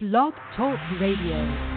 Blog Talk Radio.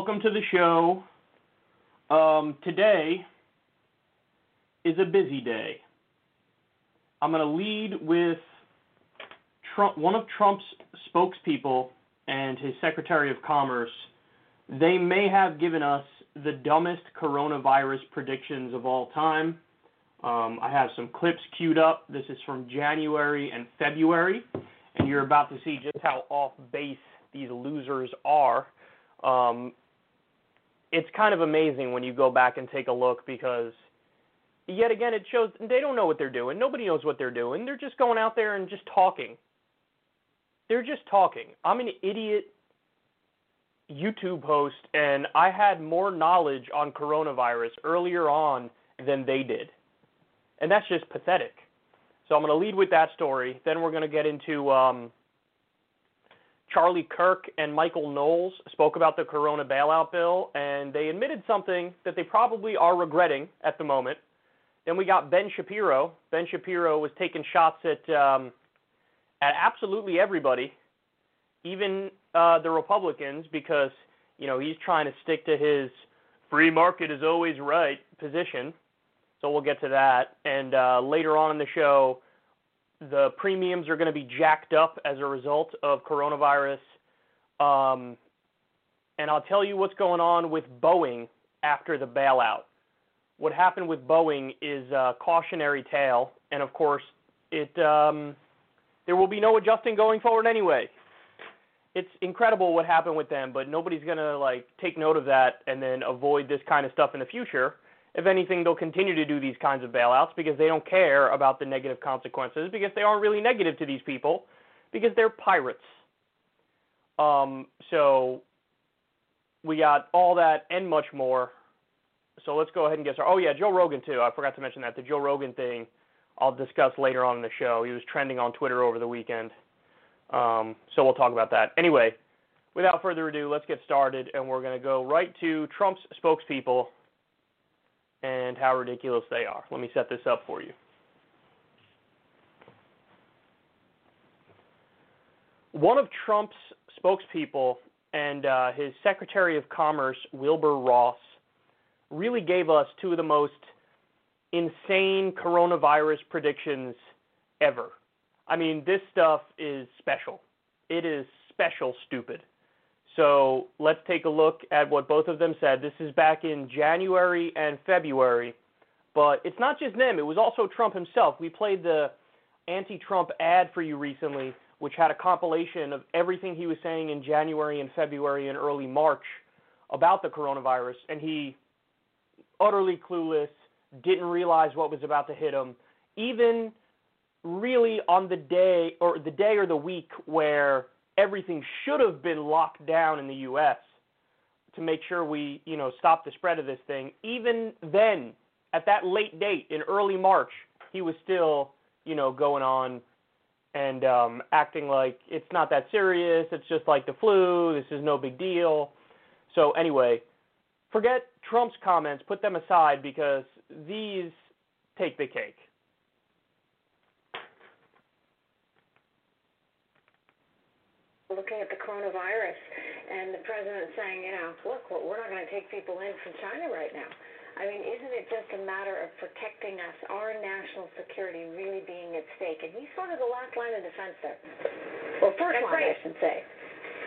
Welcome to the show. Um, today is a busy day. I'm going to lead with Trump, one of Trump's spokespeople and his Secretary of Commerce. They may have given us the dumbest coronavirus predictions of all time. Um, I have some clips queued up. This is from January and February, and you're about to see just how off base these losers are. Um, it's kind of amazing when you go back and take a look because, yet again, it shows they don't know what they're doing. Nobody knows what they're doing. They're just going out there and just talking. They're just talking. I'm an idiot YouTube host, and I had more knowledge on coronavirus earlier on than they did. And that's just pathetic. So I'm going to lead with that story. Then we're going to get into um, Charlie Kirk and Michael Knowles spoke about the Corona bailout bill, and they admitted something that they probably are regretting at the moment. Then we got Ben Shapiro. Ben Shapiro was taking shots at um, at absolutely everybody, even uh, the Republicans, because you know he's trying to stick to his free market is always right position. So we'll get to that. And uh, later on in the show, the premiums are going to be jacked up as a result of coronavirus. Um, and I'll tell you what's going on with Boeing after the bailout. What happened with Boeing is a cautionary tale, and of course, it um, there will be no adjusting going forward anyway. It's incredible what happened with them, but nobody's gonna like take note of that and then avoid this kind of stuff in the future if anything, they'll continue to do these kinds of bailouts because they don't care about the negative consequences because they aren't really negative to these people because they're pirates. Um, so we got all that and much more. So let's go ahead and get started. Oh yeah, Joe Rogan too. I forgot to mention that the Joe Rogan thing. I'll discuss later on in the show. He was trending on Twitter over the weekend. Um, so we'll talk about that. Anyway, without further ado, let's get started, and we're going to go right to Trump's spokespeople and how ridiculous they are. Let me set this up for you. One of Trump's spokespeople and uh, his Secretary of Commerce, Wilbur Ross, really gave us two of the most insane coronavirus predictions ever. I mean, this stuff is special. It is special stupid. So let's take a look at what both of them said. This is back in January and February. But it's not just them, it was also Trump himself. We played the anti Trump ad for you recently which had a compilation of everything he was saying in January and February and early March about the coronavirus, and he utterly clueless, didn't realize what was about to hit him, even really on the day or the day or the week where everything should have been locked down in the US to make sure we, you know, stop the spread of this thing. Even then, at that late date in early March, he was still, you know, going on and um acting like it's not that serious, it's just like the flu, this is no big deal. So anyway, forget Trump's comments, put them aside because these take the cake. Looking at the coronavirus and the president saying, you know, look, we're not going to take people in from China right now. I mean, isn't it just a matter of protecting us, our national security really being at stake? And he's sort of the last line of defense there. Well, first That's line, right. I should say.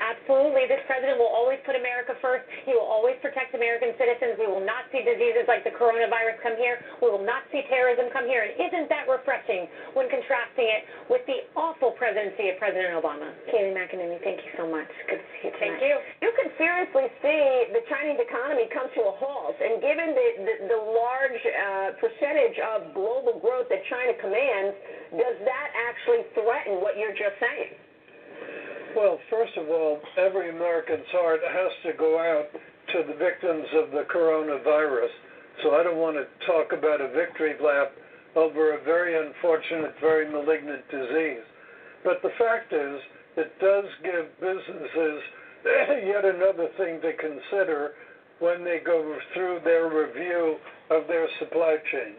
Absolutely. This president will always put America first. He will always protect American citizens. We will not see diseases like the coronavirus come here. We will not see terrorism come here. And isn't that refreshing when contrasting it with the awful presidency of President Obama? Kayleigh McEnany, thank you so much. Good to see you tonight. Thank you. you could seriously see the Chinese economy come to a halt. And given the, the, the large uh, percentage of global growth that China commands, does that actually threaten what you're just saying? Well, first of all, every American's heart has to go out to the victims of the coronavirus. So I don't want to talk about a victory lap over a very unfortunate, very malignant disease. But the fact is, it does give businesses yet another thing to consider when they go through their review of their supply chain.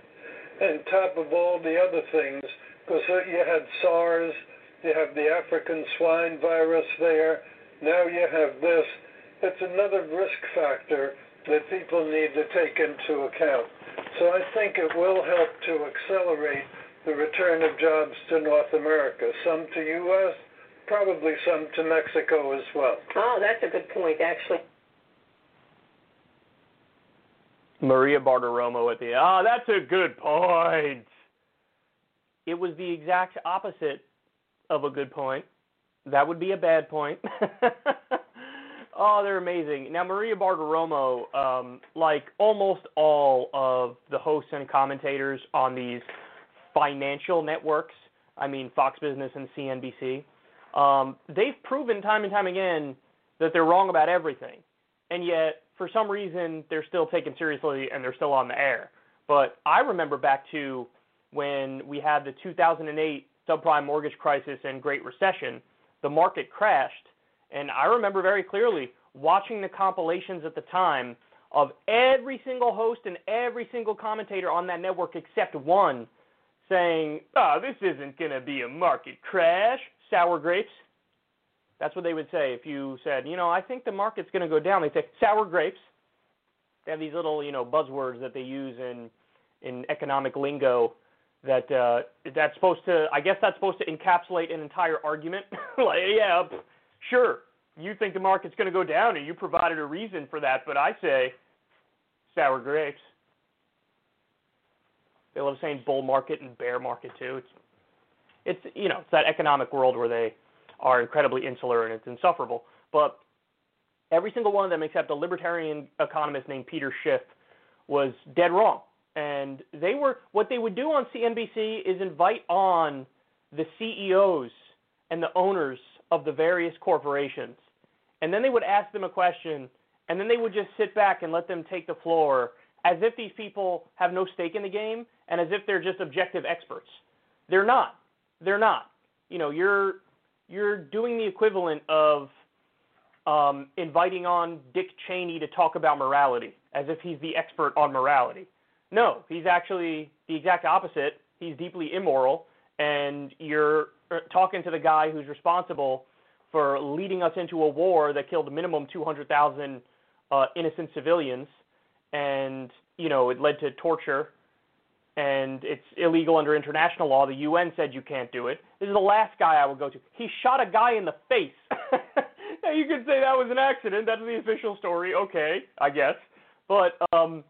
And top of all the other things, because you had SARS, you have the African swine virus there, now you have this. It's another risk factor that people need to take into account. So I think it will help to accelerate the return of jobs to North America, some to U.S., probably some to Mexico as well. Oh, that's a good point, actually. Maria Bartiromo at the ah, that's a good point. It was the exact opposite of a good point. That would be a bad point. oh, they're amazing. Now, Maria Bartiromo, um, like almost all of the hosts and commentators on these financial networks, I mean Fox Business and CNBC, um, they've proven time and time again that they're wrong about everything. And yet, for some reason, they're still taken seriously and they're still on the air. But I remember back to when we had the 2008 subprime mortgage crisis and Great Recession, the market crashed. And I remember very clearly watching the compilations at the time of every single host and every single commentator on that network except one saying, oh, this isn't going to be a market crash, sour grapes. That's what they would say if you said, you know, I think the market's going to go down. They'd say sour grapes. They have these little, you know, buzzwords that they use in in economic lingo that uh, that's supposed to. I guess that's supposed to encapsulate an entire argument. like, yeah, sure, you think the market's going to go down, and you provided a reason for that, but I say sour grapes. They love saying bull market and bear market too. It's it's you know it's that economic world where they are incredibly insular and it's insufferable. But every single one of them, except a libertarian economist named Peter Schiff, was dead wrong. And they were what they would do on CNBC is invite on the CEOs and the owners of the various corporations, and then they would ask them a question, and then they would just sit back and let them take the floor as if these people have no stake in the game and as if they're just objective experts. They're not. They're not. You know, you're you're doing the equivalent of um, inviting on Dick Cheney to talk about morality, as if he's the expert on morality. No, he's actually the exact opposite. He's deeply immoral, and you're uh, talking to the guy who's responsible for leading us into a war that killed a minimum 200,000 uh, innocent civilians, and you know it led to torture and it's illegal under international law. The UN said you can't do it. This is the last guy I would go to. He shot a guy in the face. now you could say that was an accident. That's the official story. Okay, I guess. But um,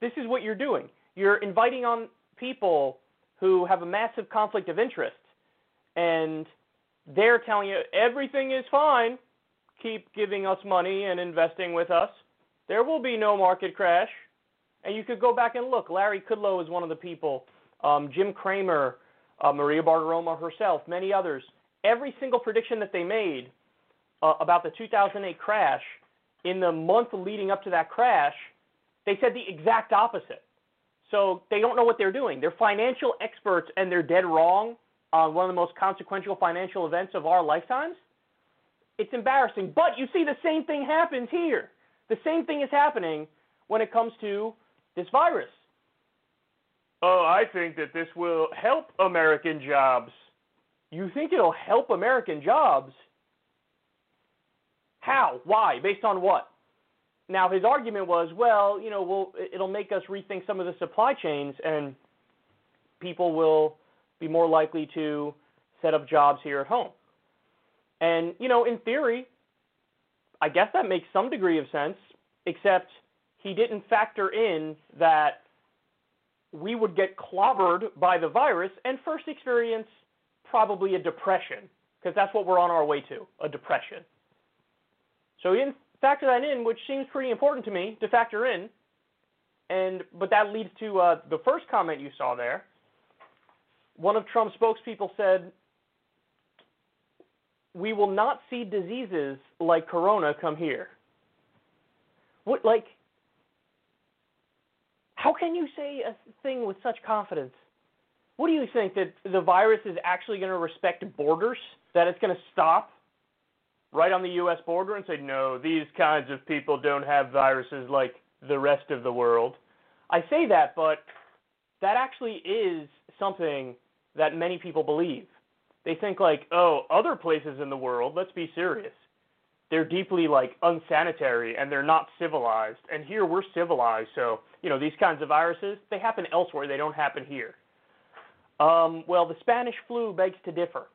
this is what you're doing. You're inviting on people who have a massive conflict of interest, and they're telling you everything is fine. Keep giving us money and investing with us. There will be no market crash. And you could go back and look. Larry Kudlow is one of the people. Um, Jim Cramer, uh, Maria Bartiromo herself, many others. Every single prediction that they made uh, about the 2008 crash, in the month leading up to that crash, they said the exact opposite. So they don't know what they're doing. They're financial experts and they're dead wrong on one of the most consequential financial events of our lifetimes. It's embarrassing. But you see, the same thing happens here. The same thing is happening when it comes to this virus. Oh, I think that this will help American jobs. You think it'll help American jobs? How? Why? Based on what? Now, his argument was, well, you know, well, it'll make us rethink some of the supply chains, and people will be more likely to set up jobs here at home. And, you know, in theory, I guess that makes some degree of sense, except he didn't factor in that we would get clobbered by the virus and first experience probably a depression, because that's what we're on our way to a depression. So didn't factor that in, which seems pretty important to me to factor in. And but that leads to uh, the first comment you saw there. One of Trump's spokespeople said, "We will not see diseases like corona come here." What like? How can you say a thing with such confidence? What do you think that the virus is actually going to respect borders? That it's going to stop right on the U.S. border and say, no, these kinds of people don't have viruses like the rest of the world. I say that, but that actually is something that many people believe. They think like, oh, other places in the world, let's be serious. They're deeply like unsanitary and they're not civilized. And here we're civilized, so you know these kinds of viruses they happen elsewhere. They don't happen here. Um, well, the Spanish flu begs to differ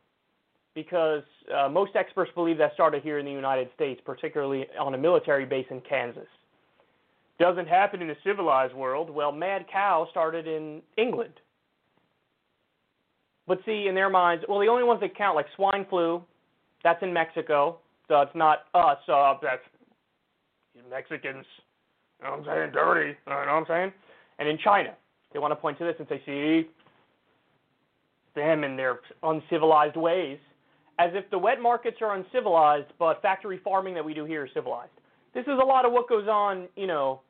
because uh, most experts believe that started here in the United States, particularly on a military base in Kansas. Doesn't happen in a civilized world. Well, mad cow started in England. But see, in their minds, well, the only ones that count, like swine flu, that's in Mexico. So it's not us. Uh, that's Mexicans. You know what I'm saying? Dirty. You know what I'm saying? And in China, they want to point to this and say, see, them and their uncivilized ways as if the wet markets are uncivilized, but factory farming that we do here is civilized. This is a lot of what goes on, you know,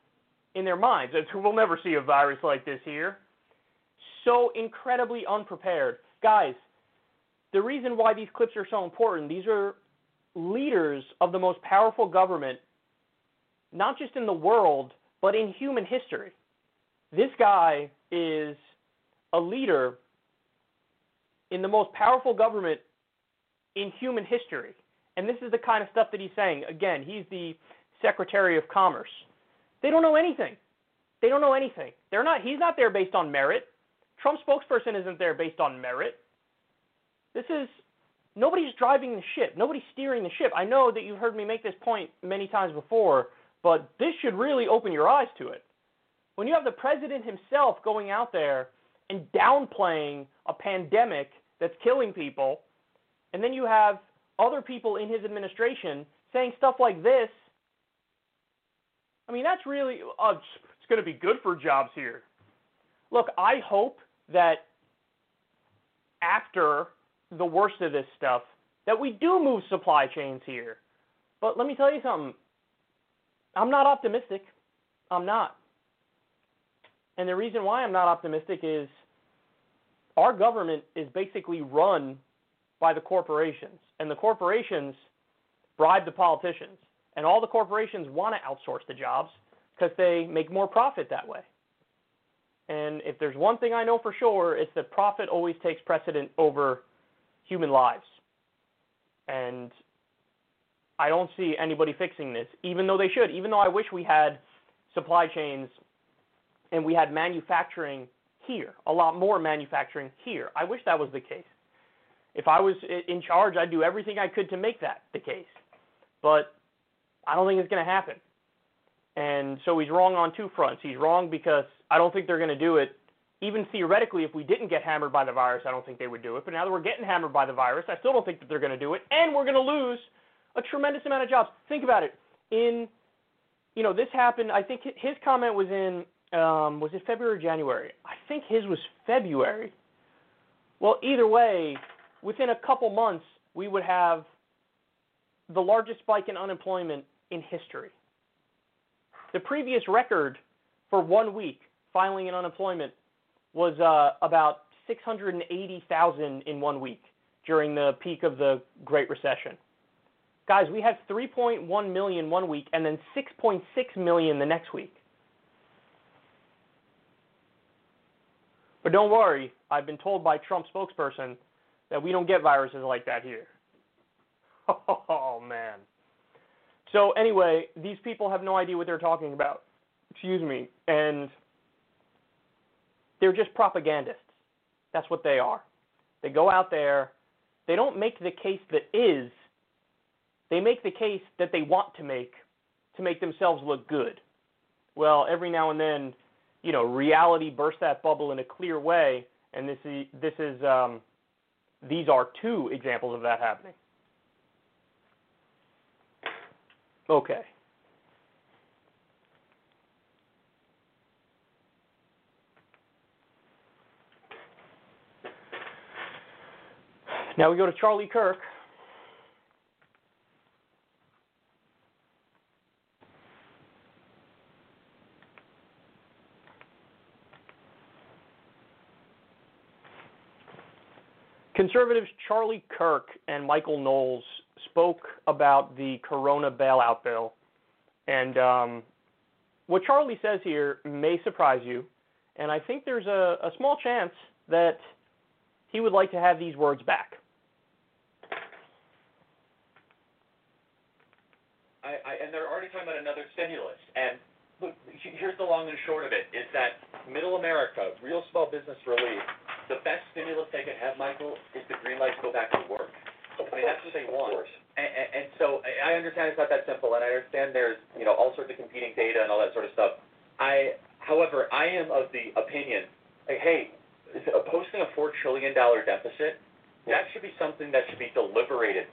in their minds. It's, we'll never see a virus like this here. So incredibly unprepared. Guys, the reason why these clips are so important, these are leaders of the most powerful government, not just in the world, but in human history. This guy is a leader in the most powerful government in human history. And this is the kind of stuff that he's saying. Again, he's the Secretary of Commerce. They don't know anything. They don't know anything. They're not he's not there based on merit. Trump's spokesperson isn't there based on merit. This is nobody's driving the ship. Nobody's steering the ship. I know that you've heard me make this point many times before, but this should really open your eyes to it. When you have the president himself going out there and downplaying a pandemic that's killing people and then you have other people in his administration saying stuff like this. I mean, that's really, uh, it's going to be good for jobs here. Look, I hope that after the worst of this stuff, that we do move supply chains here. But let me tell you something. I'm not optimistic. I'm not. And the reason why I'm not optimistic is our government is basically run by the corporations. And the corporations bribe the politicians. And all the corporations want to outsource the jobs because they make more profit that way. And if there's one thing I know for sure, it's that profit always takes precedent over human lives. And I don't see anybody fixing this, even though they should, even though I wish we had supply chains and we had manufacturing here, a lot more manufacturing here. I wish that was the case. If I was in charge, I'd do everything I could to make that the case. But I don't think it's going to happen. And so he's wrong on two fronts. He's wrong because I don't think they're going to do it even theoretically, if we didn't get hammered by the virus, I don't think they would do it. But now that we're getting hammered by the virus, I still don't think that they're going to do it, and we're going to lose a tremendous amount of jobs. Think about it. In, you know, this happened. I think his comment was in, um, was it February or January? I think his was February. Well, either way, within a couple months, we would have the largest spike in unemployment in history. The previous record for one week filing in unemployment was uh, about 680,000 in one week during the peak of the Great Recession. Guys, we had 3.1 million one week and then 6.6 million the next week. But don't worry, I've been told by Trump spokesperson that we don't get viruses like that here. Oh man. So anyway, these people have no idea what they're talking about. Excuse me, and they're just propagandists. That's what they are. They go out there, they don't make the case that is, they make the case that they want to make to make themselves look good. Well, every now and then, you know, reality bursts that bubble in a clear way, and this is this is um, these are two examples of that happening. Okay. Now we go to Charlie Kirk. Conservatives Charlie Kirk and Michael Knowles spoke about the Corona bailout bill. And um, what Charlie says here may surprise you. And I think there's a, a small chance that he would like to have these words back. I, I, and they're already talking about another stimulus. And look, here's the long and short of it. is that middle America, real small business relief, the best stimulus they could have, Michael, is the green light to go back to work. I mean, that's what they want. And, and, and so I understand it's not that simple, and I understand there's you know all sorts of competing data and all that sort of stuff. I, however, I am of the opinion, like, hey, posting a four trillion dollar deficit, that should be something that should be deliberated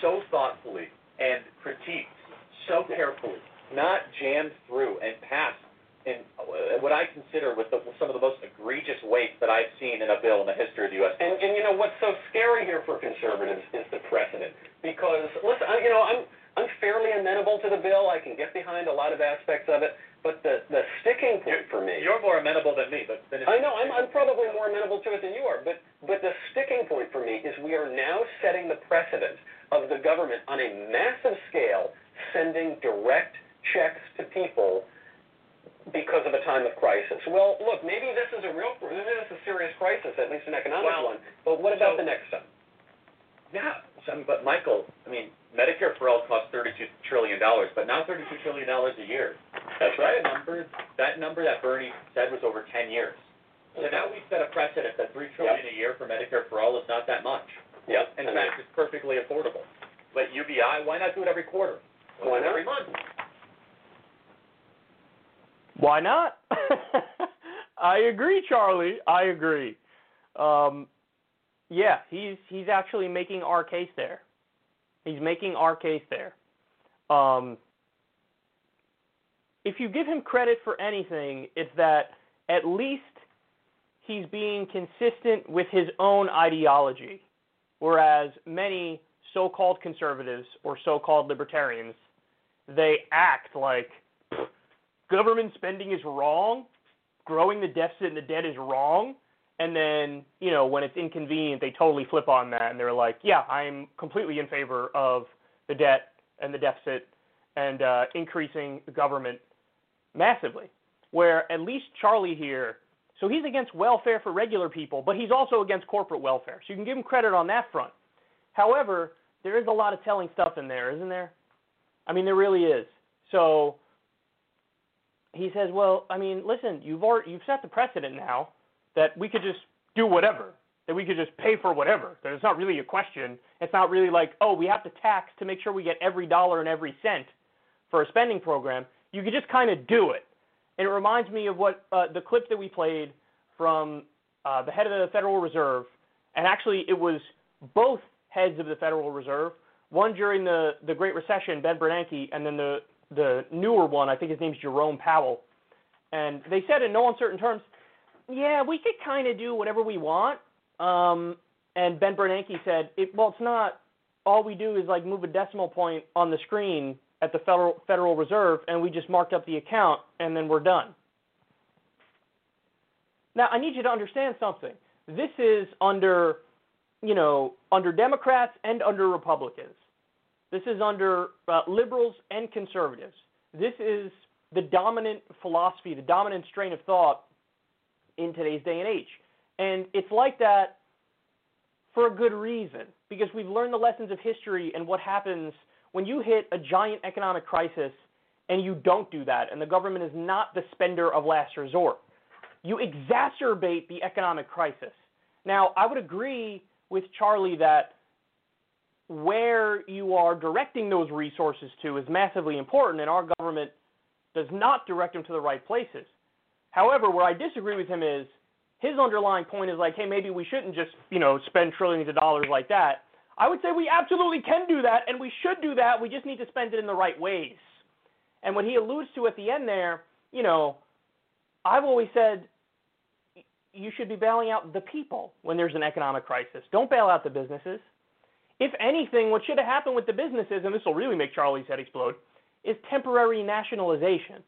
so thoughtfully and critiqued so carefully, not jammed through and passed in uh, what I consider with, the, with some of the most egregious waste that I've seen in a bill in the history of the U.S. And, and you know what's so scary here for conservatives is the precedent. Because listen, I, you know, I'm I'm fairly amenable to the bill. I can get behind a lot of aspects of it. But the the sticking point for me. You're more amenable than me, but I know I'm I'm probably more amenable to it than you are. But but the sticking point for me is we are now setting the precedent of the government on a massive scale sending direct checks to people because of a time of crisis. Well, look, maybe this is a real, maybe this is a serious crisis, at least an economic well, one. But what about so, the next step? Yeah, so, but Michael, I mean, Medicare for all costs thirty-two trillion dollars, but not thirty-two trillion dollars a year. That's right. That number, that number that Bernie said was over ten years. So now we've set a precedent that three trillion yep. a year for Medicare for all is not that much. Yep. In fact, it's perfectly affordable. But UBI, why not do it every quarter? Why not? Every month. Why not? I agree, Charlie. I agree. Um, yeah, he's he's actually making our case there. He's making our case there. Um, if you give him credit for anything, it's that at least he's being consistent with his own ideology, whereas many so-called conservatives or so-called libertarians, they act like government spending is wrong, growing the deficit and the debt is wrong, and then, you know, when it's inconvenient, they totally flip on that and they're like, yeah, I'm completely in favor of the debt and the deficit and uh, increasing the government massively. Where at least Charlie here, so he's against welfare for regular people, but he's also against corporate welfare. So you can give him credit on that front. However, there is a lot of telling stuff in there, isn't there? I mean, there really is. So he says, "Well, I mean, listen, you've already, you've set the precedent now that we could just do whatever, that we could just pay for whatever. That it's not really a question. It's not really like, oh, we have to tax to make sure we get every dollar and every cent for a spending program. You could just kind of do it." And it reminds me of what uh, the clip that we played from uh, the head of the Federal Reserve, and actually it was both heads of the Federal Reserve, one during the, the Great Recession, Ben Bernanke, and then the, the newer one, I think his name's Jerome Powell. And they said in no uncertain terms, yeah, we could kind of do whatever we want. Um, and Ben Bernanke said, it, well, it's not. All we do is like move a decimal point on the screen at the Federal Federal Reserve, and we just marked up the account, and then we're done. Now, I need you to understand something. This is under, you know, under Democrats and under Republicans. This is under uh, liberals and conservatives. This is the dominant philosophy, the dominant strain of thought in today's day and age. And it's like that for a good reason, because we've learned the lessons of history and what happens when you hit a giant economic crisis and you don't do that, and the government is not the spender of last resort. You exacerbate the economic crisis. Now, I would agree with Charlie that where you are directing those resources to is massively important, and our government does not direct them to the right places. However, where I disagree with him is his underlying point is like, hey, maybe we shouldn't just, you know, spend trillions of dollars like that. I would say we absolutely can do that, and we should do that. We just need to spend it in the right ways. And what he alludes to at the end there, you know, I've always said you should be bailing out the people when there's an economic crisis. Don't bail out the businesses. If anything, what should have happened with the businesses, and this will really make Charlie's head explode, is temporary nationalization.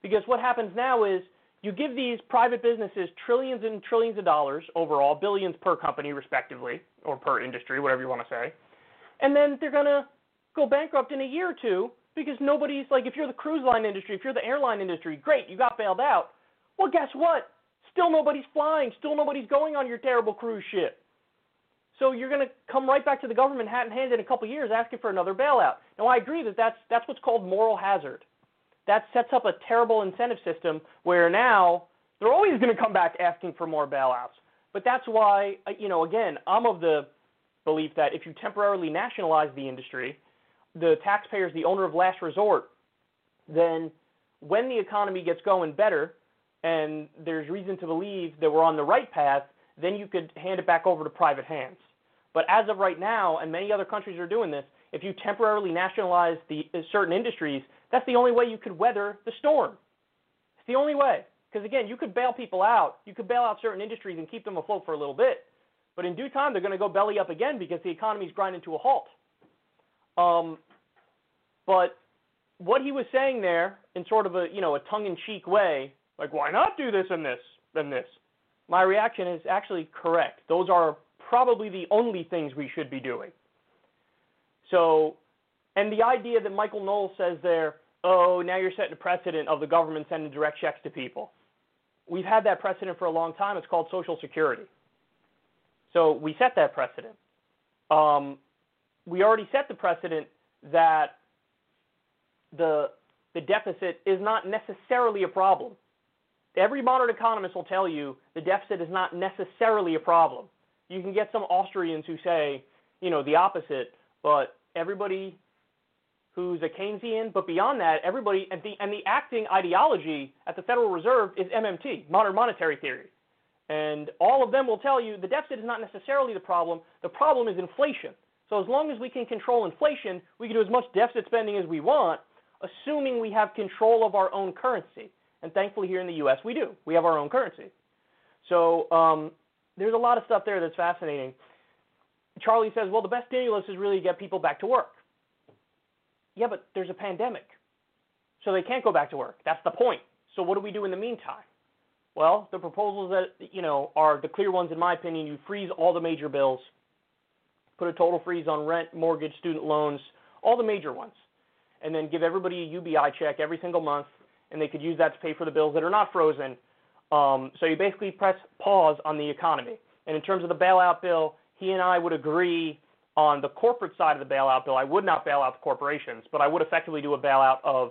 Because what happens now is you give these private businesses trillions and trillions of dollars overall, billions per company, respectively, or per industry, whatever you want to say, and then they're going to go bankrupt in a year or two because nobody's like, if you're the cruise line industry, if you're the airline industry, great, you got bailed out. Well, guess what? Still nobody's flying. Still nobody's going on your terrible cruise ship. So you're going to come right back to the government hat in hand in a couple of years asking for another bailout. Now, I agree that that's, that's what's called moral hazard that sets up a terrible incentive system where now they're always going to come back asking for more bailouts. But that's why, uh, you know, again, I'm of the belief that if you temporarily nationalize the industry, the taxpayer is the owner of last resort, then when the economy gets going better and there's reason to believe that we're on the right path, then you could hand it back over to private hands. But as of right now, and many other countries are doing this, if you temporarily nationalize the uh, certain industries, that's the only way you could weather the storm. It's the only way. Because again, you could bail people out. You could bail out certain industries and keep them afloat for a little bit. But in due time, they're going to go belly up again because the economy's grinding to a halt. Um, but what he was saying there, in sort of a you know a tongue-in-cheek way, like why not do this and this and this? My reaction is actually correct. Those are probably the only things we should be doing. So and the idea that Michael Knowles says there, oh, now you're setting a precedent of the government sending direct checks to people. We've had that precedent for a long time. It's called Social Security. So we set that precedent. Um, we already set the precedent that the the deficit is not necessarily a problem. Every modern economist will tell you the deficit is not necessarily a problem. You can get some Austrians who say, you know, the opposite, but everybody who's a Keynesian, but beyond that, everybody and the and the acting ideology at the Federal Reserve is MMT, modern monetary theory. And all of them will tell you the deficit is not necessarily the problem. The problem is inflation. So as long as we can control inflation, we can do as much deficit spending as we want, assuming we have control of our own currency. And thankfully here in the U.S. we do. We have our own currency. So um, there's a lot of stuff there that's fascinating. Charlie says, well, the best stimulus is really to get people back to work. Yeah, but there's a pandemic. So they can't go back to work. That's the point. So what do we do in the meantime? Well, the proposals that you know are the clear ones in my opinion. You freeze all the major bills, put a total freeze on rent, mortgage, student loans, all the major ones, and then give everybody a UBI check every single month, and they could use that to pay for the bills that are not frozen. Um, so you basically press pause on the economy. And in terms of the bailout bill, he and I would agree on the corporate side of the bailout bill, I would not bail out the corporations, but I would effectively do a bailout of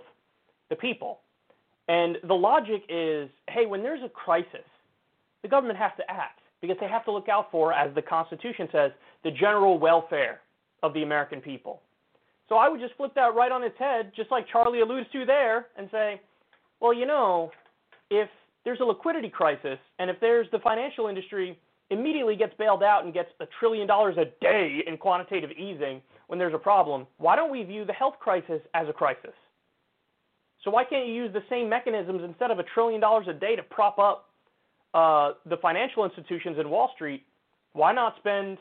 the people. And the logic is hey, when there's a crisis, the government has to act because they have to look out for, as the Constitution says, the general welfare of the American people. So I would just flip that right on its head, just like Charlie alludes to there, and say, well, you know, if there's a liquidity crisis, and if there's the financial industry immediately gets bailed out and gets a trillion dollars a day in quantitative easing when there's a problem, why don't we view the health crisis as a crisis? So why can't you use the same mechanisms instead of a trillion dollars a day to prop up uh, the financial institutions in Wall Street? Why not spend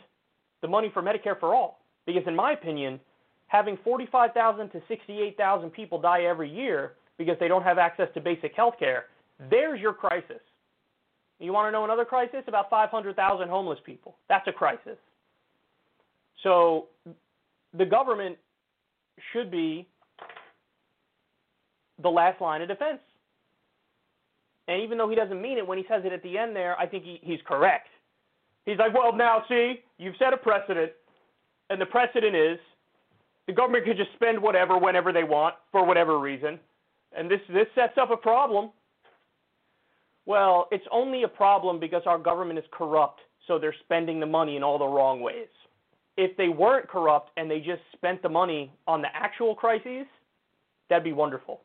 the money for Medicare for all? Because in my opinion, having 45,000 to 68,000 people die every year because they don't have access to basic health care, there's your crisis. You want to know another crisis? About 500,000 homeless people. That's a crisis. So the government should be the last line of defense. And even though he doesn't mean it, when he says it at the end there, I think he, he's correct. He's like, well, now, see, you've set a precedent, and the precedent is the government can just spend whatever whenever they want for whatever reason. And this, this sets up a problem. Well, it's only a problem because our government is corrupt, so they're spending the money in all the wrong ways. If they weren't corrupt and they just spent the money on the actual crises, that'd be wonderful.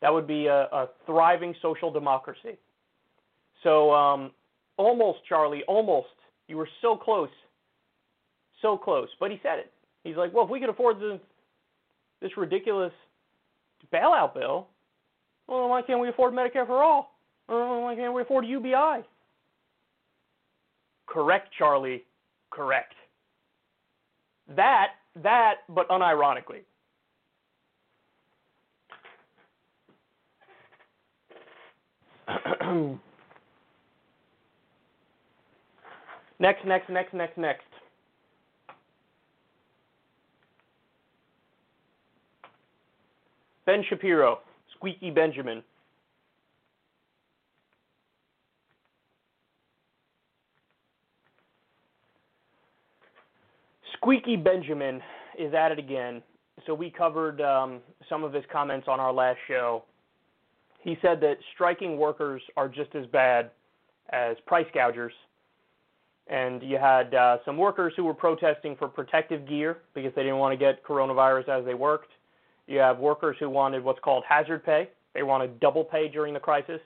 That would be a, a thriving social democracy. So, um, almost, Charlie, almost. You were so close. So close. But he said it. He's like, well, if we could afford this, this ridiculous bailout bill, well, why can't we afford Medicare for all? Well, why can't afford UBI? Correct, Charlie. Correct. That, that, but unironically. next, next, next, next, next. Ben Shapiro, Squeaky Benjamin. Squeaky Benjamin is at it again. So we covered um, some of his comments on our last show. He said that striking workers are just as bad as price gougers. And you had uh, some workers who were protesting for protective gear because they didn't want to get coronavirus as they worked. You have workers who wanted what's called hazard pay. They wanted double pay during the crisis.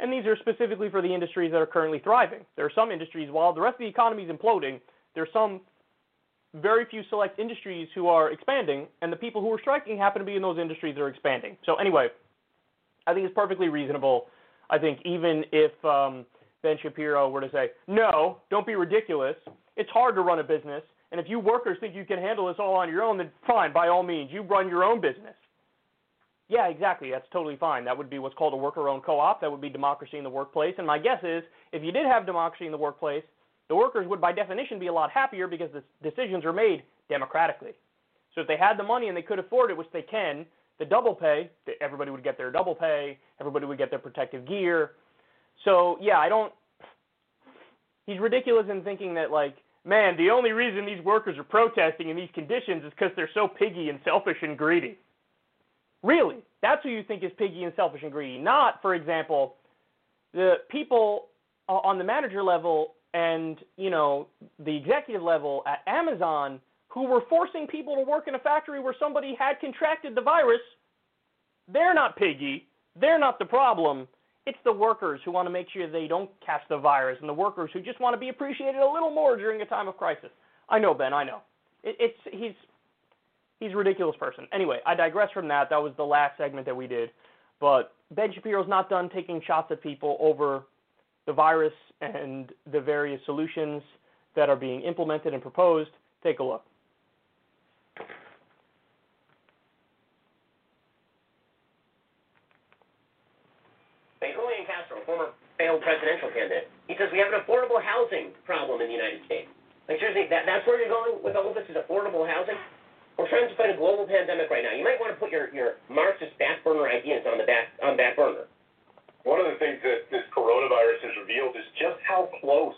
And these are specifically for the industries that are currently thriving. There are some industries, while the rest of the economy is imploding, there are some very few select industries who are expanding, and the people who are striking happen to be in those industries that are expanding. So, anyway, I think it's perfectly reasonable. I think even if um, Ben Shapiro were to say, no, don't be ridiculous, it's hard to run a business. And if you workers think you can handle this all on your own, then fine, by all means, you run your own business. Yeah, exactly. That's totally fine. That would be what's called a worker owned co op. That would be democracy in the workplace. And my guess is if you did have democracy in the workplace, the workers would, by definition, be a lot happier because the decisions are made democratically. So if they had the money and they could afford it, which they can, the double pay, everybody would get their double pay, everybody would get their protective gear. So, yeah, I don't. He's ridiculous in thinking that, like, man, the only reason these workers are protesting in these conditions is because they're so piggy and selfish and greedy. Really, that's who you think is piggy and selfish and greedy. Not, for example, the people uh, on the manager level and you know the executive level at Amazon who were forcing people to work in a factory where somebody had contracted the virus. They're not piggy. They're not the problem. It's the workers who want to make sure they don't catch the virus, and the workers who just want to be appreciated a little more during a time of crisis. I know, Ben. I know. It, it's he's he's a ridiculous person. Anyway, I digress from that. That was the last segment that we did. But Ben Shapiro's not done taking shots at people over the virus and the various solutions that are being implemented and proposed. Take a look. Julian Castro, former failed presidential candidate, he says we have an affordable housing problem in the United States. Like seriously, that, that's where you're going with all of this is affordable housing? We're trying to fight a global pandemic right now. You might want to put your, your Marxist back burner ideas on the back on back burner. One of the things that this coronavirus has revealed is just how close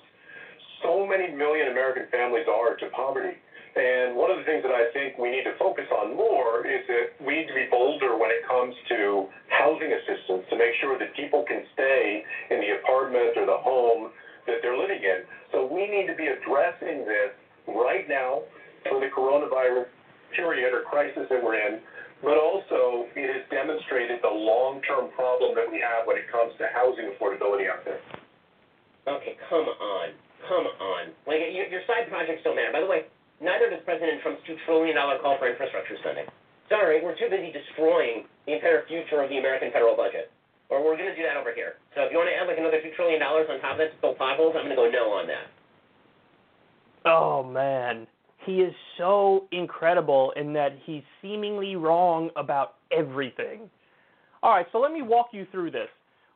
so many million American families are to poverty. And one of the things that I think we need to focus on more is that we need to be bolder when it comes to housing assistance to make sure that people can stay in the apartment or the home that they're living in. So we need to be addressing this right now for the coronavirus period or crisis that we're in, but also it is demonstrated the long-term problem that we have when it comes to housing affordability out there. Okay, come on. Come on. Like, your, your side projects don't matter. By the way, neither does President Trump's $2 trillion call for infrastructure spending. Sorry, we're too busy destroying the entire future of the American federal budget. Or we're going to do that over here. So if you want to add like another $2 trillion on top of that to fill potholes, I'm going to go no on that. Oh man, he is so incredible in that he's seemingly wrong about everything. All right, so let me walk you through this.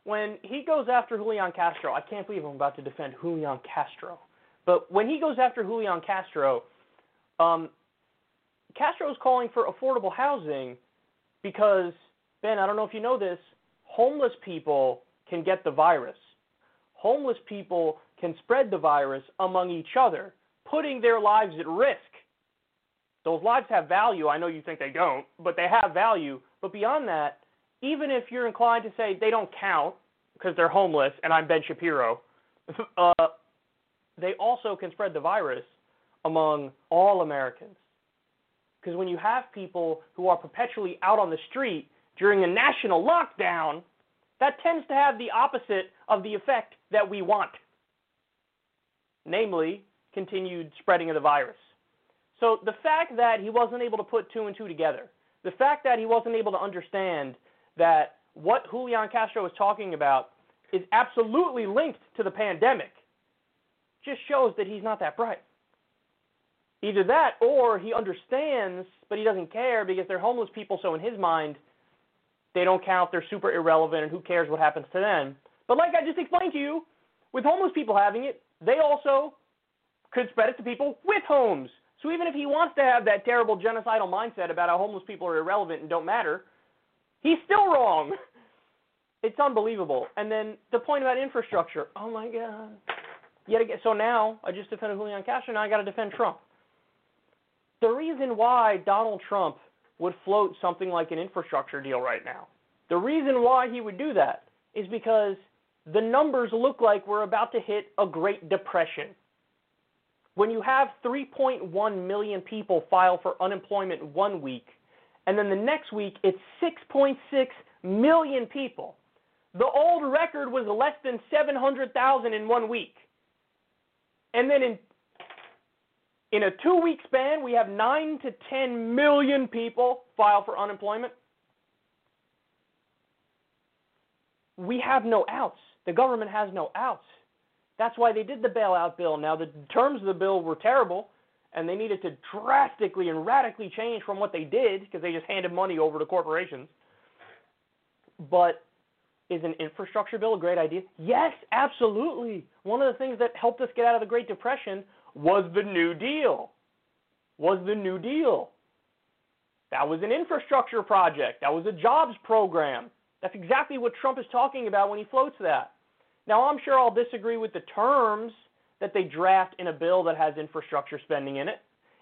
When he goes after Julian Castro, I can't believe I'm about to defend Julian Castro. But when he goes after Julian Castro, um, Castro is calling for affordable housing because, Ben, I don't know if you know this, homeless people can get the virus. Homeless people can spread the virus among each other putting their lives at risk. Those lives have value. I know you think they don't, but they have value. But beyond that, even if you're inclined to say they don't count because they're homeless and I'm Ben Shapiro, uh, they also can spread the virus among all Americans. Because when you have people who are perpetually out on the street during a national lockdown, that tends to have the opposite of the effect that we want. Namely, continued spreading of the virus. So the fact that he wasn't able to put two and two together, the fact that he wasn't able to understand that what Julian Castro is talking about is absolutely linked to the pandemic, just shows that he's not that bright. Either that, or he understands, but he doesn't care because they're homeless people, so in his mind, they don't count, they're super irrelevant, and who cares what happens to them. But like I just explained to you, with homeless people having it, they also could spread it to people with homes. So even if he wants to have that terrible genocidal mindset about how homeless people are irrelevant and don't matter, he's still wrong. It's unbelievable. And then the point about infrastructure. Oh my God. Yet again, so now I just defended Julian Castro. Now I got to defend Trump. The reason why Donald Trump would float something like an infrastructure deal right now, the reason why he would do that is because the numbers look like we're about to hit a Great Depression when you have 3.1 million people file for unemployment one week, and then the next week it's 6.6 million people, the old record was less than 700,000 in one week. And then in in a two week span, we have 9 to 10 million people file for unemployment. We have no outs. The government has no outs. That's why they did the bailout bill. Now, the terms of the bill were terrible, and they needed to drastically and radically change from what they did because they just handed money over to corporations. But is an infrastructure bill a great idea? Yes, absolutely. One of the things that helped us get out of the Great Depression was the New Deal. Was the New Deal. That was an infrastructure project. That was a jobs program. That's exactly what Trump is talking about when he floats that. Now, I'm sure I'll disagree with the terms that they draft in a bill that has infrastructure spending in it.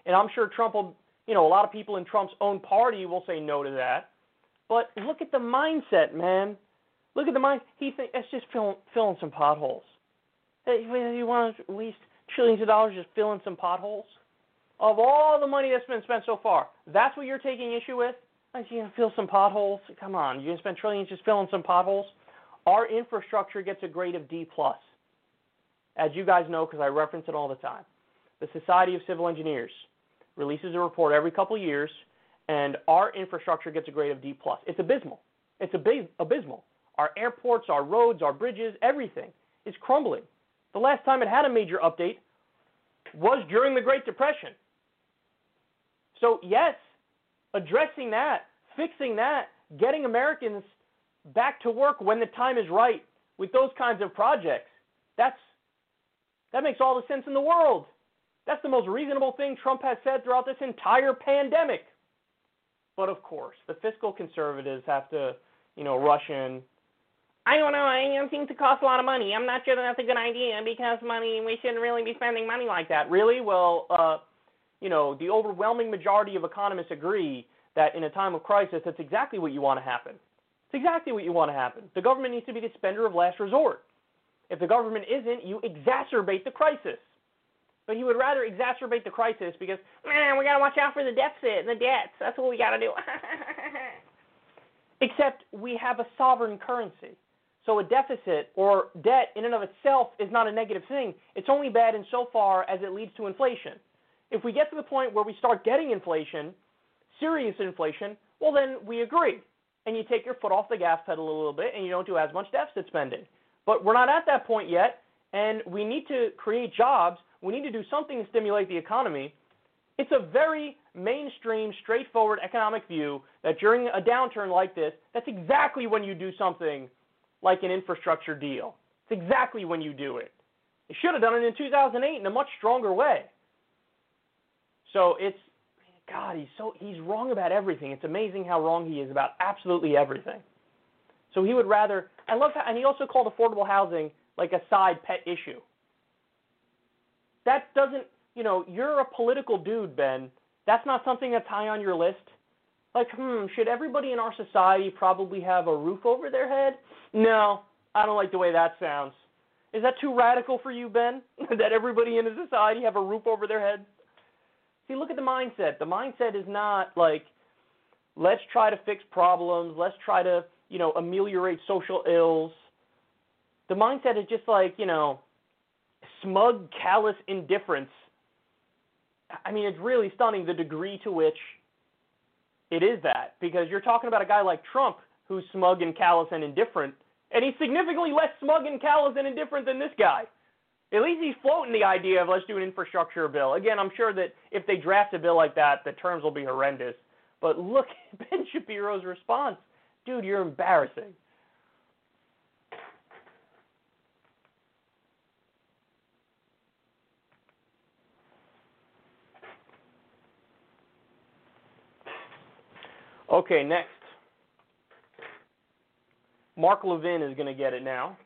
And I'm sure Trump will, you know, a lot of people in Trump's own party will say no to that. But look at the mindset, man. Look at the mind. He thinks it's just filling, filling some potholes. Hey, you want to waste trillions of dollars just filling some potholes? Of all the money that's been spent so far, that's what you're taking issue with? You know, fill some potholes? Come on, you're to spend trillions just filling some potholes? Our infrastructure gets a grade of D plus. As you guys know, because I reference it all the time, the Society of Civil Engineers releases a report every couple years, and our infrastructure gets a grade of D plus. It's abysmal. It's abysmal. Our airports, our roads, our bridges, everything is crumbling. The last time it had a major update was during the Great Depression. So, yes, addressing that, fixing that, getting Americans back to work when the time is right with those kinds of projects. That's that makes all the sense in the world. That's the most reasonable thing Trump has said throughout this entire pandemic. But of course, the fiscal conservatives have to, you know, rush in. I don't know. I think it costs a lot of money. I'm not sure that that's a good idea because money. We shouldn't really be spending money like that. Really? Well, uh, you know, the overwhelming majority of economists agree that in a time of crisis, that's exactly what you want to happen. It's exactly what you want to happen. The government needs to be the spender of last resort. If the government isn't, you exacerbate the crisis. But he would rather exacerbate the crisis because, man, we got to watch out for the deficit and the debts. That's what we got to do. Except we have a sovereign currency. So a deficit or debt in and of itself is not a negative thing. It's only bad insofar as it leads to inflation. If we get to the point where we start getting inflation, serious inflation, well then we agree. And you take your foot off the gas pedal a little bit and you don't do as much deficit spending. But we're not at that point yet, and we need to create jobs. We need to do something to stimulate the economy. It's a very mainstream, straightforward economic view that during a downturn like this, that's exactly when you do something like an infrastructure deal. It's exactly when you do it. They should have done it in 2008 in a much stronger way. So it's God, he's so he's wrong about everything. It's amazing how wrong he is about absolutely everything. So he would rather I love how, and he also called affordable housing like a side pet issue. That doesn't, you know, you're a political dude, Ben. That's not something that's high on your list. Like, hmm, should everybody in our society probably have a roof over their head? No, I don't like the way that sounds. Is that too radical for you, Ben? that everybody in a society have a roof over their head? See, look at the mindset. The mindset is not like, let's try to fix problems, let's try to, you know, ameliorate social ills. The mindset is just like, you know, smug, callous indifference. I mean, it's really stunning the degree to which it is that because you're talking about a guy like Trump who's smug and callous and indifferent, and he's significantly less smug and callous and indifferent than this guy. At least he's floating the idea of let's do an infrastructure bill. Again, I'm sure that if they draft a bill like that, the terms will be horrendous. But look at Ben Shapiro's response. Dude, you're embarrassing. Okay, next. Mark Levin is going to get it now.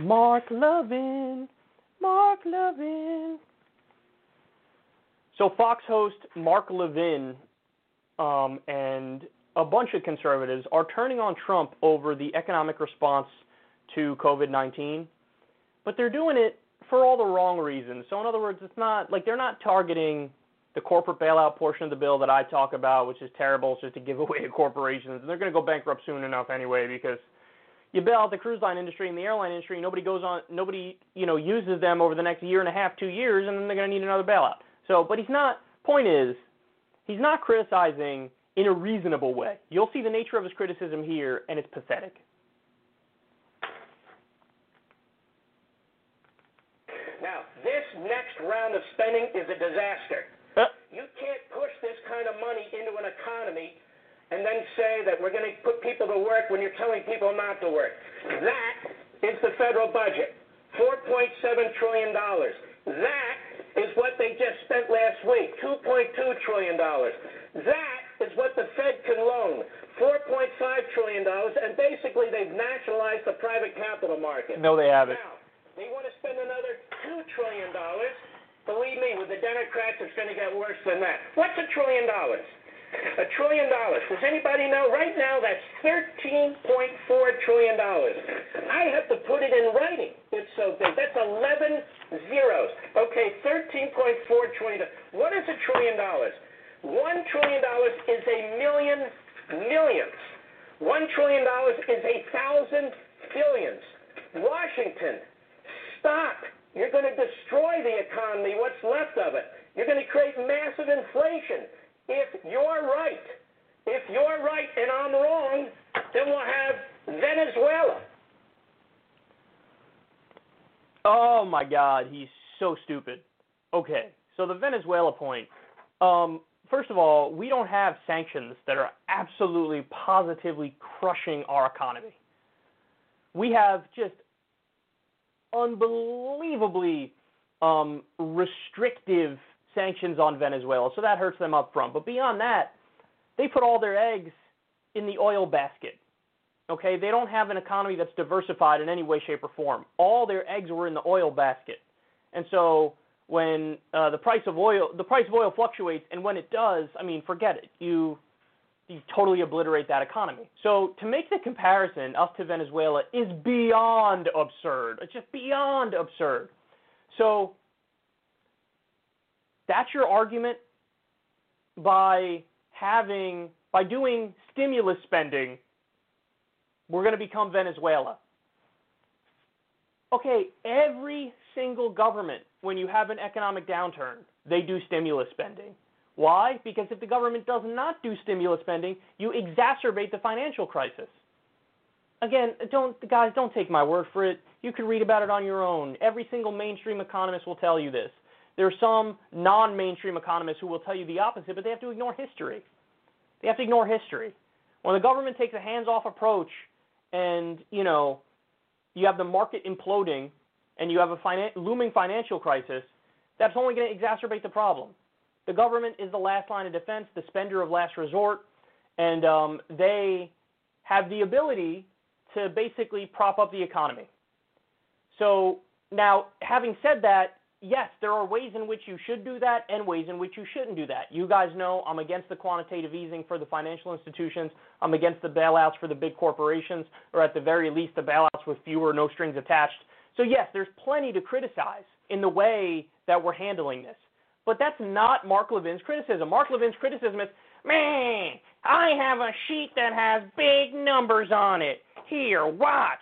Mark Levin, Mark Levin. So Fox host Mark Levin um, and a bunch of conservatives are turning on Trump over the economic response to COVID 19, but they're doing it for all the wrong reasons. So, in other words, it's not like they're not targeting the corporate bailout portion of the bill that I talk about, which is terrible, it's just to give away to corporations. And they're going to go bankrupt soon enough anyway because you bail out the cruise line industry and the airline industry, nobody goes on, nobody you know uses them over the next year and a half, two years, and then they're going to need another bailout. So, but he's not. Point is, he's not criticizing in a reasonable way. You'll see the nature of his criticism here, and it's pathetic. Now, this next round of spending is a disaster. Uh, You can't push this kind of money into an economy and then say that we're going to put people to work when you're telling people not to work. That is the federal budget. $4.7 trillion. That is what they just spent last week, $2.2 trillion. That is what the Fed can loan, $4.5 trillion, and basically they've nationalized the private capital market. no, they haven't. Now, they want to spend another $2 trillion. Believe me, with the Democrats, it's going to get worse than that. What's a trillion dollars? A trillion dollars. Does anybody know? Right now, that's $13.4 trillion. I have to put it in writing. It's so big. That's 11 zeros. Okay, $13.4 trillion. What is a trillion dollars? One trillion dollars is a million millions. One trillion dollars is a thousand billions. Washington, stop. You're going to destroy the economy, what's left of it. You're going to create massive inflation. If you're right, if you're right and I'm wrong, then we'll have Venezuela. Oh my God, he's so stupid. Okay, so the Venezuela point. Um, first of all, we don't have sanctions that are absolutely positively crushing our economy. We have just unbelievably um, restrictive sanctions on Venezuela, so that hurts them up front. But beyond that, they put all their eggs in the oil basket. Okay, they don't have an economy that's diversified in any way, shape, or form. All their eggs were in the oil basket, and so when uh, the price of oil, the price of oil fluctuates, and when it does, I mean, forget it. You you totally obliterate that economy. So to make the comparison, us to Venezuela, is beyond absurd. It's just beyond absurd. So that's your argument by having by doing stimulus spending, we're going to become Venezuela. Okay, every single government, when you have an economic downturn, they do stimulus spending. Why? Because if the government does not do stimulus spending, you exacerbate the financial crisis. Again, don't guys, don't take my word for it. You can read about it on your own. Every single mainstream economist will tell you this. There are some non-mainstream economists who will tell you the opposite, but they have to ignore history. They have to ignore history. When the government takes a hands-off approach and, you know, you have the market imploding and you have a finan- looming financial crisis, that's only going to exacerbate the problem. The government is the last line of defense, the spender of last resort, and um, they have the ability to basically prop up the economy. So now, having said that, yes, there are ways in which you should do that and ways in which you shouldn't do that. You guys know I'm against the quantitative easing for the financial institutions. I'm against the bailouts for the big corporations, or at the very least, the bailouts with fewer no strings attached. So, yes, there's plenty to criticize in the way that we're handling this. But that's not Mark Levin's criticism. Mark Levin's criticism is, man, I have a sheet that has big numbers on it. Here, watch.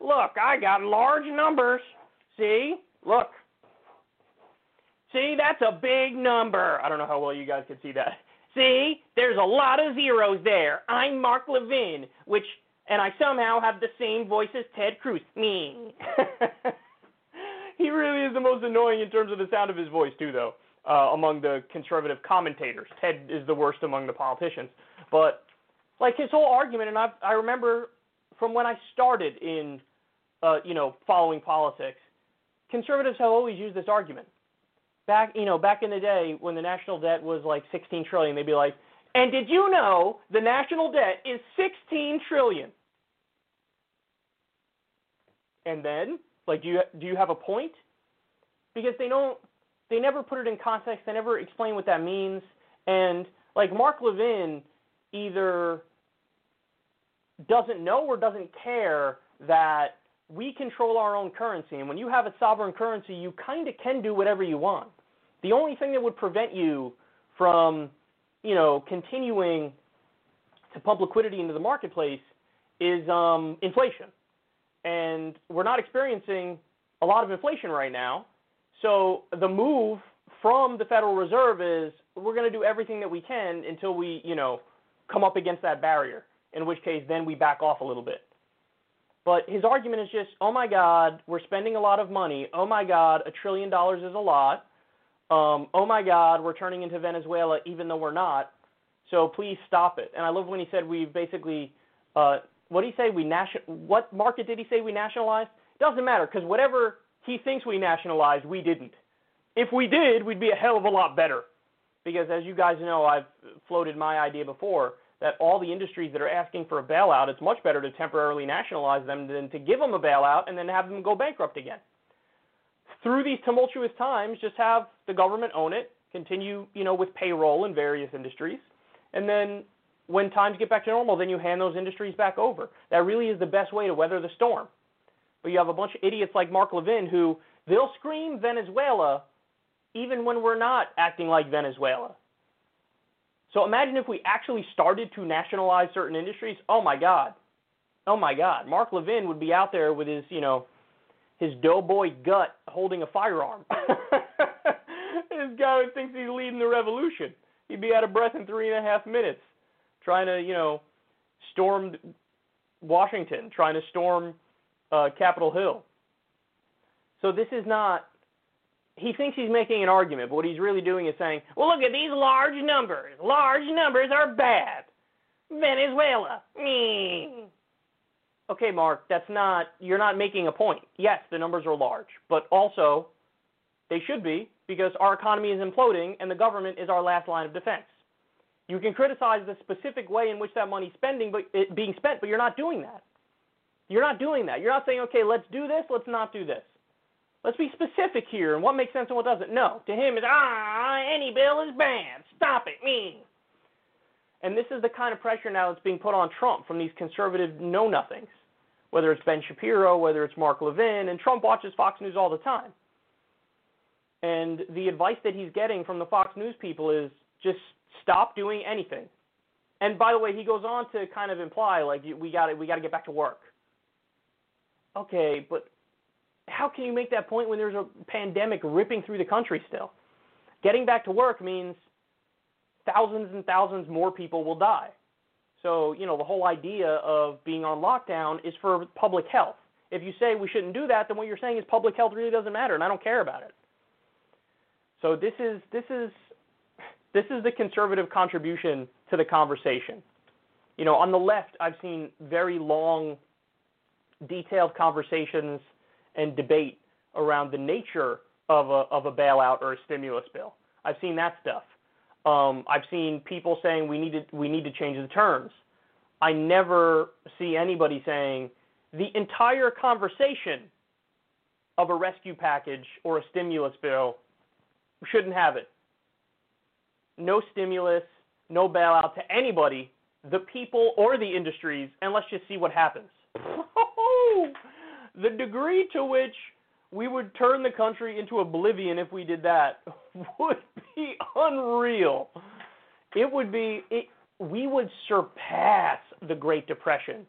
Look, I got large numbers. See? Look, See, that's a big number. I don't know how well you guys can see that. See, there's a lot of zeros there. I'm Mark Levin, which, and I somehow have the same voice as Ted Cruz. Me. he really is the most annoying in terms of the sound of his voice, too, though, uh, among the conservative commentators. Ted is the worst among the politicians. But, like, his whole argument, and I, I remember from when I started in, uh, you know, following politics, conservatives have always used this argument back you know back in the day when the national debt was like 16 trillion they'd be like and did you know the national debt is 16 trillion? And then like do you do you have a point? Because they don't they never put it in context they never explain what that means. And like Mark Levin either doesn't know or doesn't care that we control our own currency. And when you have a sovereign currency you kind of can do whatever you want the only thing that would prevent you from, you know, continuing to pump liquidity into the marketplace is um, inflation. And we're not experiencing a lot of inflation right now. So the move from the Federal Reserve is we're going to do everything that we can until we, you know, come up against that barrier. In which case, then we back off a little bit. But his argument is just, oh my God, we're spending a lot of money. Oh my God, a trillion dollars is a lot um, oh my God, we're turning into Venezuela even though we're not. So please stop it. And I love when he said we basically, uh, what did he say? We nation. What market did he say we nationalized? Doesn't matter because whatever he thinks we nationalized, we didn't. If we did, we'd be a hell of a lot better. Because as you guys know, I've floated my idea before that all the industries that are asking for a bailout, it's much better to temporarily nationalize them than to give them a bailout and then have them go bankrupt again through these tumultuous times, just have the government own it, continue, you know, with payroll in various industries, and then when times get back to normal, then you hand those industries back over. That really is the best way to weather the storm. But you have a bunch of idiots like Mark Levin who they'll scream Venezuela even when we're not acting like Venezuela. So imagine if we actually started to nationalize certain industries. Oh my God. Oh my God. Mark Levin would be out there with his, you know, his doughboy gut holding a firearm. this guy who thinks he's leading the revolution. He'd be out of breath in three and a half minutes, trying to, you know, storm Washington, trying to storm uh, Capitol Hill. So this is not. He thinks he's making an argument, but what he's really doing is saying, "Well, look at these large numbers. Large numbers are bad. Venezuela, me okay, Mark, that's not, you're not making a point. Yes, the numbers are large, but also they should be because our economy is imploding and the government is our last line of defense. You can criticize the specific way in which that money's spending, but it being spent, but you're not doing that. You're not doing that. You're not saying, okay, let's do this, let's not do this. Let's be specific here and what makes sense and what doesn't. No, to him is ah, any bill is bad. Stop it, me. And this is the kind of pressure now that's being put on Trump from these conservative know nothings whether it's Ben Shapiro, whether it's Mark Levin, and Trump watches Fox News all the time. And the advice that he's getting from the Fox News people is just stop doing anything. And by the way, he goes on to kind of imply like we got to we got to get back to work. Okay, but how can you make that point when there's a pandemic ripping through the country still? Getting back to work means thousands and thousands more people will die. So, you know, the whole idea of being on lockdown is for public health. If you say we shouldn't do that, then what you're saying is public health really doesn't matter and I don't care about it. So this is this is this is the conservative contribution to the conversation. You know, on the left, I've seen very long detailed conversations and debate around the nature of a of a bailout or a stimulus bill. I've seen that stuff. Um, I've seen people saying we need to we need to change the terms. I never see anybody saying the entire conversation of a rescue package or a stimulus bill shouldn't have it. No stimulus, no bailout to anybody, the people or the industries, and let's just see what happens. the degree to which we would turn the country into oblivion if we did that would be unreal. It would be it, we would surpass the Great Depression.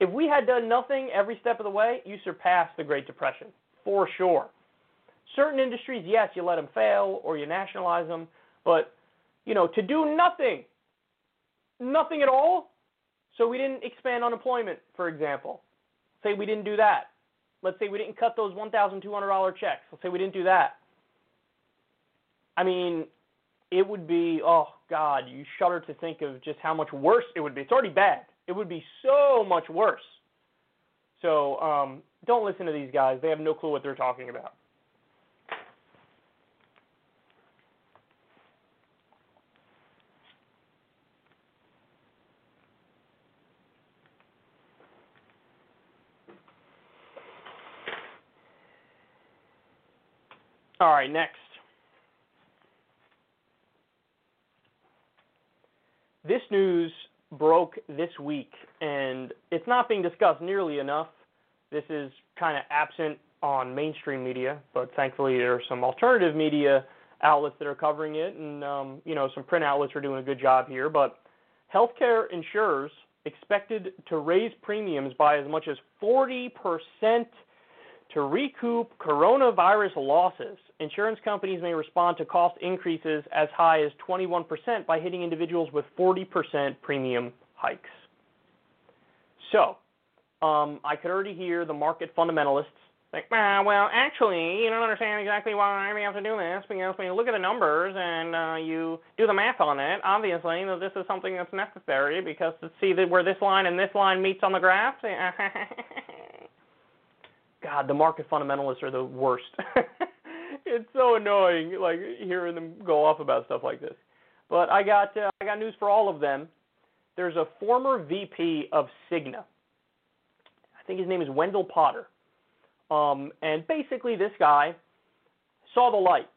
If we had done nothing every step of the way, you surpass the Great Depression for sure. Certain industries, yes, you let them fail or you nationalize them, but you know, to do nothing, nothing at all. So we didn't expand unemployment, for example. Say we didn't do that. Let's say we didn't cut those $1,200 checks. Let's say we didn't do that. I mean, it would be, oh, God, you shudder to think of just how much worse it would be. It's already bad. It would be so much worse. So um, don't listen to these guys. They have no clue what they're talking about. All right, next. This news broke this week, and it's not being discussed nearly enough. This is kind of absent on mainstream media, but thankfully there are some alternative media outlets that are covering it, and um, you know some print outlets are doing a good job here. But healthcare insurers expected to raise premiums by as much as 40 percent to recoup coronavirus losses, insurance companies may respond to cost increases as high as 21% by hitting individuals with 40% premium hikes. So, um, I could already hear the market fundamentalists think, ah, well, actually, you don't understand exactly why we have to do this because when you look at the numbers and uh, you do the math on it, obviously, you know, this is something that's necessary because to see that where this line and this line meets on the graph. God, the market fundamentalists are the worst. it's so annoying, like hearing them go off about stuff like this. But I got uh, I got news for all of them. There's a former VP of Cigna. I think his name is Wendell Potter. Um, and basically, this guy saw the light,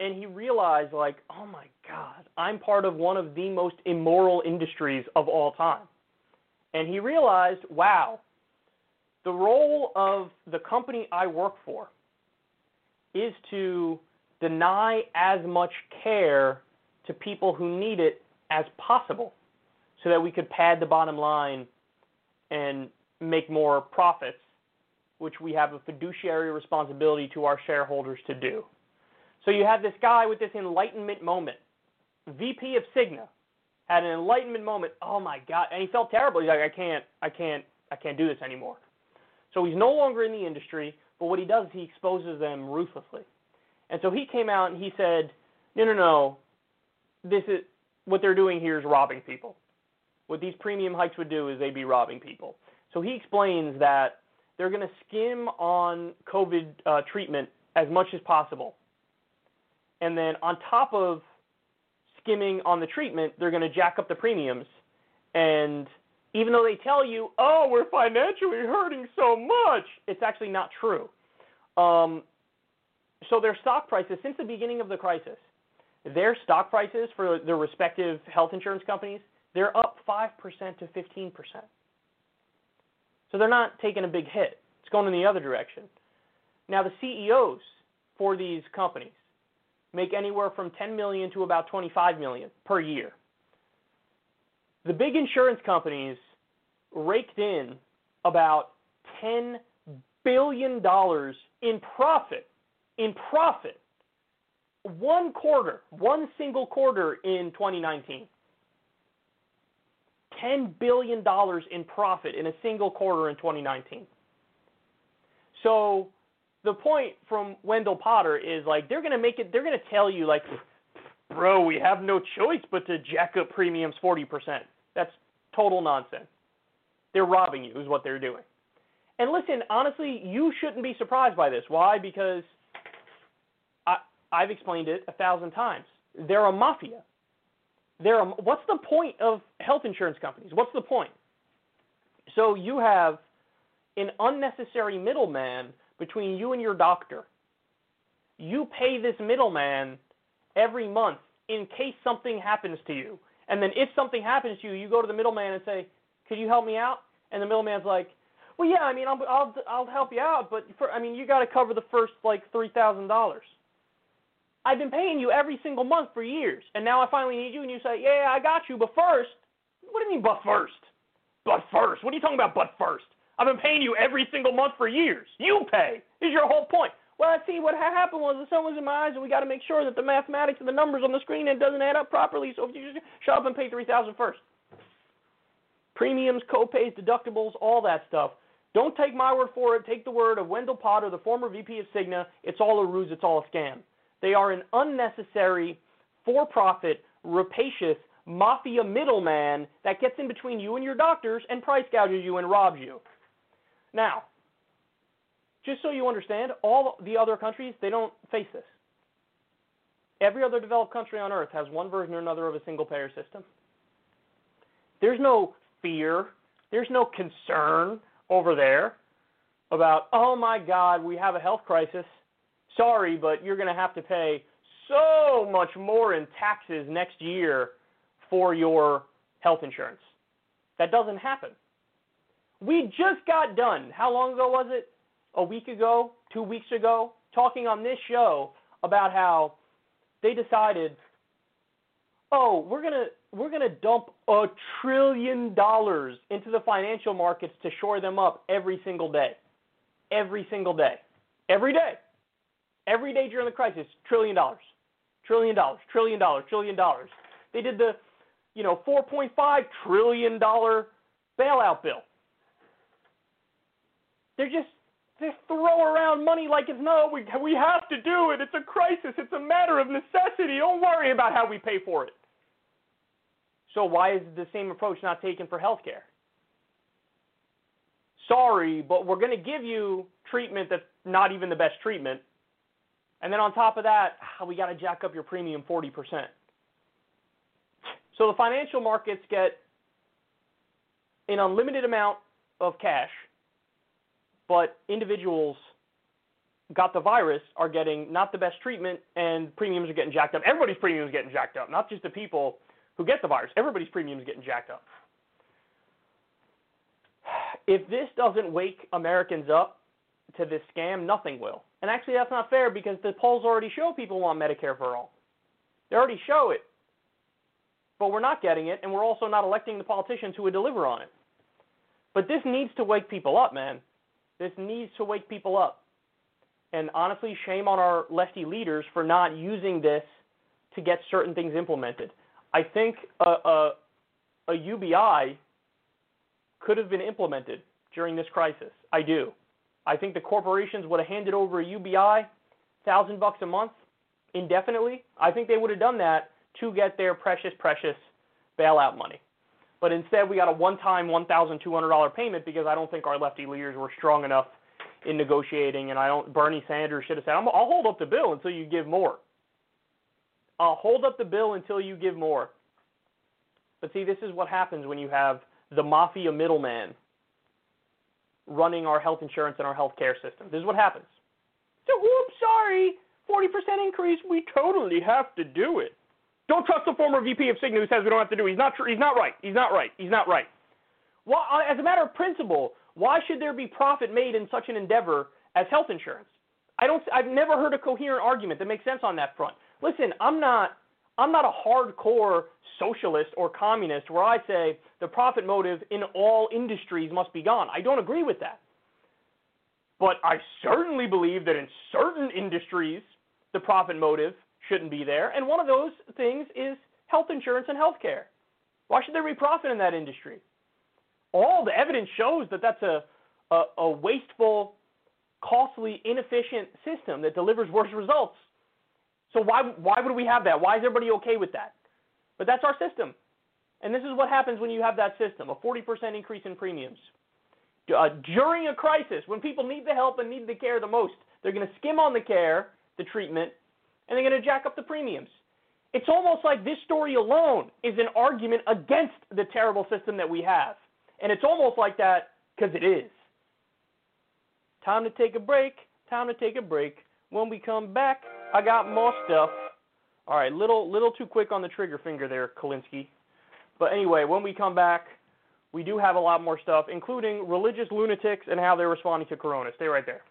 and he realized, like, oh my God, I'm part of one of the most immoral industries of all time. And he realized, wow, the role of the company I work for is to deny as much care to people who need it as possible so that we could pad the bottom line and make more profits, which we have a fiduciary responsibility to our shareholders to do. So you have this guy with this enlightenment moment. VP of Cigna had an enlightenment moment. Oh my God. And he felt terrible. He's like, I can't, I can't, I can't do this anymore. So he's no longer in the industry, but what he does is he exposes them ruthlessly. And so he came out and he said, no, no, no, this is what they're doing here is robbing people. What these premium hikes would do is they'd be robbing people. So he explains that they're going to skim on COVID uh, treatment as much as possible. And then on top of skimming on the treatment, they're going to jack up the premiums and even though they tell you, oh, we're financially hurting so much, it's actually not true. Um, so their stock prices, since the beginning of the crisis, their stock prices for their respective health insurance companies, they're up 5% to 15%. So they're not taking a big hit. It's going in the other direction. Now, the CEOs for these companies, make anywhere from 10 million to about 25 million per year. The big insurance companies raked in about 10 billion dollars in profit in profit one quarter, one single quarter in 2019. $10 billion in profit in a single quarter in 2019. So the point from Wendell Potter is like they're going to make it they're going to tell you like bro, we have no choice but to jack up premiums 40%. That's total nonsense. They're robbing you is what they're doing. And listen, honestly, you shouldn't be surprised by this. Why? Because I I've explained it a thousand times. They're a mafia. They're a, what's the point of health insurance companies? What's the point? So you have an unnecessary middleman between you and your doctor. You pay this middleman every month in case something happens to you. And then if something happens to you, you go to the middleman and say, "Could you help me out?" And the middleman's like, "Well, yeah, I mean, I'll I'll I'll help you out, but for I mean, you got to cover the first like $3,000." I've been paying you every single month for years, and now I finally need you, and you say, "Yeah, I got you, but first, what do you mean, but first? But first? What are you talking about, but first? I've been paying you every single month for years. You pay. Is your whole point. Well, see, what happened was the sun was in my eyes, and we got to make sure that the mathematics and the numbers on the screen it doesn't add up properly. So if you just shut up and pay three thousand first. Premiums, co-pays, deductibles, all that stuff. Don't take my word for it. Take the word of Wendell Potter, the former VP of Cigna. It's all a ruse. It's all a scam. They are an unnecessary, for-profit, rapacious mafia middleman that gets in between you and your doctors and price gouges you and robs you. Now, just so you understand, all the other countries, they don't face this. Every other developed country on earth has one version or another of a single payer system. There's no fear, there's no concern over there about, oh my God, we have a health crisis. Sorry, but you're going to have to pay so much more in taxes next year for your health insurance. That doesn't happen. We just got done. How long ago was it? A week ago, two weeks ago, talking on this show about how they decided, oh, we're gonna we're gonna dump a trillion dollars into the financial markets to shore them up every single day, every single day, every day, every day during the crisis, trillion dollars, trillion dollars, trillion dollars, trillion dollars. They did the, you know, 4.5 trillion dollar bailout bill. They're just they throw around money like it's no, we we have to do it. It's a crisis. It's a matter of necessity. Don't worry about how we pay for it. So why is the same approach not taken for healthcare? Sorry, but we're going to give you treatment that's not even the best treatment. And then on top of that, ah, we got to jack up your premium 40%. So the financial markets get an unlimited amount of cash but individuals got the virus are getting not the best treatment and premiums are getting jacked up. Everybody's premiums are getting jacked up, not just the people who get the virus. Everybody's premiums getting jacked up. If this doesn't wake Americans up to this scam, nothing will. And actually, that's not fair because the polls already show people want Medicare for all. They already show it. But we're not getting it, and we're also not electing the politicians who would deliver on it. But this needs to wake people up, man. This needs to wake people up. And honestly, shame on our lefty leaders for not using this to get certain things implemented. I think a, a, a UBI could have been implemented during this crisis. I do. I think the corporations would have handed over a UBI, thousand bucks a month, indefinitely. I think they would have done that to get their precious, precious bailout money. But instead, we got a one-time $1,200 payment because I don't think our lefty leaders were strong enough in negotiating, and I don't. Bernie Sanders should have said, "I'll hold up the bill until you give more." I'll hold up the bill until you give more. But see, this is what happens when you have the mafia middleman running our health insurance and our health care system. This is what happens. So, whoops, sorry, 40% increase. We totally have to do it. Don't trust the former VP of Cigna who says we don't have to do it. He's not true. He's not right. He's not right. He's not right. Well, uh, as a matter of principle, why should there be profit made in such an endeavor as health insurance? I don't. I've never heard a coherent argument that makes sense on that front. Listen, I'm not I'm not a hardcore socialist or communist where I say the profit motive in all industries must be gone. I don't agree with that. But I certainly believe that in certain industries the profit motive shouldn't be there, and one of those things is health insurance and health care. Why should there be profit in that industry? All the evidence shows that that's a, a, a wasteful, costly, inefficient system that delivers worse results. So why why would we have that? Why is everybody okay with that? But that's our system. And this is what happens when you have that system, a 40% increase in premiums. Uh, during a crisis, when people need the help and need the care the most, they're going to skim on the care, the treatment, and they're going to jack up the premiums. It's almost like this story alone is an argument against the terrible system that we have. And it's almost like that because it is. Time to take a break. Time to take a break. When we come back, I got more stuff. All right, little little too quick on the trigger finger there, Kulinski. But anyway, when we come back, we do have a lot more stuff, including religious lunatics and how they're responding to Corona. Stay right there.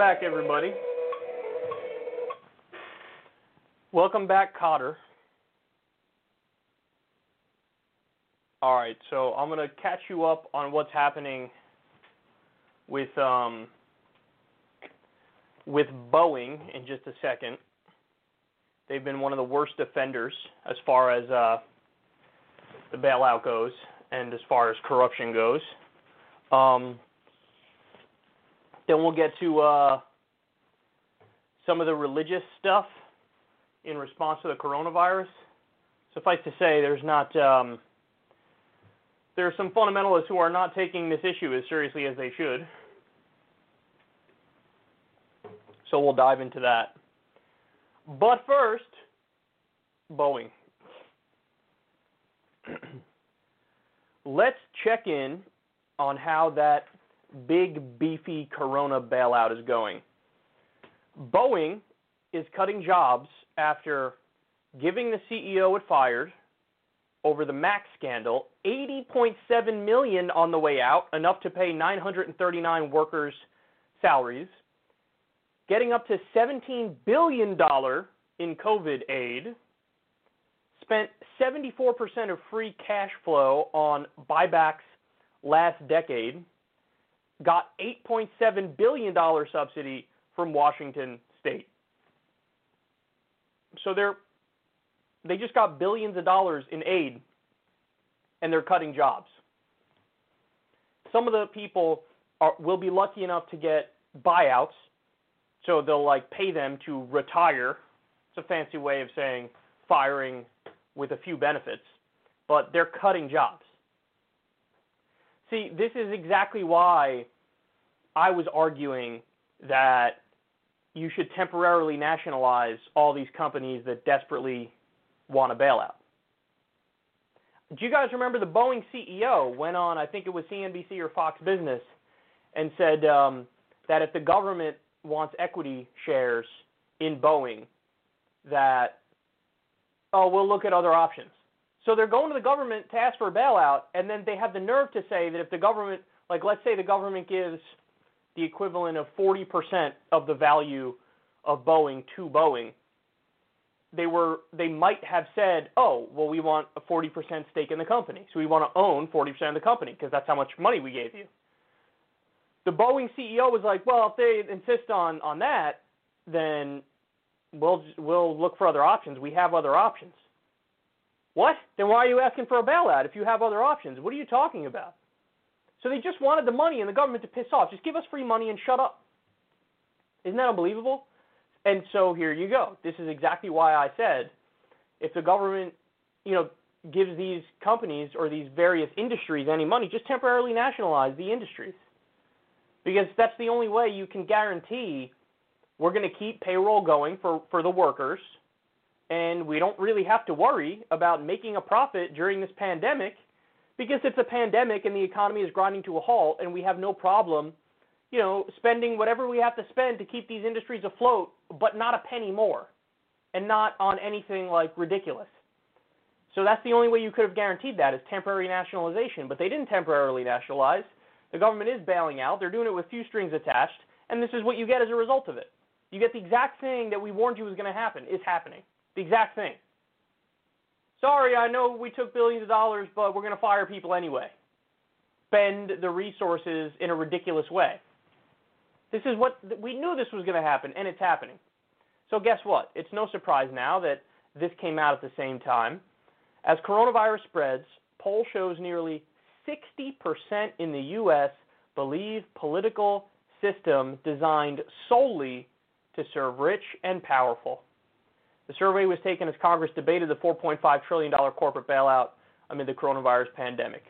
Back, everybody. Welcome back, Cotter. All right, so I'm gonna catch you up on what's happening with um with Boeing in just a second. They've been one of the worst offenders as far as uh, the bailout goes and as far as corruption goes. Um, then we'll get to uh, some of the religious stuff in response to the coronavirus. Suffice to say, there's not um, there are some fundamentalists who are not taking this issue as seriously as they should. So we'll dive into that. But first, Boeing. Let's check in on how that big, beefy Corona bailout is going. Boeing is cutting jobs after giving the CEO it fired over the Max scandal 80.7 million on the way out, enough to pay 939 workers salaries, getting up to 17 billion dollar in COVID aid, spent 74% of free cash flow on buybacks last decade, got 8.7 billion dollar subsidy from Washington state. So they're they just got billions of dollars in aid and they're cutting jobs. Some of the people are, will be lucky enough to get buyouts, so they'll like pay them to retire. It's a fancy way of saying firing with a few benefits, but they're cutting jobs. See, this is exactly why I was arguing that you should temporarily nationalize all these companies that desperately want a bailout. Do you guys remember the Boeing CEO went on, I think it was CNBC or Fox Business, and said um, that if the government wants equity shares in Boeing, that, oh, we'll look at other options. So they're going to the government to ask for a bailout, and then they have the nerve to say that if the government, like let's say the government gives the equivalent of 40% of the value of Boeing to Boeing, they were they might have said, "Oh, well, we want a 40% stake in the company, so we want to own 40% of the company because that's how much money we gave you." The Boeing CEO was like, "Well, if they insist on on that, then we'll we'll look for other options. We have other options." What? Then why are you asking for a bailout if you have other options? What are you talking about? So they just wanted the money and the government to piss off. Just give us free money and shut up. Isn't that unbelievable? And so here you go. This is exactly why I said if the government, you know, gives these companies or these various industries any money, just temporarily nationalize the industries. Because that's the only way you can guarantee we're going to keep payroll going for, for the workers and we don't really have to worry about making a profit during this pandemic because it's a pandemic and the economy is grinding to a halt and we have no problem you know, spending whatever we have to spend to keep these industries afloat, but not a penny more, and not on anything like ridiculous. So that's the only way you could have guaranteed that is temporary nationalization. But they didn't temporarily nationalize. The government is bailing out. They're doing it with few strings attached, and this is what you get as a result of it. You get the exact thing that we warned you was going to happen is happening. The exact thing. Sorry, I know we took billions of dollars, but we're going to fire people anyway. Spend the resources in a ridiculous way. This is what we knew this was going to happen, and it's happening. So guess what? It's no surprise now that this came out at the same time. As coronavirus spreads, poll shows nearly 60% in the U.S. believe political system designed solely to serve rich and powerful. The survey was taken as Congress debated the $4.5 trillion corporate bailout amid the coronavirus pandemic.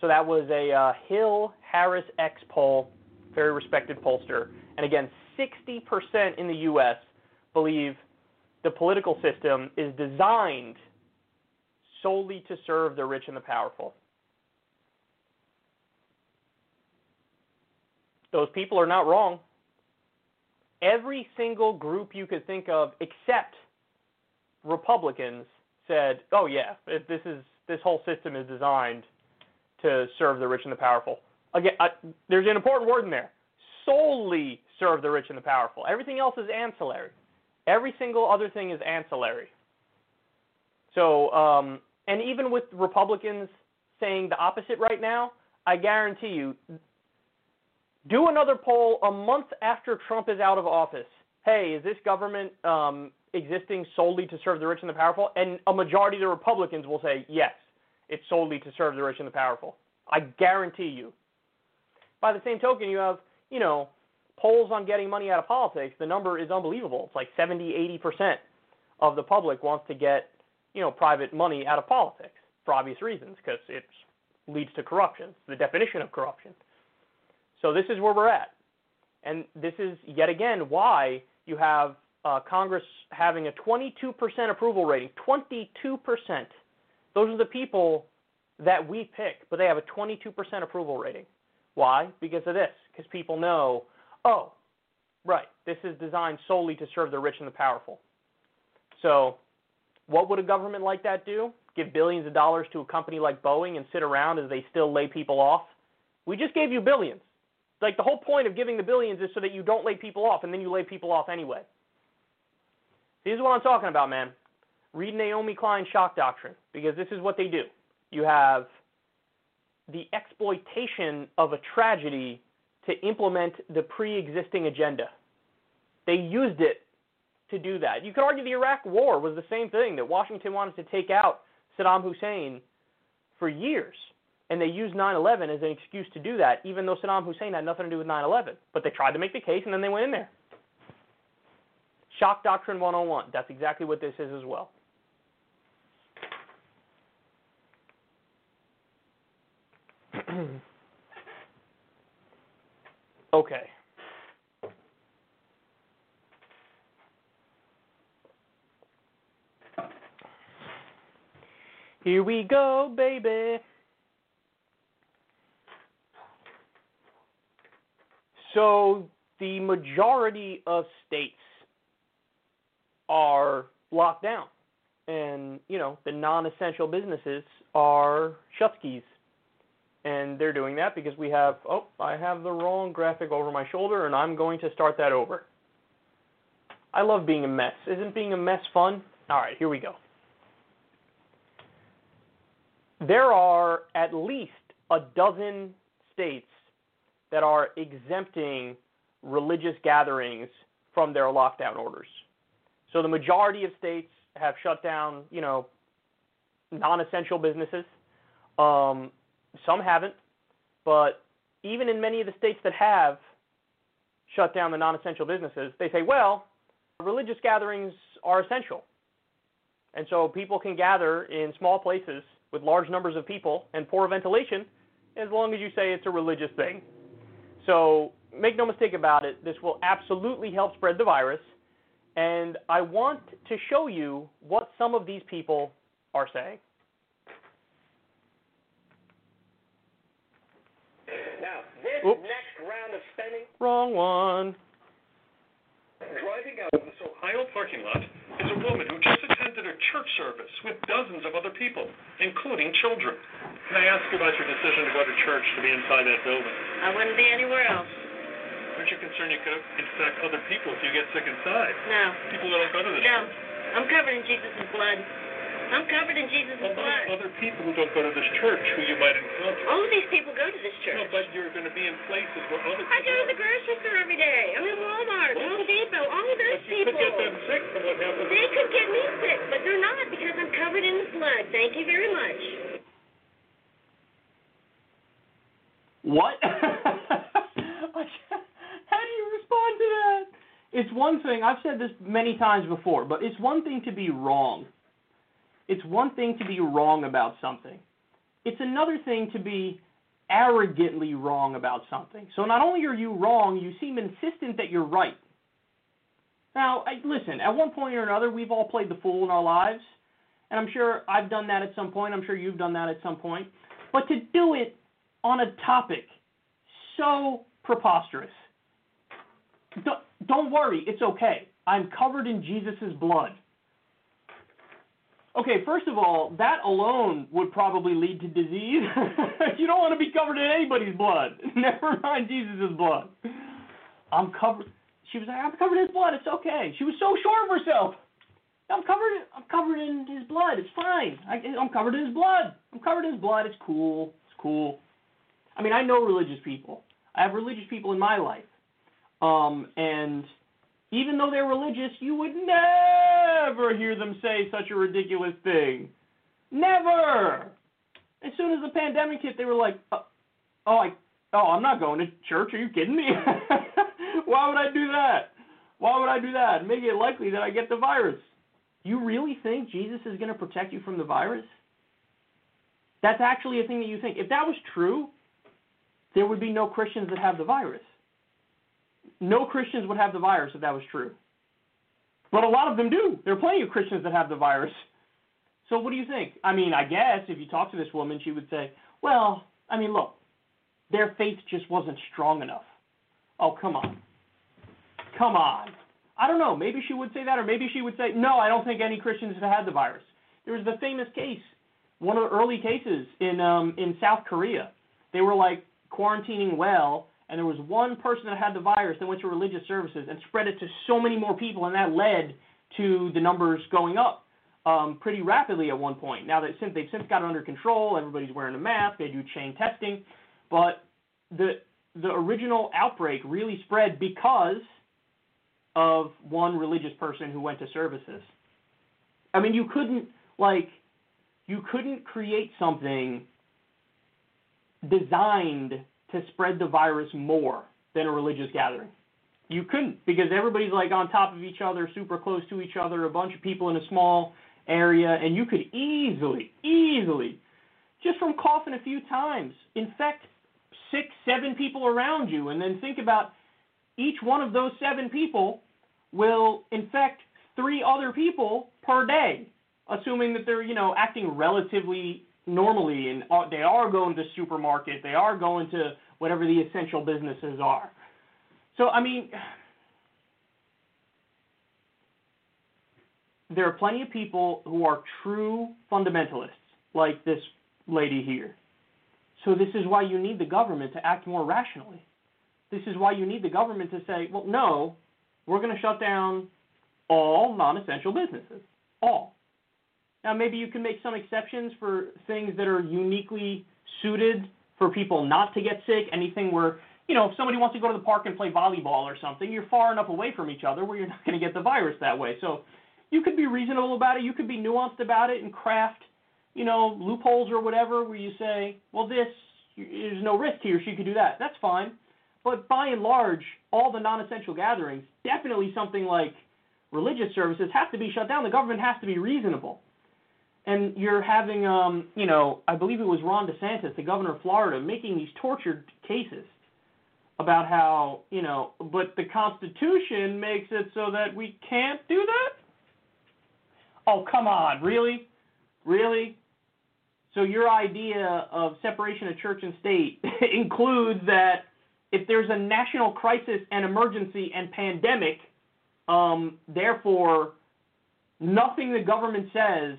So that was a uh, Hill Harris X poll very respected pollster. And again, 60% in the U.S. believe the political system is designed solely to serve the rich and the powerful. Those people are not wrong. Every single group you could think of, except Republicans, said, "Oh yeah, this is this whole system is designed to serve the rich and the powerful. Again, there's an important word in there. Solely serve the rich and the powerful. Everything else is ancillary. Every single other thing is ancillary. So, um, and even with Republicans saying the opposite right now, I guarantee you, do another poll a month after Trump is out of office. Hey, is this government um, existing solely to serve the rich and the powerful? And a majority of the Republicans will say, yes, it's solely to serve the rich and the powerful. I guarantee you. By the same token, you have, you know, polls on getting money out of politics. The number is unbelievable. It's like 70, 80% of the public wants to get, you know, private money out of politics for obvious reasons because it leads to corruption. It's the definition of corruption. So this is where we're at. And this is yet again why you have uh, Congress having a 22% approval rating. 22%. Those are the people that we pick, but they have a 22% approval rating. Why? Because of this. Because people know, oh, right, this is designed solely to serve the rich and the powerful. So, what would a government like that do? Give billions of dollars to a company like Boeing and sit around as they still lay people off? We just gave you billions. Like the whole point of giving the billions is so that you don't lay people off and then you lay people off anyway. This is what I'm talking about, man. Read Naomi Klein's shock doctrine because this is what they do. You have the exploitation of a tragedy to implement the pre-existing agenda. They used it to do that. You could argue the Iraq War was the same thing that Washington wanted to take out Saddam Hussein for years. And they used 9/11 as an excuse to do that, even though Saddam Hussein had nothing to do with 9/11. But they tried to make the case, and then they went in there. Shock doctrine 101. That's exactly what this is as well. okay. Here we go, baby. So the majority of states are locked down. And, you know, the non essential businesses are shut skis. And they're doing that because we have, oh, I have the wrong graphic over my shoulder, and I'm going to start that over. I love being a mess. Isn't being a mess fun? All right, here we go. There are at least a dozen states that are exempting religious gatherings from their lockdown orders. So the majority of states have shut down, you know, non-essential businesses. Um, some haven't, but even in many of the states that have shut down the non-essential businesses, they say, well, religious gatherings are essential. And so people can gather in small places with large numbers of people and poor ventilation as long as you say it's a religious thing. So make no mistake about it, this will absolutely help spread the virus. And I want to show you what some of these people are saying. Now, this Oops. next round of spending. Wrong one. Driving out of this Ohio parking lot is a woman who just attended a church service with dozens of other people, including children. Can I ask you about your decision to go to church to be inside that building? I wouldn't be anywhere else. Aren't you concerned you could infect other people if you get sick inside? No. People that don't go to this No. church. I'm covered in Jesus' blood. I'm covered in Jesus' Well, what blood. about other people who don't go to this church who you might encounter? All of these people go to this church. No, but you're going to be in places where other people I go to the grocery store every day. I'm in Walmart, Home Depot, all of those But you people. could get them sick from what happened. They could get me sick, but they're not because I'm covered in His blood. Thank you very much. What? How do you respond to that? It's one thing, I've said this many times before, but it's one thing to be wrong. It's one thing to be wrong about something. It's another thing to be arrogantly wrong about something. So not only are you wrong, you seem insistent that you're right. Now, I, listen, at one point or another, we've all played the fool in our lives, and I'm sure I've done that at some point. I'm sure you've done that at some point. But to do it on a topic so preposterous, don't, don't worry, it's okay. I'm covered in Jesus' blood. Okay, first of all, that alone would probably lead to disease. you don't want to be covered in anybody's blood. Never mind Jesus' blood. I'm covered. She was like, I'm covered in his blood. It's okay. She was so sure of herself. I'm covered. I'm covered in his blood. It's fine. I, I'm covered in his blood. I'm covered in his blood. It's cool. It's cool. I mean, I know religious people. I have religious people in my life. Um, and even though they're religious, you would never hear them say such a ridiculous thing. Never. As soon as the pandemic hit, they were like, uh, "Oh, I, oh, I'm not going to church. Are you kidding me? Why would I do that? Why would I do that? Make it likely that I get the virus." You really think Jesus is going to protect you from the virus? That's actually a thing that you think. If that was true, there would be no Christians that have the virus. No Christians would have the virus if that was true. But a lot of them do. There are plenty of Christians that have the virus. So what do you think? I mean, I guess if you talk to this woman, she would say, well, I mean, look, their faith just wasn't strong enough. Oh, come on. Come on. I don't know. Maybe she would say that, or maybe she would say, no, I don't think any Christians have had the virus. There was the famous case, one of the early cases in um, in South Korea. They were like quarantining well, and there was one person that had the virus that went to religious services and spread it to so many more people, and that led to the numbers going up um, pretty rapidly at one point. Now that since they've since got it under control, everybody's wearing a mask, they do chain testing, but the the original outbreak really spread because of one religious person who went to services. I mean, you couldn't like you couldn't create something designed to spread the virus more than a religious gathering. You couldn't because everybody's like on top of each other, super close to each other, a bunch of people in a small area, and you could easily, easily, just from coughing a few times, infect six, seven people around you, and then think about each one of those seven people will infect three other people per day, assuming that they're, you know, acting relatively normally and they are going to supermarket, they are going to whatever the essential businesses are. So, I mean, there are plenty of people who are true fundamentalists, like this lady here. So, this is why you need the government to act more rationally. This is why you need the government to say, well, no, we're going to shut down all non essential businesses. All. Now, maybe you can make some exceptions for things that are uniquely suited for people not to get sick. Anything where, you know, if somebody wants to go to the park and play volleyball or something, you're far enough away from each other where you're not going to get the virus that way. So you could be reasonable about it. You could be nuanced about it and craft, you know, loopholes or whatever where you say, well, this, there's no risk here, you could do that. That's fine. But by and large, all the non essential gatherings, definitely something like religious services, have to be shut down. The government has to be reasonable. And you're having, um, you know, I believe it was Ron DeSantis, the governor of Florida, making these tortured cases about how, you know, but the Constitution makes it so that we can't do that? Oh, come on, really? Really? So your idea of separation of church and state includes that if there's a national crisis and emergency and pandemic, um, therefore, nothing the government says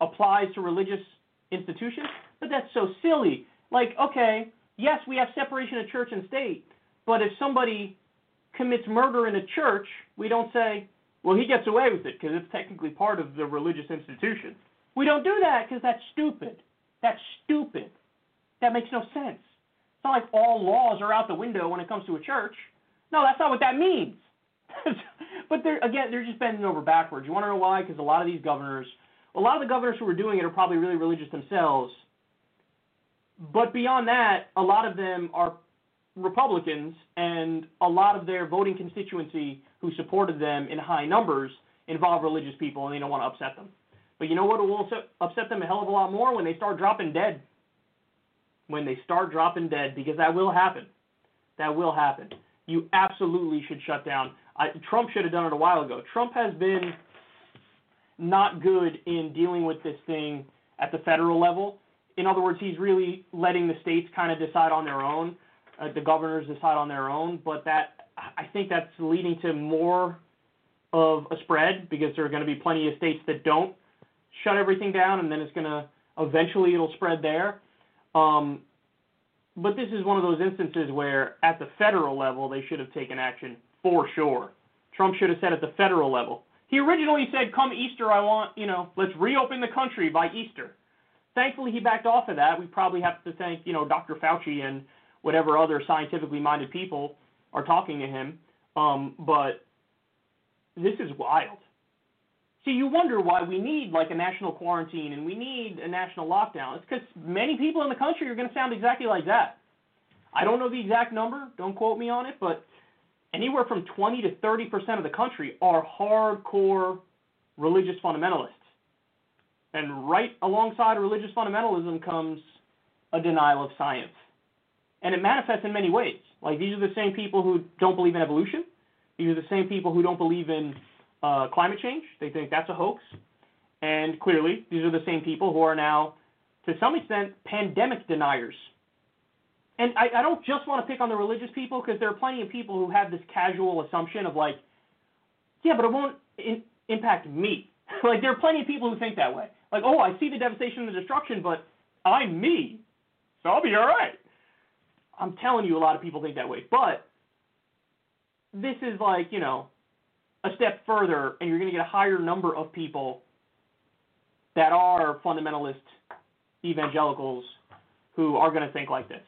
applies to religious institutions. But that's so silly. Like, okay, yes, we have separation of church and state, but if somebody commits murder in a church, we don't say, well, he gets away with it because it's technically part of the religious institution. We don't do that because that's stupid. That's stupid. That makes no sense. It's not like all laws are out the window when it comes to a church. No, that's not what that means. but they're again, they're just bending over backwards. You want to know why? Because a lot of these governors, a lot of the governors who are doing it are probably really religious themselves. But beyond that, a lot of them are Republicans, and a lot of their voting constituency who supported them in high numbers involve religious people, and they don't want to upset them. But you know what will upset them a hell of a lot more when they start dropping dead. When they start dropping dead, because that will happen. That will happen. You absolutely should shut down. I, Trump should have done it a while ago. Trump has been not good in dealing with this thing at the federal level. In other words, he's really letting the states kind of decide on their own, uh, the governors decide on their own. But that I think that's leading to more of a spread because there are going to be plenty of states that don't shut everything down, and then it's going to eventually it'll spread there. Um, but this is one of those instances where, at the federal level, they should have taken action for sure. Trump should have said at the federal level. He originally said, "Come Easter, I want you know, let's reopen the country by Easter." Thankfully, he backed off of that. We probably have to thank you know Dr. Fauci and whatever other scientifically minded people are talking to him. Um, but this is wild. See, you wonder why we need like a national quarantine and we need a national lockdown. It's because many people in the country are going to sound exactly like that. I don't know the exact number, don't quote me on it, but anywhere from 20 to 30 percent of the country are hardcore religious fundamentalists. And right alongside religious fundamentalism comes a denial of science. And it manifests in many ways. Like these are the same people who don't believe in evolution. These are the same people who don't believe in uh, climate change. They think that's a hoax. And clearly, these are the same people who are now, to some extent, pandemic deniers. And I, I don't just want to pick on the religious people because there are plenty of people who have this casual assumption of like, yeah, but it won't in, impact me. like there are plenty of people who think that way. Like, oh, I see the devastation and the destruction, but I'm me, so I'll be all right. I'm telling you, a lot of people think that way. But this is like, you know, a step further, and you're going to get a higher number of people that are fundamentalist evangelicals who are going to think like this.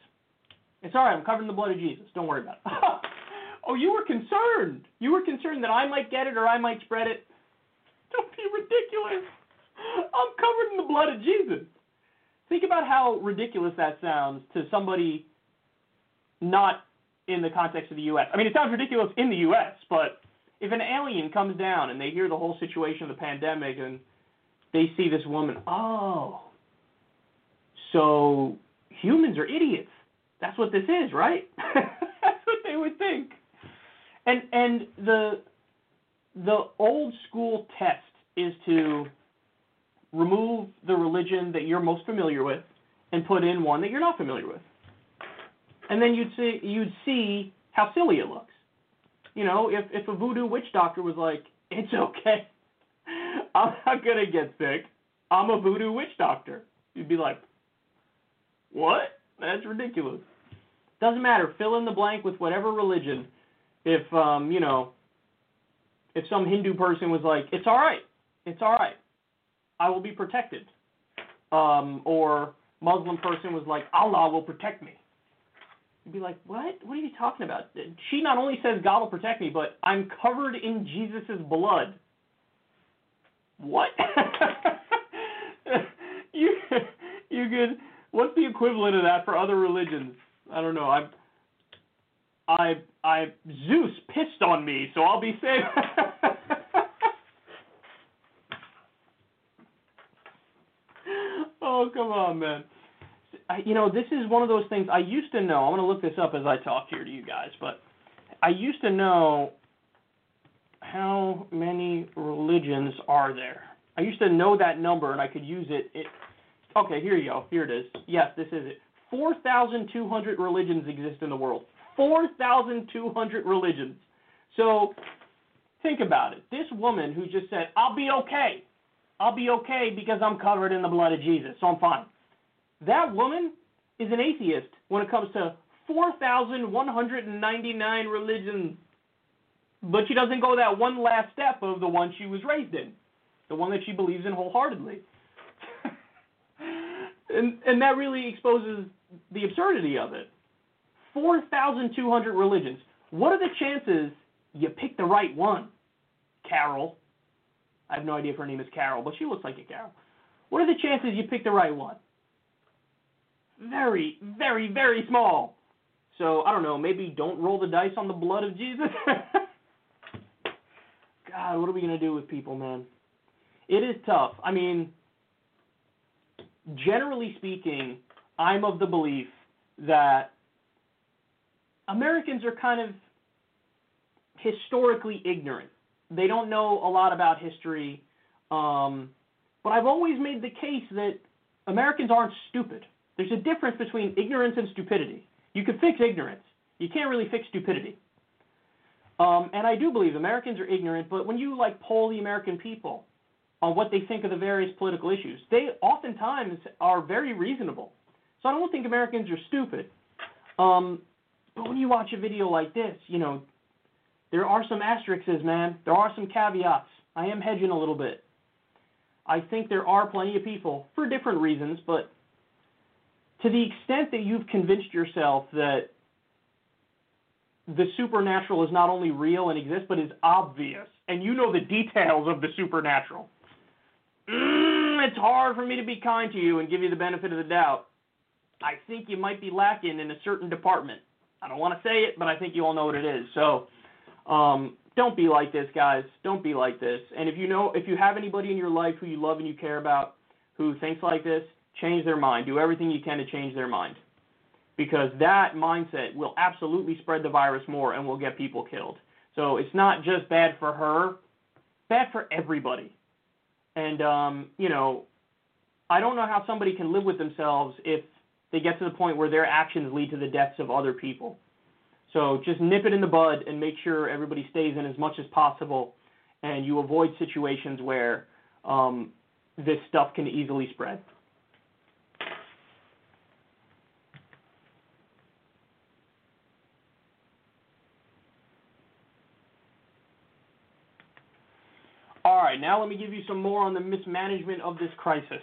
It's all right. I'm covered in the blood of Jesus. Don't worry about it. oh, you were concerned. You were concerned that I might get it or I might spread it. Don't be ridiculous. I'm covered in the blood of Jesus. Think about how ridiculous that sounds to somebody not in the context of the U.S. I mean, it sounds ridiculous in the U.S., but if an alien comes down and they hear the whole situation of the pandemic and they see this woman, oh, so humans are idiots. That's what this is, right? That's what they would think. And and the the old school test is to remove the religion that you're most familiar with and put in one that you're not familiar with. And then you'd see you'd see how silly it looks. You know, if if a voodoo witch doctor was like, "It's okay. I'm not going to get sick. I'm a voodoo witch doctor." You'd be like, "What? That's ridiculous." Doesn't matter. Fill in the blank with whatever religion. If um, you know, if some Hindu person was like, "It's all right. It's all right. I will be protected," um, or Muslim person was like, "Allah will protect me." You'd be like, "What? What are you talking about?" She not only says God will protect me, but I'm covered in Jesus' blood. What? you you could. What's the equivalent of that for other religions? I don't know. I I I Zeus pissed on me, so I'll be safe. oh come on, man. I, you know, this is one of those things I used to know. I'm to look this up as I talk here to you guys, but I used to know how many religions are there. I used to know that number and I could use it. it okay, here you go. Here it is. Yes, this is it. 4,200 religions exist in the world. 4,200 religions. So think about it. This woman who just said, I'll be okay. I'll be okay because I'm covered in the blood of Jesus, so I'm fine. That woman is an atheist when it comes to 4,199 religions. But she doesn't go that one last step of the one she was raised in, the one that she believes in wholeheartedly. And and that really exposes the absurdity of it. 4,200 religions. What are the chances you pick the right one? Carol. I have no idea if her name is Carol, but she looks like a Carol. What are the chances you pick the right one? very, very, very small. So I don't know. Maybe don't roll the dice on the blood of Jesus. God, what are we gonna do with people, man? It is tough. I mean, generally speaking, I'm of the belief that Americans are kind of historically ignorant. They don't know a lot about history. Um, but I've always made the case that Americans aren't stupid. There's a difference between ignorance and stupidity. You can fix ignorance. You can't really fix stupidity. Um, and I do believe Americans are ignorant, but when you like poll the American people, on what they think of the various political issues. They oftentimes are very reasonable. So I don't think Americans are stupid. Um, but when you watch a video like this, you know, there are some asterisks, man. There are some caveats. I am hedging a little bit. I think there are plenty of people, for different reasons, but to the extent that you've convinced yourself that the supernatural is not only real and exists, but is obvious, and you know the details of the supernatural, mm, it's hard for me to be kind to you and give you the benefit of the doubt. I think you might be lacking in a certain department. I don't want to say it, but I think you all know what it is. So, um, don't be like this, guys. Don't be like this. And if you know, if you have anybody in your life who you love and you care about who thinks like this, change their mind. Do everything you can to change their mind. Because that mindset will absolutely spread the virus more and will get people killed. So it's not just bad for her, bad for everybody. And um, you know, I don't know how somebody can live with themselves if they get to the point where their actions lead to the deaths of other people. So just nip it in the bud and make sure everybody stays in as much as possible, and you avoid situations where um, this stuff can easily spread. All right, now let me give you some more on the mismanagement of this crisis.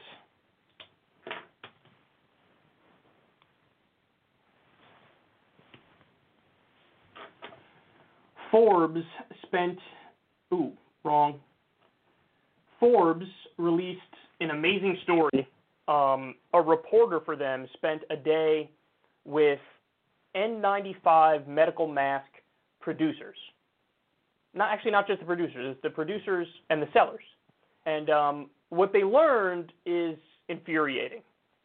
Forbes spent, ooh, wrong. Forbes released an amazing story. Um, a reporter for them spent a day with N95 medical mask producers. Not actually, not just the producers, it's the producers and the sellers. And um, what they learned is infuriating.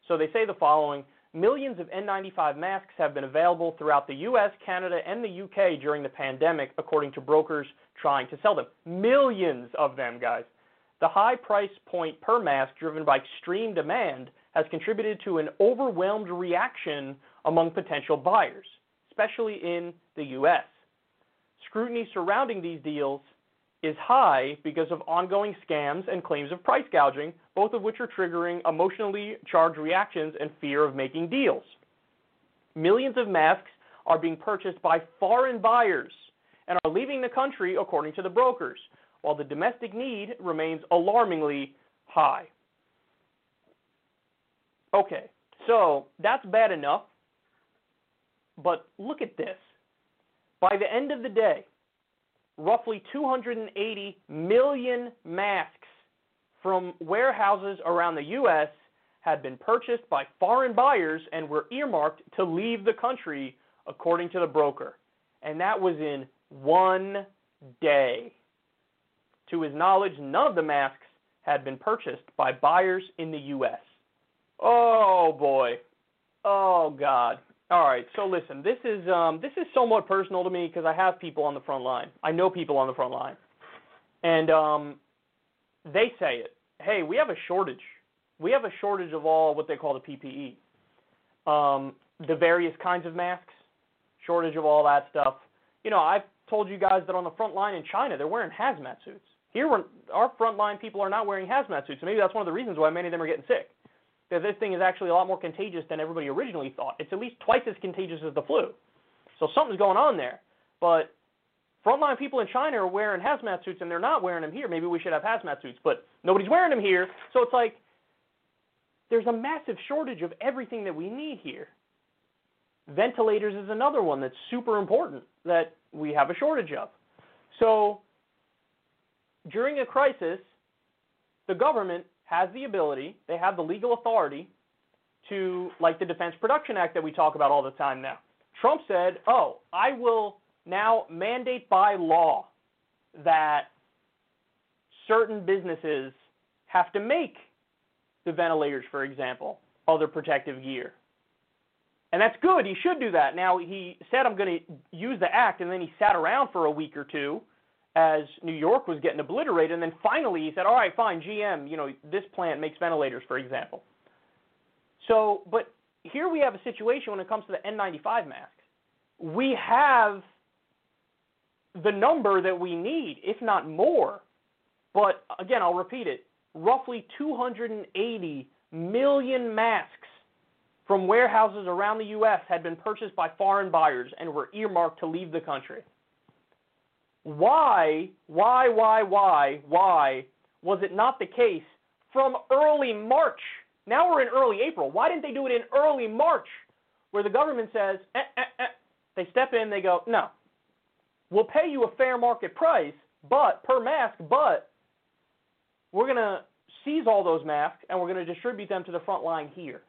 So they say the following Millions of N95 masks have been available throughout the US, Canada, and the UK during the pandemic, according to brokers trying to sell them. Millions of them, guys. The high price point per mask, driven by extreme demand, has contributed to an overwhelmed reaction among potential buyers, especially in the US. Scrutiny surrounding these deals is high because of ongoing scams and claims of price gouging, both of which are triggering emotionally charged reactions and fear of making deals. Millions of masks are being purchased by foreign buyers and are leaving the country, according to the brokers, while the domestic need remains alarmingly high. Okay, so that's bad enough, but look at this. By the end of the day, roughly 280 million masks from warehouses around the U.S. had been purchased by foreign buyers and were earmarked to leave the country, according to the broker. And that was in one day. To his knowledge, none of the masks had been purchased by buyers in the U.S. Oh boy. Oh God. All right, so listen, this is um, this is somewhat personal to me because I have people on the front line. I know people on the front line, and um, they say it. Hey, we have a shortage. We have a shortage of all what they call the PPE, um, the various kinds of masks. Shortage of all that stuff. You know, I've told you guys that on the front line in China, they're wearing hazmat suits. Here, our frontline people are not wearing hazmat suits. So maybe that's one of the reasons why many of them are getting sick that this thing is actually a lot more contagious than everybody originally thought. It's at least twice as contagious as the flu. So something's going on there. But frontline people in China are wearing hazmat suits and they're not wearing them here. Maybe we should have hazmat suits, but nobody's wearing them here. So it's like there's a massive shortage of everything that we need here. Ventilators is another one that's super important that we have a shortage of. So during a crisis, the government has the ability, they have the legal authority to, like the Defense Production Act that we talk about all the time now. Trump said, oh, I will now mandate by law that certain businesses have to make the ventilators, for example, other protective gear. And that's good. He should do that. Now, he said, I'm going to use the act, and then he sat around for a week or two as New York was getting obliterated. And then finally he said, all right, fine, GM, you know, this plant makes ventilators, for example. So, but here we have a situation when it comes to the N95 masks. We have the number that we need, if not more. But again, I'll repeat it. roughly 280 million masks from warehouses around the U.S. had been purchased by foreign buyers and were earmarked to leave the country. Why, why, why, why, why was it not the case from early March? Now we're in early April. Why didn't they do it in early March where the government says, eh, eh, eh. they step in, they go, no, we'll pay you a fair market price, but per mask, but we're going to seize all those masks and we're going to distribute them to the front line here.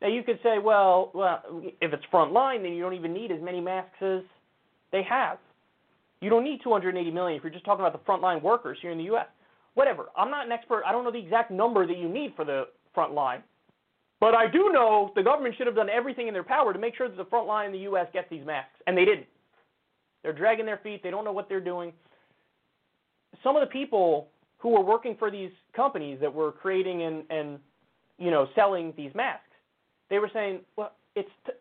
Now you could say, well, well, if it's front line, then you don't even need as many masks as they have. You don't need 280 million if you're just talking about the frontline workers here in the U.S. Whatever. I'm not an expert. I don't know the exact number that you need for the front line. But I do know the government should have done everything in their power to make sure that the front line in the U.S. gets these masks, and they didn't. They're dragging their feet. They don't know what they're doing. Some of the people who were working for these companies that were creating and, and you know selling these masks, they were saying, well, it's t-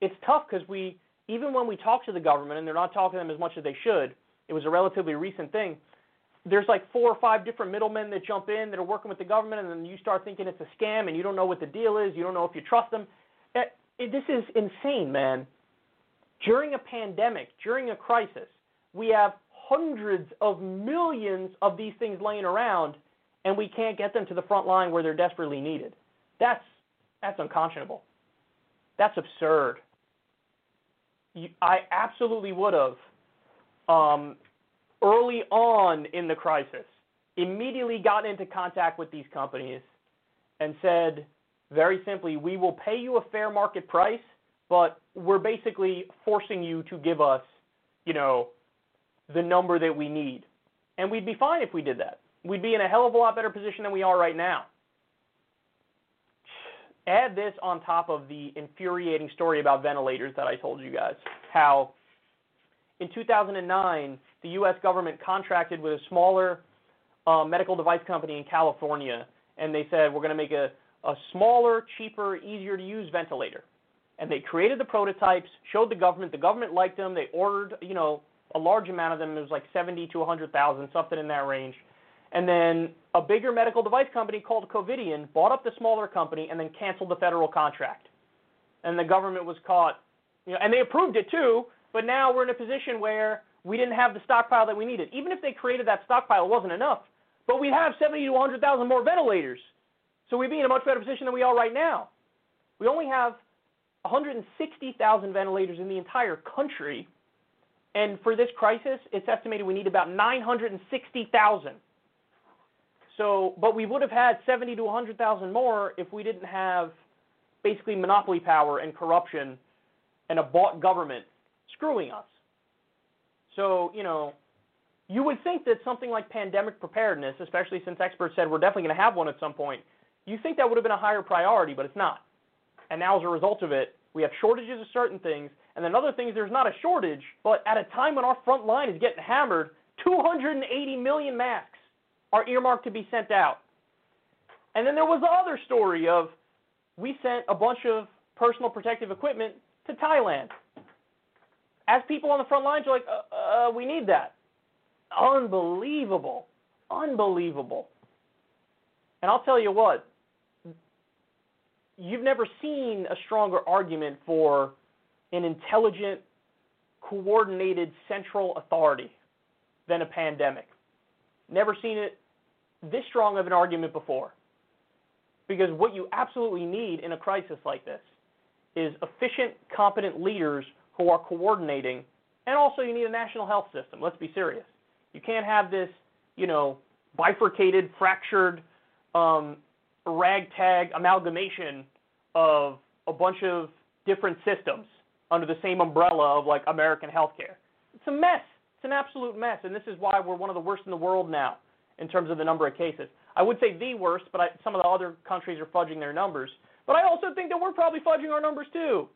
it's tough because we even when we talk to the government and they're not talking to them as much as they should, it was a relatively recent thing. There's like four or five different middlemen that jump in that are working with the government, and then you start thinking it's a scam and you don't know what the deal is. You don't know if you trust them. It, eh, it, this is insane, man. During a pandemic, during a crisis, we have hundreds of millions of these things laying around, and we can't get them to the front line where they're desperately needed. That's that's unconscionable. That's absurd I absolutely would have, um, early on in the crisis, immediately gotten into contact with these companies and said, very simply, we will pay you a fair market price, but we're basically forcing you to give us, you know, the number that we need. And we'd be fine if we did that. We'd be in a hell of a lot better position than we are right now. Add this on top of the infuriating story about ventilators that I told you guys. How in 2009, the U.S. government contracted with a smaller uh, medical device company in California, and they said, we're going to make a, a smaller, cheaper, easier to use ventilator. And they created the prototypes, showed the government. The government liked them. They ordered, you know, a large amount of them. It was like 70 to 100,000, something in that range. And then a bigger medical device company called Covidien bought up the smaller company and then canceled the federal contract. And the government was caught, you know, and they approved it too, but now we're in a position where we didn't have the stockpile that we needed. Even if they created that stockpile, it wasn't enough. But we'd have 70 to 100,000 more ventilators. So we'd be in a much better position than we are right now. We only have 160,000 ventilators in the entire country. And for this crisis, it's estimated we need about 960,000. So, but we would have had 70 to 100,000 more if we didn't have basically monopoly power and corruption and a bought government screwing us. So, you know, you would think that something like pandemic preparedness, especially since experts said we're definitely going to have one at some point, you think that would have been a higher priority, but it's not. And now, as a result of it, we have shortages of certain things, and then other things there's not a shortage, but at a time when our front line is getting hammered, 280 million masks are earmarked to be sent out. And then there was the other story of we sent a bunch of personal protective equipment to Thailand. As people on the front lines are like, uh, uh, we need that. Unbelievable. Unbelievable. And I'll tell you what, you've never seen a stronger argument for an intelligent, coordinated central authority than a pandemic. Never seen it this strong of an argument before. Because what you absolutely need in a crisis like this is efficient, competent leaders who are coordinating, and also you need a national health system. Let's be serious. You can't have this, you know, bifurcated, fractured, um, ragtag amalgamation of a bunch of different systems under the same umbrella of like American healthcare. It's a mess. It's an absolute mess, and this is why we're one of the worst in the world now in terms of the number of cases. I would say the worst, but I, some of the other countries are fudging their numbers. But I also think that we're probably fudging our numbers too.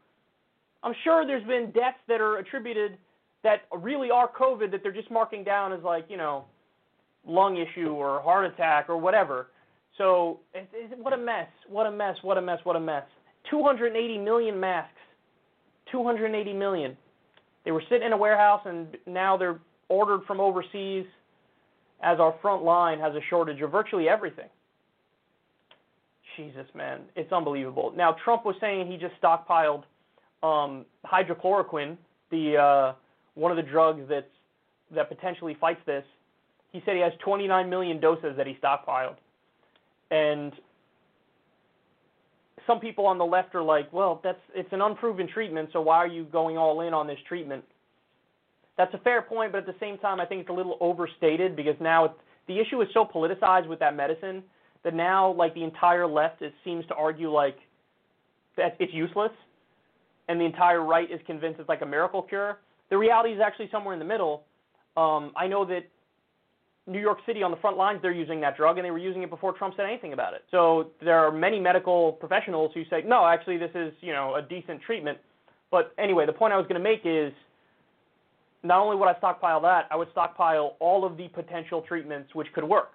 I'm sure there's been deaths that are attributed that really are COVID that they're just marking down as like, you know, lung issue or heart attack or whatever. So it, it, what a mess, what a mess, what a mess, what a mess. 280 million masks. 280 million. They were sitting in a warehouse and now they're ordered from overseas as our front line has a shortage of virtually everything. Jesus, man, it's unbelievable. Now Trump was saying he just stockpiled um, hydrochloroquine, the uh, one of the drugs that's that potentially fights this. He said he has 29 million doses that he stockpiled, and some people on the left are like, well, that's it's an unproven treatment, so why are you going all in on this treatment? That's a fair point, but at the same time, I think it's a little overstated because now it's, the issue is so politicized with that medicine that now, like the entire left, it seems to argue like that it's useless, and the entire right is convinced it's like a miracle cure. The reality is actually somewhere in the middle. Um, I know that New York City on the front lines, they're using that drug, and they were using it before Trump said anything about it. So there are many medical professionals who say, no, actually, this is you know a decent treatment. But anyway, the point I was going to make is not only would I stockpile that, I would stockpile all of the potential treatments which could work.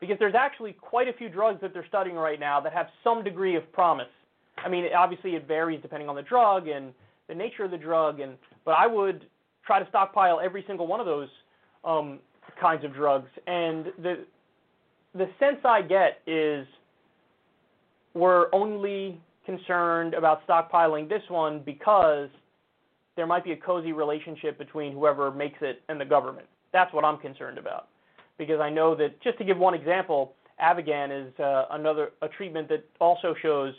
Because there's actually quite a few drugs that they're studying right now that have some degree of promise. I mean, obviously it varies depending on the drug and the nature of the drug, and but I would try to stockpile every single one of those um, kinds of drugs. And the the sense I get is we're only concerned about stockpiling this one because there might be a cozy relationship between whoever makes it and the government. That's what I'm concerned about. Because I know that, just to give one example, Avigan is uh, another a treatment that also shows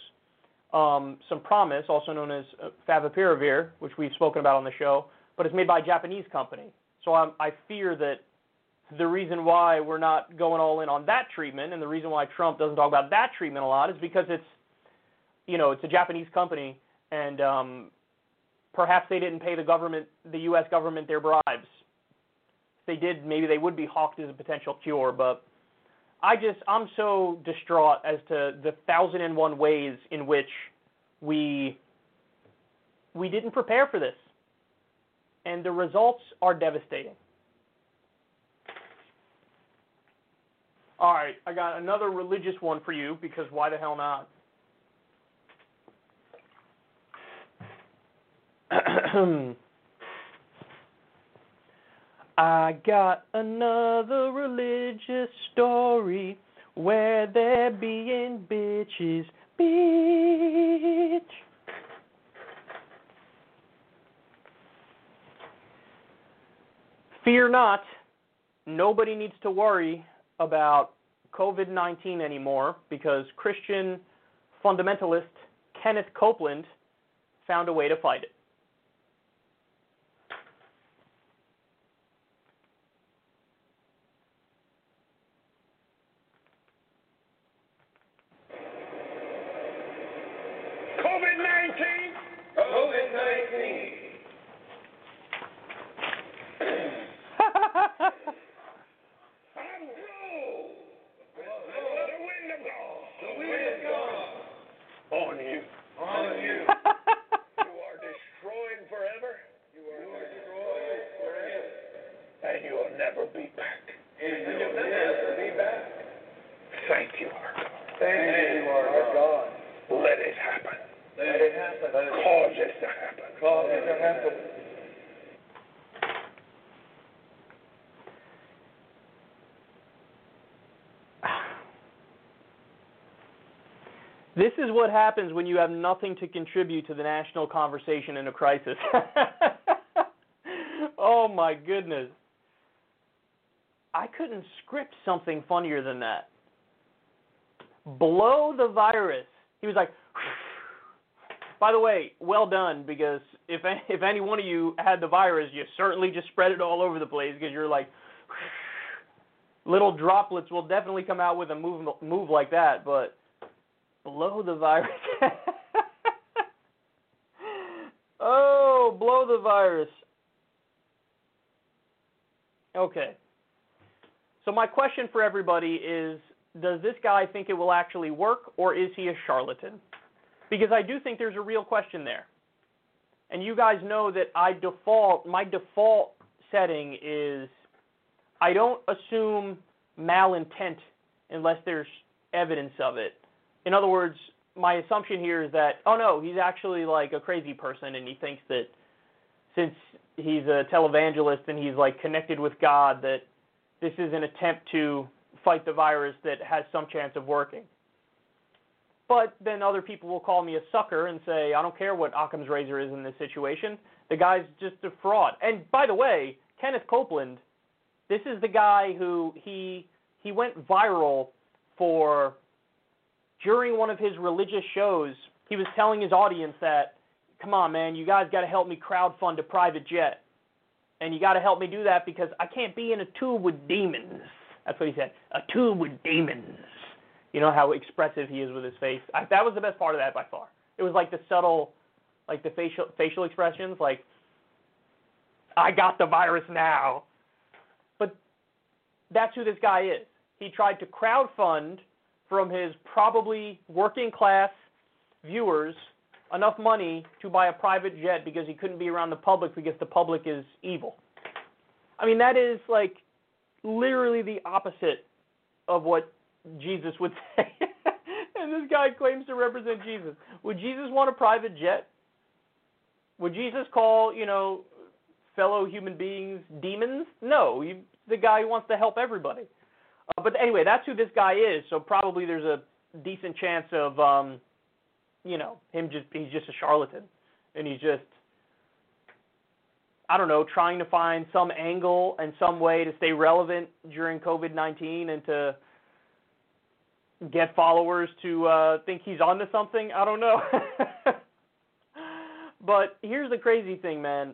um, some promise, also known as uh, favipiravir, which we've spoken about on the show, but it's made by a Japanese company. So I'm, I fear that the reason why we're not going all in on that treatment, and the reason why Trump doesn't talk about that treatment a lot, is because it's, you know, it's a Japanese company, and um, perhaps they didn't pay the government, the U.S. government, their bribes. If they did, maybe they would be hawked as a potential cure. But I just, I'm so distraught as to the thousand and one ways in which we we didn't prepare for this, and the results are devastating. All right, I got another religious one for you because why the hell not? I got another religious story where they're being bitches, bitch. Fear not, nobody needs to worry about COVID 19 anymore because Christian fundamentalist Kenneth Copeland found a way to fight it. COVID 19? COVID 19. I'm through. Let the wind of God. The wind of God. On you. On you. you are destroyed forever. You are destroyed forever. And you will never be back. And you will never be back. Thank you, our God. Thank you, our God. Let it happen. Let it happen. Cause it to happen. Cause it to happen. This is what happens when you have nothing to contribute to the national conversation in a crisis. oh my goodness. I couldn't script something funnier than that. Blow the virus. He was like, by the way, well done because if if any one of you had the virus, you certainly just spread it all over the place because you're like little droplets will definitely come out with a move move like that, but blow the virus. oh, blow the virus. Okay. So my question for everybody is does this guy think it will actually work or is he a charlatan? Because I do think there's a real question there. And you guys know that I default my default setting is I don't assume malintent unless there's evidence of it. In other words, my assumption here is that oh no, he's actually like a crazy person and he thinks that since he's a televangelist and he's like connected with God that this is an attempt to fight the virus that has some chance of working. But then other people will call me a sucker and say, I don't care what Occam's razor is in this situation. The guy's just a fraud. And by the way, Kenneth Copeland, this is the guy who he he went viral for during one of his religious shows. He was telling his audience that, come on, man, you guys got to help me crowdfund a private jet, and you got to help me do that because I can't be in a tube with demons. That's what he said. A tube with demons. You know how expressive he is with his face. I, that was the best part of that by far. It was like the subtle, like the facial facial expressions, like I got the virus now. But that's who this guy is. He tried to crowdfund from his probably working class viewers enough money to buy a private jet because he couldn't be around the public because the public is evil. I mean, that is like literally the opposite of what Jesus would say. and this guy claims to represent Jesus. Would Jesus want a private jet? Would Jesus call, you know, fellow human beings demons? No, he, the guy who wants to help everybody. Uh, but anyway, that's who this guy is. So probably there's a decent chance of, um, you know, him just he's just a charlatan, and he's just I don't know, trying to find some angle and some way to stay relevant during COVID 19 and to get followers to uh, think he's onto something. I don't know. but here's the crazy thing, man.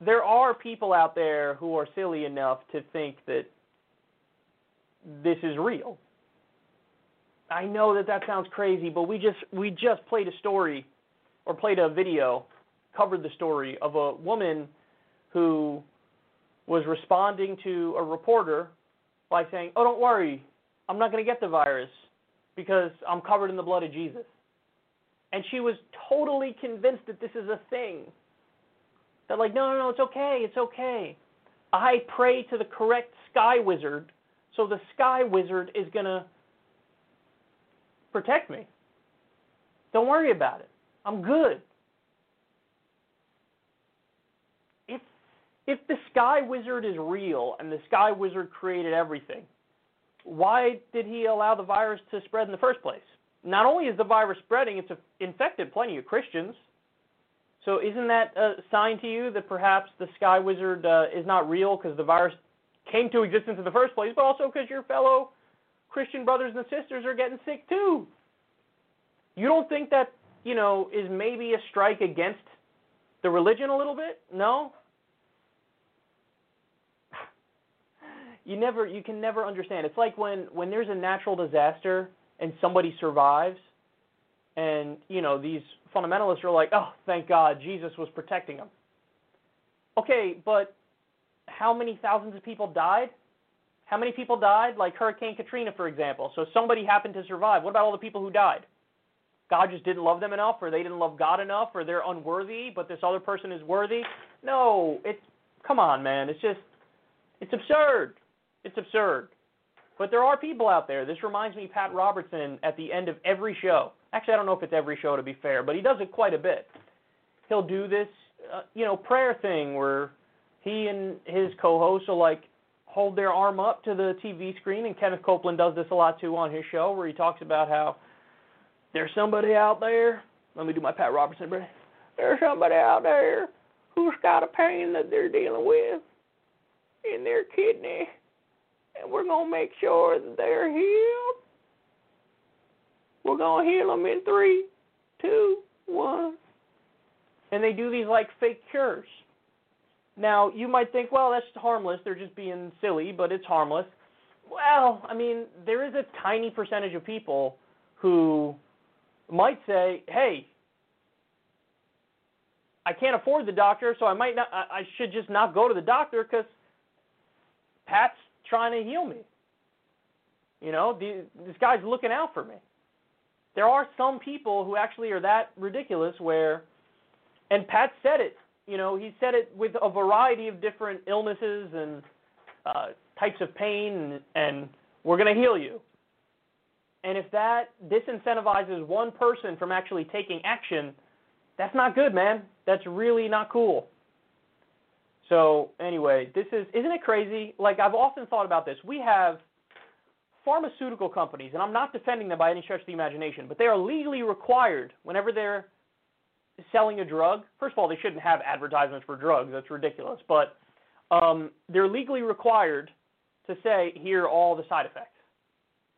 There are people out there who are silly enough to think that this is real. I know that that sounds crazy, but we just we just played a story or played a video, covered the story of a woman who was responding to a reporter by saying, "Oh, don't worry, I'm not going to get the virus because I'm covered in the blood of Jesus." And she was totally convinced that this is a thing. That like, no, no, no, it's okay, it's okay. I pray to the correct sky wizard, so the sky wizard is going to protect me. Don't worry about it. I'm good. If if the sky wizard is real and the sky wizard created everything, why did he allow the virus to spread in the first place? Not only is the virus spreading, it's infected plenty of Christians. So isn't that a sign to you that perhaps the sky wizard uh, is not real because the virus came to existence in the first place, but also because your fellow Christian brothers and sisters are getting sick too? You don't think that, you know, is maybe a strike against the religion a little bit? No? You never you can never understand. It's like when when there's a natural disaster and somebody survives and, you know, these fundamentalists are like, "Oh, thank God, Jesus was protecting them." Okay, but how many thousands of people died? How many people died? Like Hurricane Katrina, for example. So somebody happened to survive. What about all the people who died? God just didn't love them enough, or they didn't love God enough, or they're unworthy, but this other person is worthy. No, it's come on, man. It's just it's absurd. It's absurd. But there are people out there. This reminds me Pat Robertson at the end of every show. Actually, I don't know if it's every show to be fair, but he does it quite a bit. He'll do this, uh, you know, prayer thing where he and his co-hosts will like hold their arm up to the TV screen, and Kenneth Copeland does this a lot too on his show, where he talks about how there's somebody out there. Let me do my Pat Robertson, Brady. There's somebody out there who's got a pain that they're dealing with in their kidney, and we're gonna make sure that they're healed. We're gonna heal them in three, two, one. And they do these like fake cures. Now, you might think, well, that's harmless. They're just being silly, but it's harmless. Well, I mean, there is a tiny percentage of people who might say, "Hey, I can't afford the doctor, so I might not. I, should just not go to the doctor because Pat's trying to heal me. You know, the, this guy's looking out for me." There are some people who actually are that ridiculous where, and Pat said it. You know, he said it with a variety of different illnesses and uh, types of pain, and, and we're going to heal you. And if that disincentivizes one person from actually taking action, that's not good, man. That's really not cool. So anyway, this is isn't it crazy? Like I've often thought about this. We have pharmaceutical companies, and I'm not defending them by any stretch of the imagination, but they are legally required whenever they're selling a drug. First of all, they shouldn't have advertisements for drugs. That's ridiculous. But um, they're legally required to say here are all the side effects.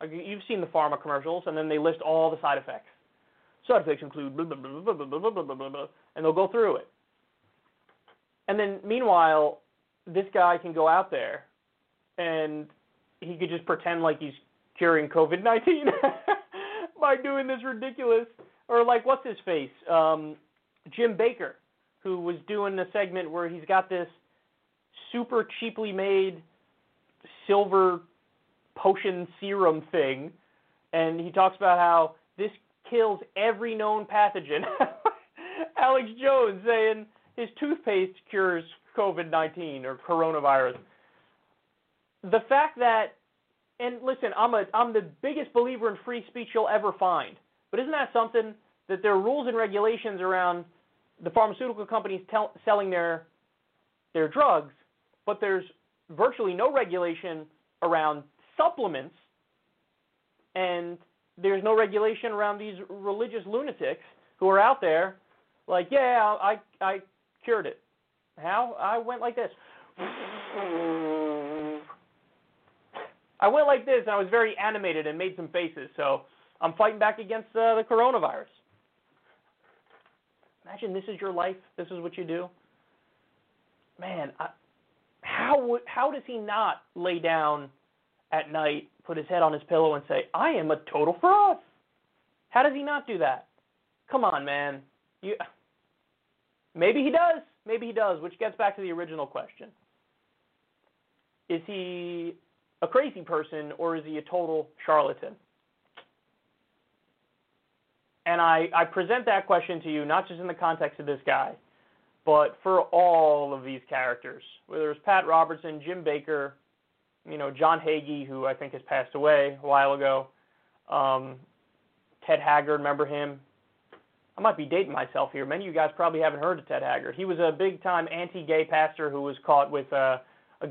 Like you've seen the pharma commercials, and then they list all the side effects. Side effects include blah blah blah blah blah blah blah blah blah, and they'll go through it. And then meanwhile, this guy can go out there and he could just pretend like he's curing COVID nineteen by doing this ridiculous or like what's his face? Um Jim Bakker, who was doing a segment where he's got this super cheaply made silver potion serum thing, and he talks about how this kills every known pathogen. Alex Jones saying his toothpaste cures COVID 19 or coronavirus. The fact that, and listen, I'm, a, I'm the biggest believer in free speech you'll ever find, but isn't that something that there are rules and regulations around the pharmaceutical companies tell, selling their their drugs, but there's virtually no regulation around supplements, and there's no regulation around these religious lunatics who are out there, like, yeah, I I cured it. How? I went like this. I went like this, and I was very animated and made some faces. So I'm fighting back against uh, the coronavirus. Imagine this is your life. This is what you do. Man, I, how would how does he not lay down at night, put his head on his pillow, and say, "I am a total fraud"? How does he not do that? Come on, man. You. Maybe he does. Maybe he does. Which gets back to the original question: Is he a crazy person or is he a total charlatan? And I, I present that question to you not just in the context of this guy, but for all of these characters, whether it's Pat Robertson, Jim Bakker, you know, John Hagee, who I think has passed away a while ago, um, Ted Haggard, remember him? I might be dating myself here. Many of you guys probably haven't heard of Ted Haggard. He was a big time anti gay pastor who was caught with a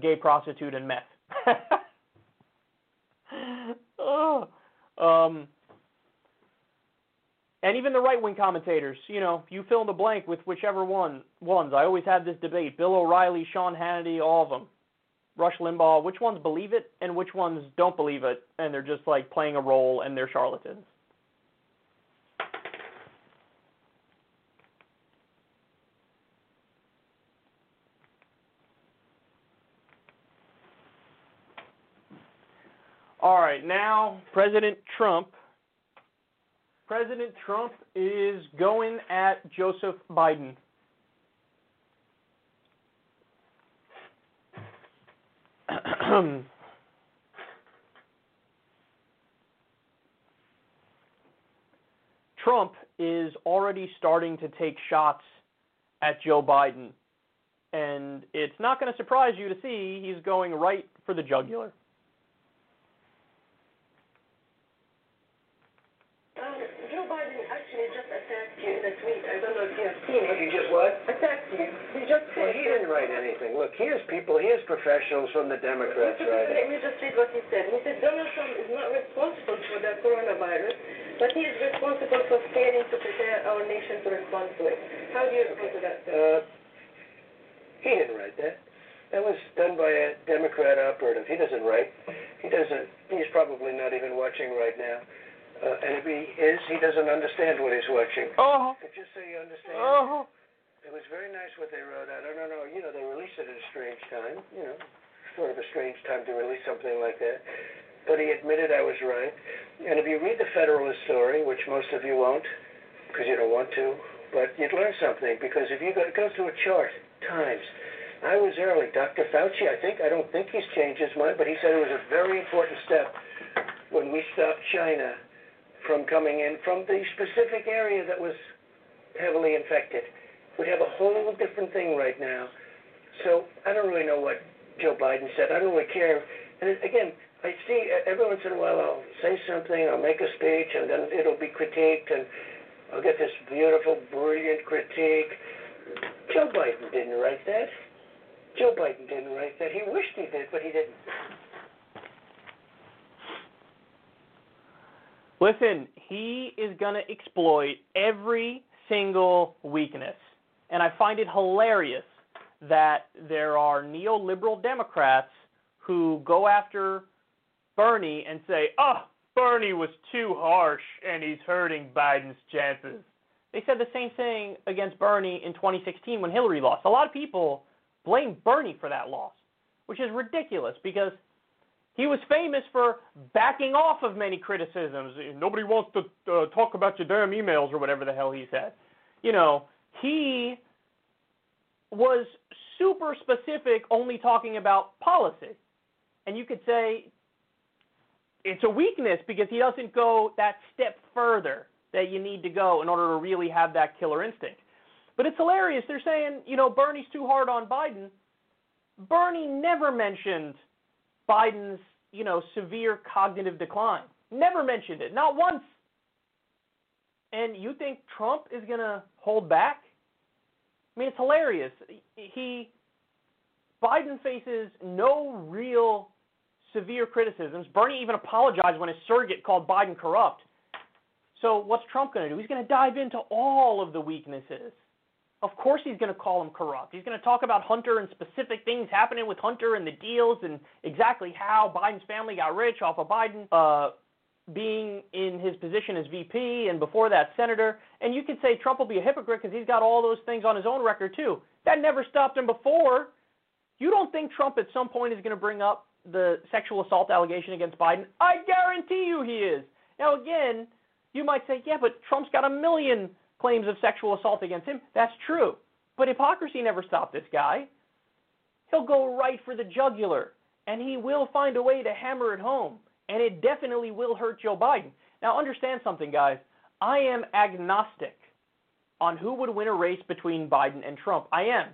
gay prostitute and meth. oh. Um, and even the right wing commentators, you know, you fill in the blank with whichever one ones. I always have this debate: Bill O'Reilly, Sean Hannity, all of them. Rush Limbaugh. Which ones believe it and which ones don't believe it, and they're just like playing a role and they're charlatans. All right, now President Trump President Trump is going at Joseph Biden. Trump is already starting to take shots at Joe Biden. And it's not going to surprise you to see he's going right for the jugular. He just what? Attacked you. He just Well, he didn't write anything. Look, here's people, here's professionals from the Democrats writing. Let me just read what he said. He said Donald Trump is not responsible for the coronavirus, but he is responsible for failing to prepare our nation to respond to it. How do you respond to that? Uh, he didn't write that. That was done by a Democrat operative. He doesn't write. He doesn't. He's probably not even watching right now. Uh, and if he is, he doesn't understand what he's watching. Oh. But just so you understand, Oh. it was very nice what they wrote out. I don't know. You know, they released it at a strange time. You know, sort of a strange time to release something like that. But he admitted I was right. And if you read the Federalist story, which most of you won't, because you don't want to, but you'd learn something. Because if you go, go through a chart, times. I was early. Dr. Fauci, I think, I don't think he's changed his mind, but he said it was a very important step when we stopped China from coming in from the specific area that was heavily infected. We'd have a whole different thing right now. So I don't really know what Joe Biden said. I don't really care. And again, I see every once in a while I'll say something, I'll make a speech, and then it'll be critiqued, and I'll get this beautiful, brilliant critique. Joe Biden didn't write that. Joe Biden didn't write that. He wished he did, but he didn't. Listen, he is going to exploit every single weakness. And I find it hilarious that there are neoliberal Democrats who go after Bernie and say, oh, Bernie was too harsh and he's hurting Biden's chances. They said the same thing against Bernie in 2016 when Hillary lost. A lot of people blame Bernie for that loss, which is ridiculous because he was famous for backing off of many criticisms. Nobody wants to uh, talk about your damn emails or whatever the hell he said. You know, he was super specific, only talking about policy. And you could say it's a weakness because he doesn't go that step further that you need to go in order to really have that killer instinct. But it's hilarious. They're saying, you know, Bernie's too hard on Biden. Bernie never mentioned Biden's, you know, severe cognitive decline. Never mentioned it, not once. And you think Trump is going to hold back? I mean, it's hilarious. He Biden faces no real severe criticisms. Bernie even apologized when his surrogate called Biden corrupt. So what's Trump going to do? He's going to dive into all of the weaknesses. Of course he's going to call him corrupt. He's going to talk about Hunter and specific things happening with Hunter and the deals and exactly how Biden's family got rich off of Biden uh, being in his position as VP and before that senator. And you could say Trump will be a hypocrite because he's got all those things on his own record too. That never stopped him before. You don't think Trump at some point is going to bring up the sexual assault allegation against Biden? I guarantee you he is. Now again, you might say, yeah, but Trump's got a million claims of sexual assault against him. That's true. But hypocrisy never stopped this guy. He'll go right for the jugular, and he will find a way to hammer it home, and it definitely will hurt Joe Biden. Now, understand something, guys. I am agnostic on who would win a race between Biden and Trump. I am,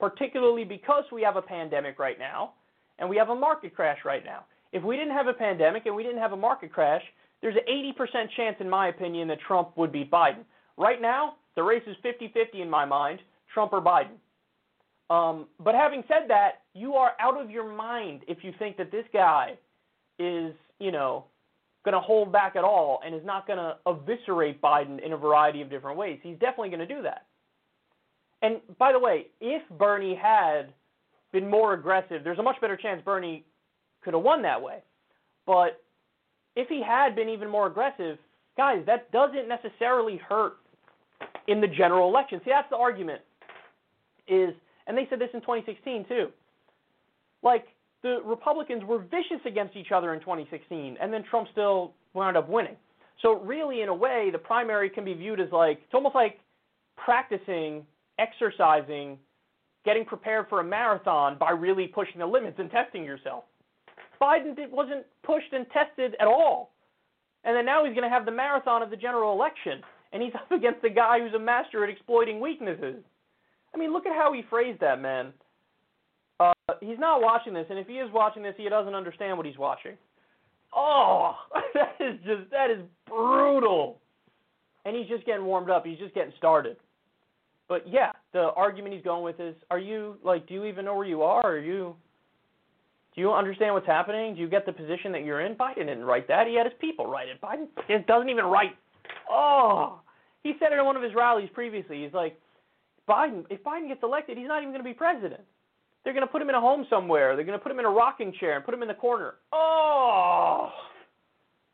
particularly because we have a pandemic right now, and we have a market crash right now. If we didn't have a pandemic and we didn't have a market crash, there's an 80% chance, in my opinion, that Trump would beat Biden. Right now, the race is 50 50 in my mind Trump or Biden. Um, but having said that, you are out of your mind if you think that this guy is, you know, going to hold back at all and is not going to eviscerate Biden in a variety of different ways. He's definitely going to do that. And by the way, if Bernie had been more aggressive, there's a much better chance Bernie could have won that way. But if he had been even more aggressive, guys, that doesn't necessarily hurt in the general election. See, that's the argument. Is and they said this in 2016 too. Like the Republicans were vicious against each other in 2016, and then Trump still wound up winning. So really, in a way, the primary can be viewed as like it's almost like practicing, exercising, getting prepared for a marathon by really pushing the limits and testing yourself. Biden wasn't pushed and tested at all. And then now he's going to have the marathon of the general election and he's up against a guy who's a master at exploiting weaknesses. I mean, look at how he phrased that, man. Uh, he's not watching this, and if he is watching this, he doesn't understand what he's watching. Oh, that is just that is brutal. And he's just getting warmed up. He's just getting started. But yeah, the argument he's going with is: Are you like? Do you even know where you are? Are you? Do you understand what's happening? Do you get the position that you're in? Biden didn't write that. He had his people write it. Biden doesn't even write Oh, he said it in one of his rallies previously. He's like, Biden, if Biden gets elected, he's not even going to be president. They're going to put him in a home somewhere. They're going to put him in a rocking chair and put him in the corner. Oh,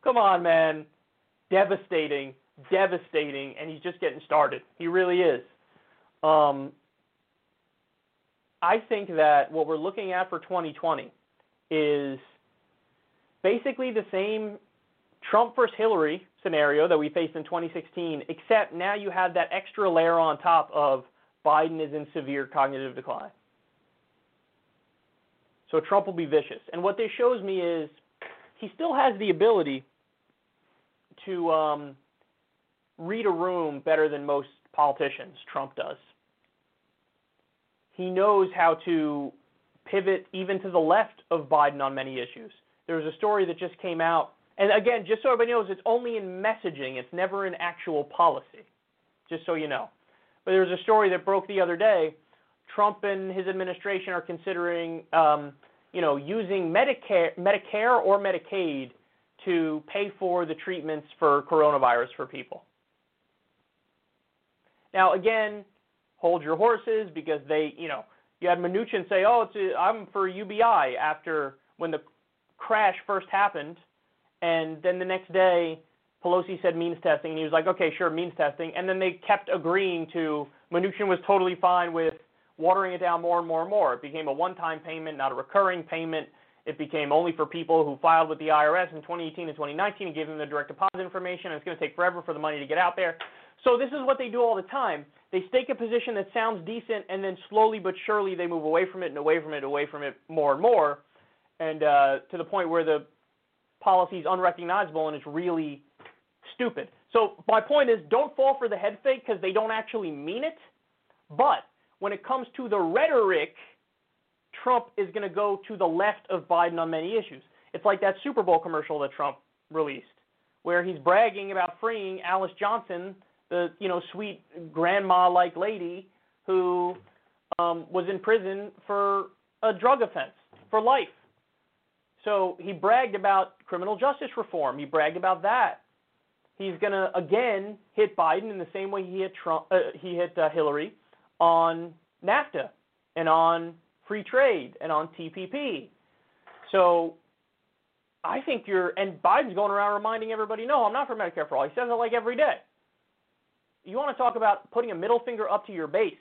come on, man. Devastating, devastating, and he's just getting started. He really is. Um, I think that what we're looking at for 2020 is basically the same Trump versus Hillary scenario that we faced in 2016, except now you have that extra layer on top of Biden is in severe cognitive decline. So Trump will be vicious. And what this shows me is he still has the ability to um, read a room better than most politicians, Trump does. He knows how to pivot even to the left of Biden on many issues. There was a story that just came out and again, just so everybody knows, it's only in messaging. It's never in actual policy, just so you know. But there was a story that broke the other day. Trump and his administration are considering, um, you know, using Medicare, Medicare or Medicaid to pay for the treatments for coronavirus for people. Now, again, hold your horses because they, you know, you had Mnuchin say, "Oh, it's a, I'm for UBI" after when the crash first happened, and then the next day Pelosi said means testing, and he was like, "Okay, sure, means testing," and then they kept agreeing to. Mnuchin was totally fine with watering it down more and more and more. It became a one-time payment, not a recurring payment. It became only for people who filed with the IRS in 2018 and 2019 and gave them the direct deposit information. And it's going to take forever for the money to get out there. So this is what they do all the time. They stake a position that sounds decent, and then slowly but surely they move away from it and away from it, away from it more and more, and uh, to the point where the policy is unrecognizable and it's really stupid. So my point is, don't fall for the head fake because they don't actually mean it. But when it comes to the rhetoric, Trump is going to go to the left of Biden on many issues. It's like that Super Bowl commercial that Trump released, where he's bragging about freeing Alice Johnson, the you know sweet grandma-like lady who um, was in prison for a drug offense for life. So he bragged about criminal justice reform. He bragged about that. He's going to again hit Biden in the same way he hit Trump. Uh, he hit uh, Hillary on NAFTA and on free trade and on TPP. So I think you're, and Biden's going around reminding everybody, no, I'm not for Medicare for all. He says it like every day. You want to talk about putting a middle finger up to your base.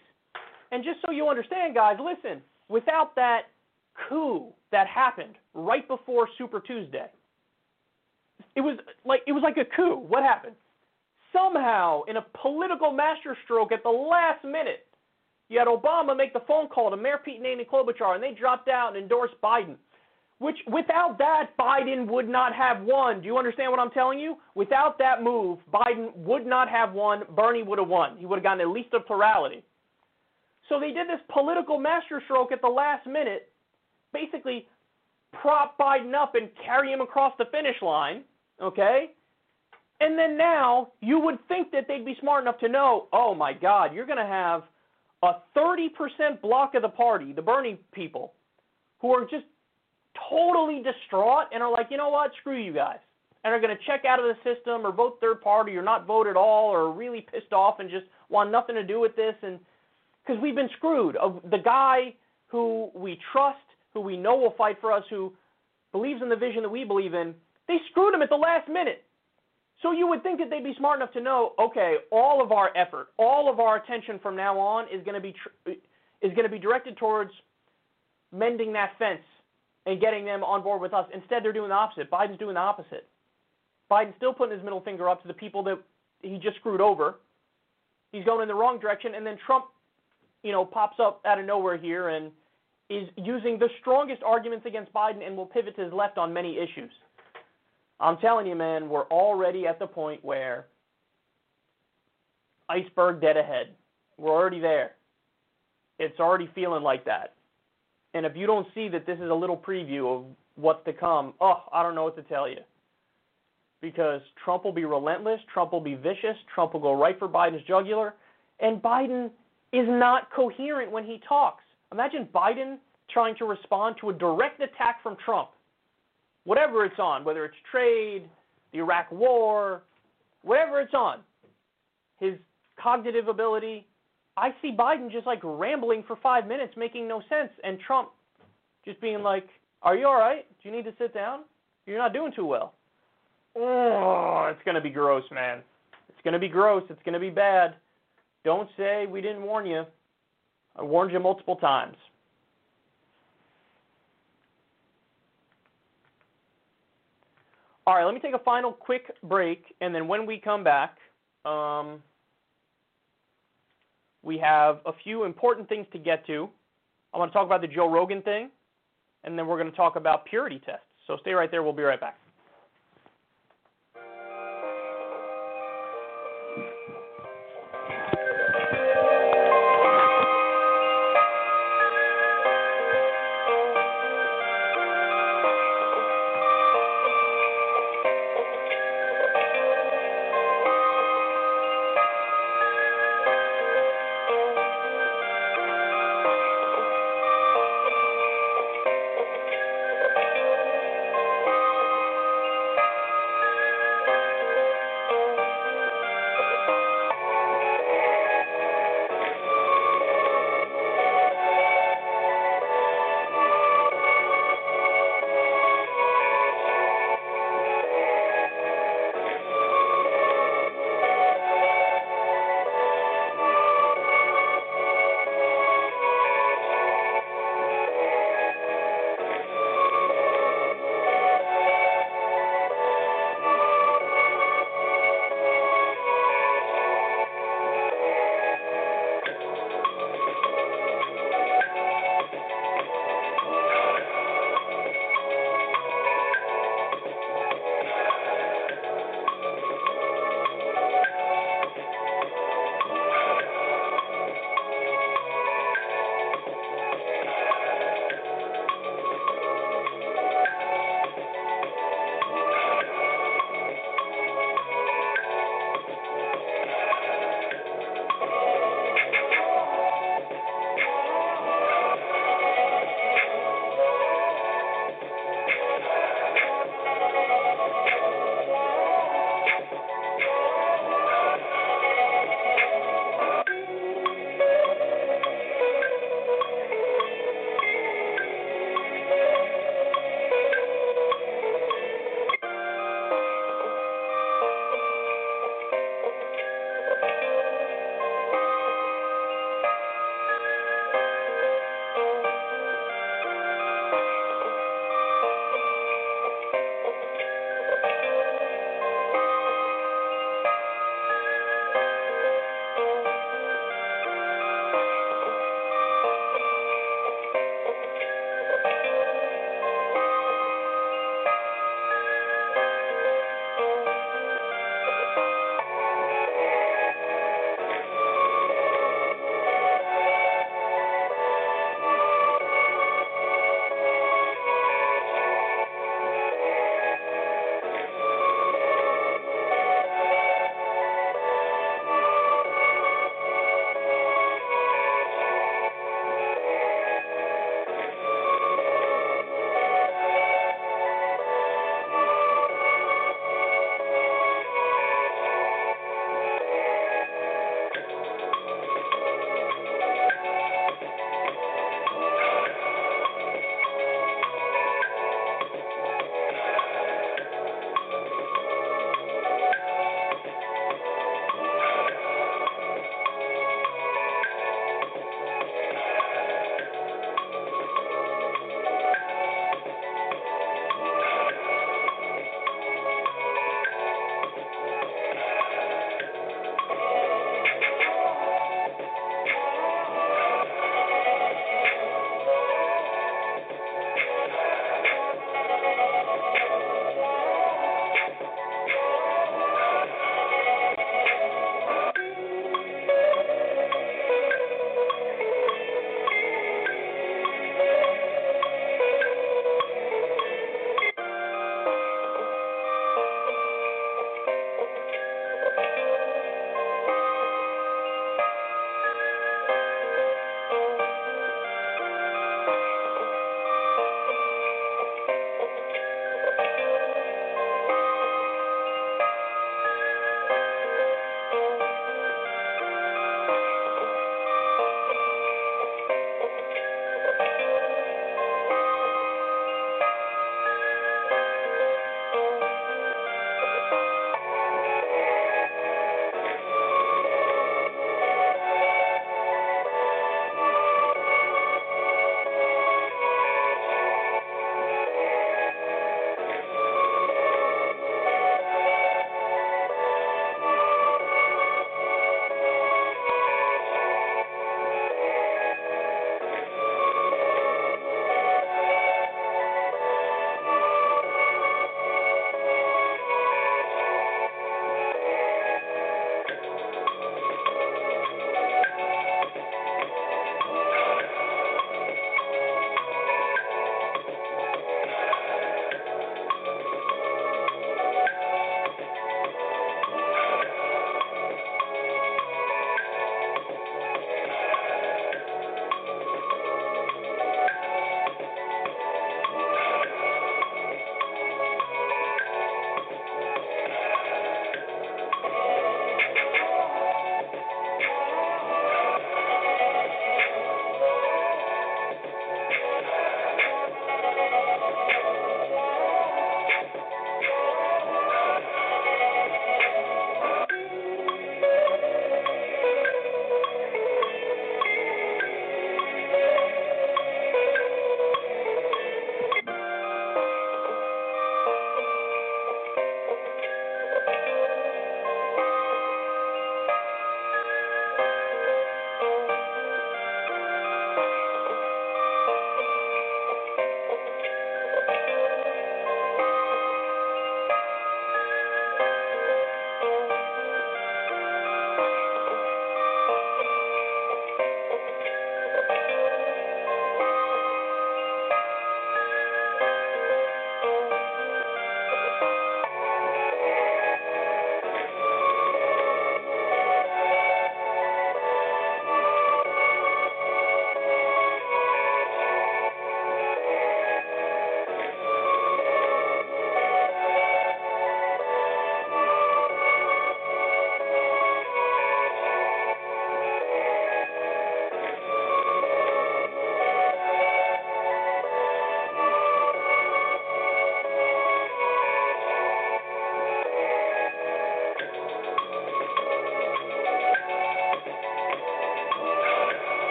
And just so you understand, guys, listen, without that coup that happened right before Super Tuesday, it was like it was like a coup. What happened? Somehow, in a political masterstroke at the last minute, you had Obama make the phone call to Mayor Pete and Amy Klobuchar, and they dropped out and endorsed Biden. Which, without that, Biden would not have won. Do you understand what I'm telling you? Without that move, Biden would not have won. Bernie would have won. He would have gotten at least a plurality. So they did this political masterstroke at the last minute, basically prop Biden up and carry him across the finish line, okay? And then now you would think that they'd be smart enough to know, oh my God, you're going to have a 30% block of the party, the Bernie people, who are just totally distraught and are like, you know what, screw you guys. And are going to check out of the system or vote third party or not vote at all or really pissed off and just want nothing to do with this. And because we've been screwed. The guy who we trust, who we know will fight for us, who believes in the vision that we believe in, they screwed him at the last minute. So you would think that they'd be smart enough to know, okay, all of our effort, all of our attention from now on is going to be tr- is going to be directed towards mending that fence and getting them on board with us. Instead, they're doing the opposite. Biden's doing the opposite. Biden's still putting his middle finger up to the people that he just screwed over. He's going in the wrong direction, and then Trump, you know, pops up out of nowhere here and is using the strongest arguments against Biden and will pivot to his left on many issues. I'm telling you, man, we're already at the point where iceberg dead ahead. We're already there. It's already feeling like that. And if you don't see that this is a little preview of what's to come, oh, I don't know what to tell you. Because Trump will be relentless, Trump will be vicious, Trump will go right for Biden's jugular, and Biden is not coherent when he talks. Imagine Biden trying to respond to a direct attack from Trump whatever it's on, whether it's trade, the Iraq war, whatever it's on, his cognitive ability, I see Biden just like rambling for five minutes, making no sense, and Trump just being like, Are you all right? Do you need to sit down? You're not doing too well. Oh, it's going to be gross, man. It's going to be gross. It's going to be bad. Don't say we didn't warn you. I warned you multiple times. All right, let me take a final quick break, and then when we come back, um, we have a few important things to get to. I want to talk about the Joe Rogan thing, and then we're going to talk about purity tests. So stay right there. We'll be right back.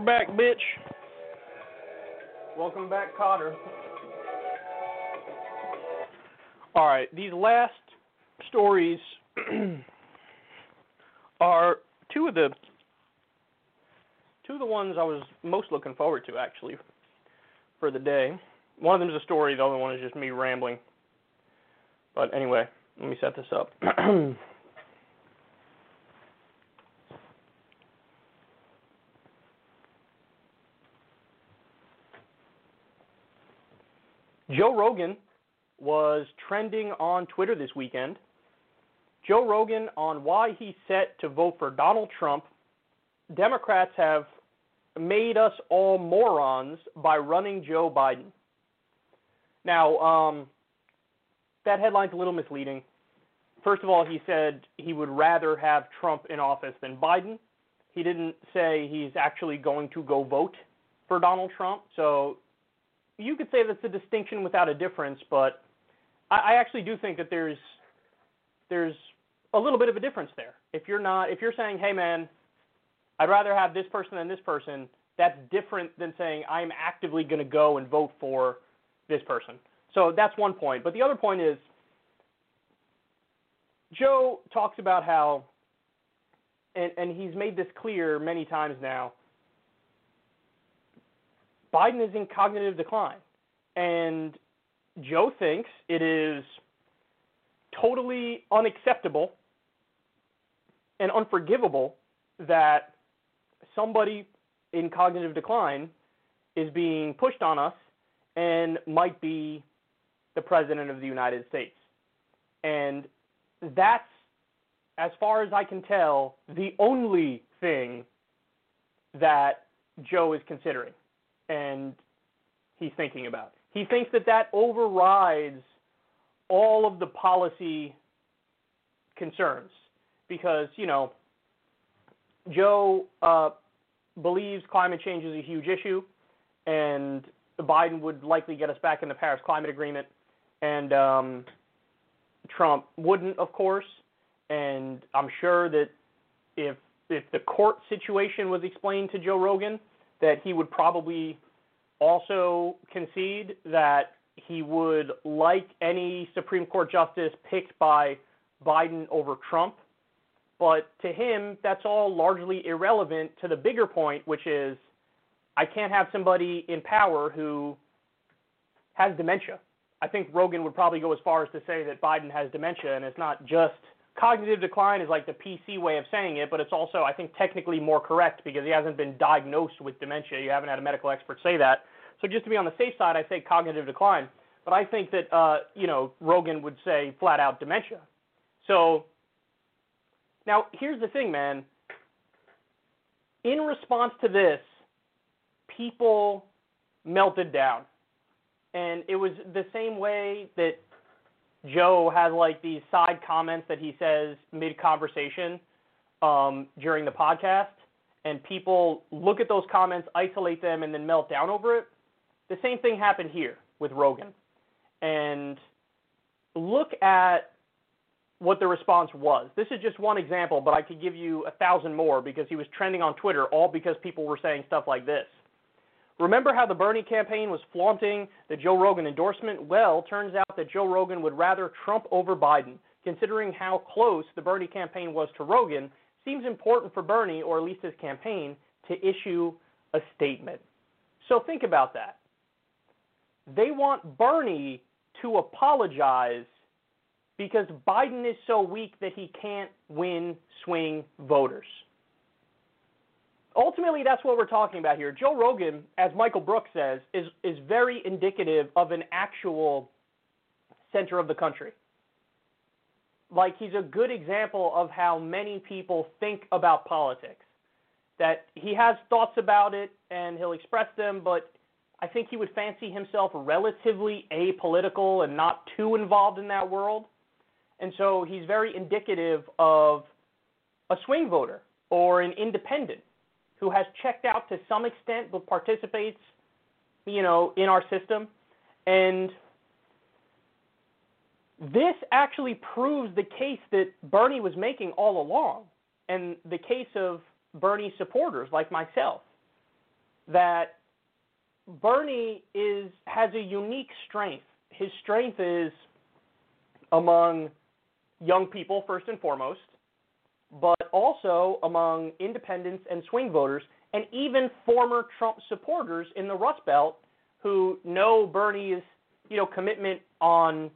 We're back, bitch. Welcome back, Cotter. All right, these last stories are two of the two of the ones I was most looking forward to actually for the day. One of them is a story, the other one is just me rambling. But anyway, let me set this up. Joe Rogan was trending on Twitter this weekend. Joe Rogan on why he's set to vote for Donald Trump. Democrats have made us all morons by running Joe Biden. Now, um, that headline's a little misleading. First of all, he said he would rather have Trump in office than Biden. He didn't say he's actually going to go vote for Donald Trump. So you could say that's a distinction without a difference, but I, I actually do think that there's there's a little bit of a difference there. If you're not if you're saying, hey man, I'd rather have this person than this person, that's different than saying I'm actively going to go and vote for this person. So that's one point. But the other point is Joe talks about how and, and he's made this clear many times now Biden is in cognitive decline. And Joe thinks it is totally unacceptable and unforgivable that somebody in cognitive decline is being pushed on us and might be the President of the United States. And that's, as far as I can tell, the only thing that Joe is considering and he's thinking about. He thinks that that overrides all of the policy concerns because, you know, Joe uh, believes climate change is a huge issue, and Biden would likely get us back in the Paris Climate Agreement, and um, Trump wouldn't, of course. And I'm sure that if if the court situation was explained to Joe Rogan, that he would probably also concede that he would like any Supreme Court justice picked by Biden over Trump. But to him, that's all largely irrelevant to the bigger point, which is I can't have somebody in power who has dementia. I think Rogan would probably go as far as to say that Biden has dementia, and it's not just cognitive decline is like the PC way of saying it, but it's also, I think, technically more correct because he hasn't been diagnosed with dementia. You haven't had a medical expert say that. So just to be on the safe side, I say cognitive decline. But I think that, uh, you know, Rogan would say flat out dementia. So now here's the thing, man. In response to this, people melted down. And it was the same way that Joe has like these side comments that he says mid conversation um, during the podcast, and people look at those comments, isolate them, and then melt down over it. The same thing happened here with Rogan. And look at what the response was. This is just one example, but I could give you a thousand more because he was trending on Twitter, all because people were saying stuff like this. Remember how the Bernie campaign was flaunting the Joe Rogan endorsement? Well, turns out that Joe Rogan would rather Trump over Biden. Considering how close the Bernie campaign was to Rogan, seems important for Bernie, or at least his campaign, to issue a statement. So think about that. They want Bernie to apologize because Biden is so weak that he can't win swing voters ultimately that's what we're talking about here. Joe Rogan, as Michael Brooks says, is is very indicative of an actual center of the country. Like he's a good example of how many people think about politics. That he has thoughts about it and he'll express them, but I think he would fancy himself relatively apolitical and not too involved in that world. And so he's very indicative of a swing voter or an independent who has checked out to some extent but participates, you know, in our system. And this actually proves the case that Bernie was making all along, and the case of Bernie supporters like myself. that Bernie is has a unique strength. His strength is among young people first and foremost, but also among independents and swing voters, and even former Trump supporters in the Rust Belt who know Bernie's you know commitment on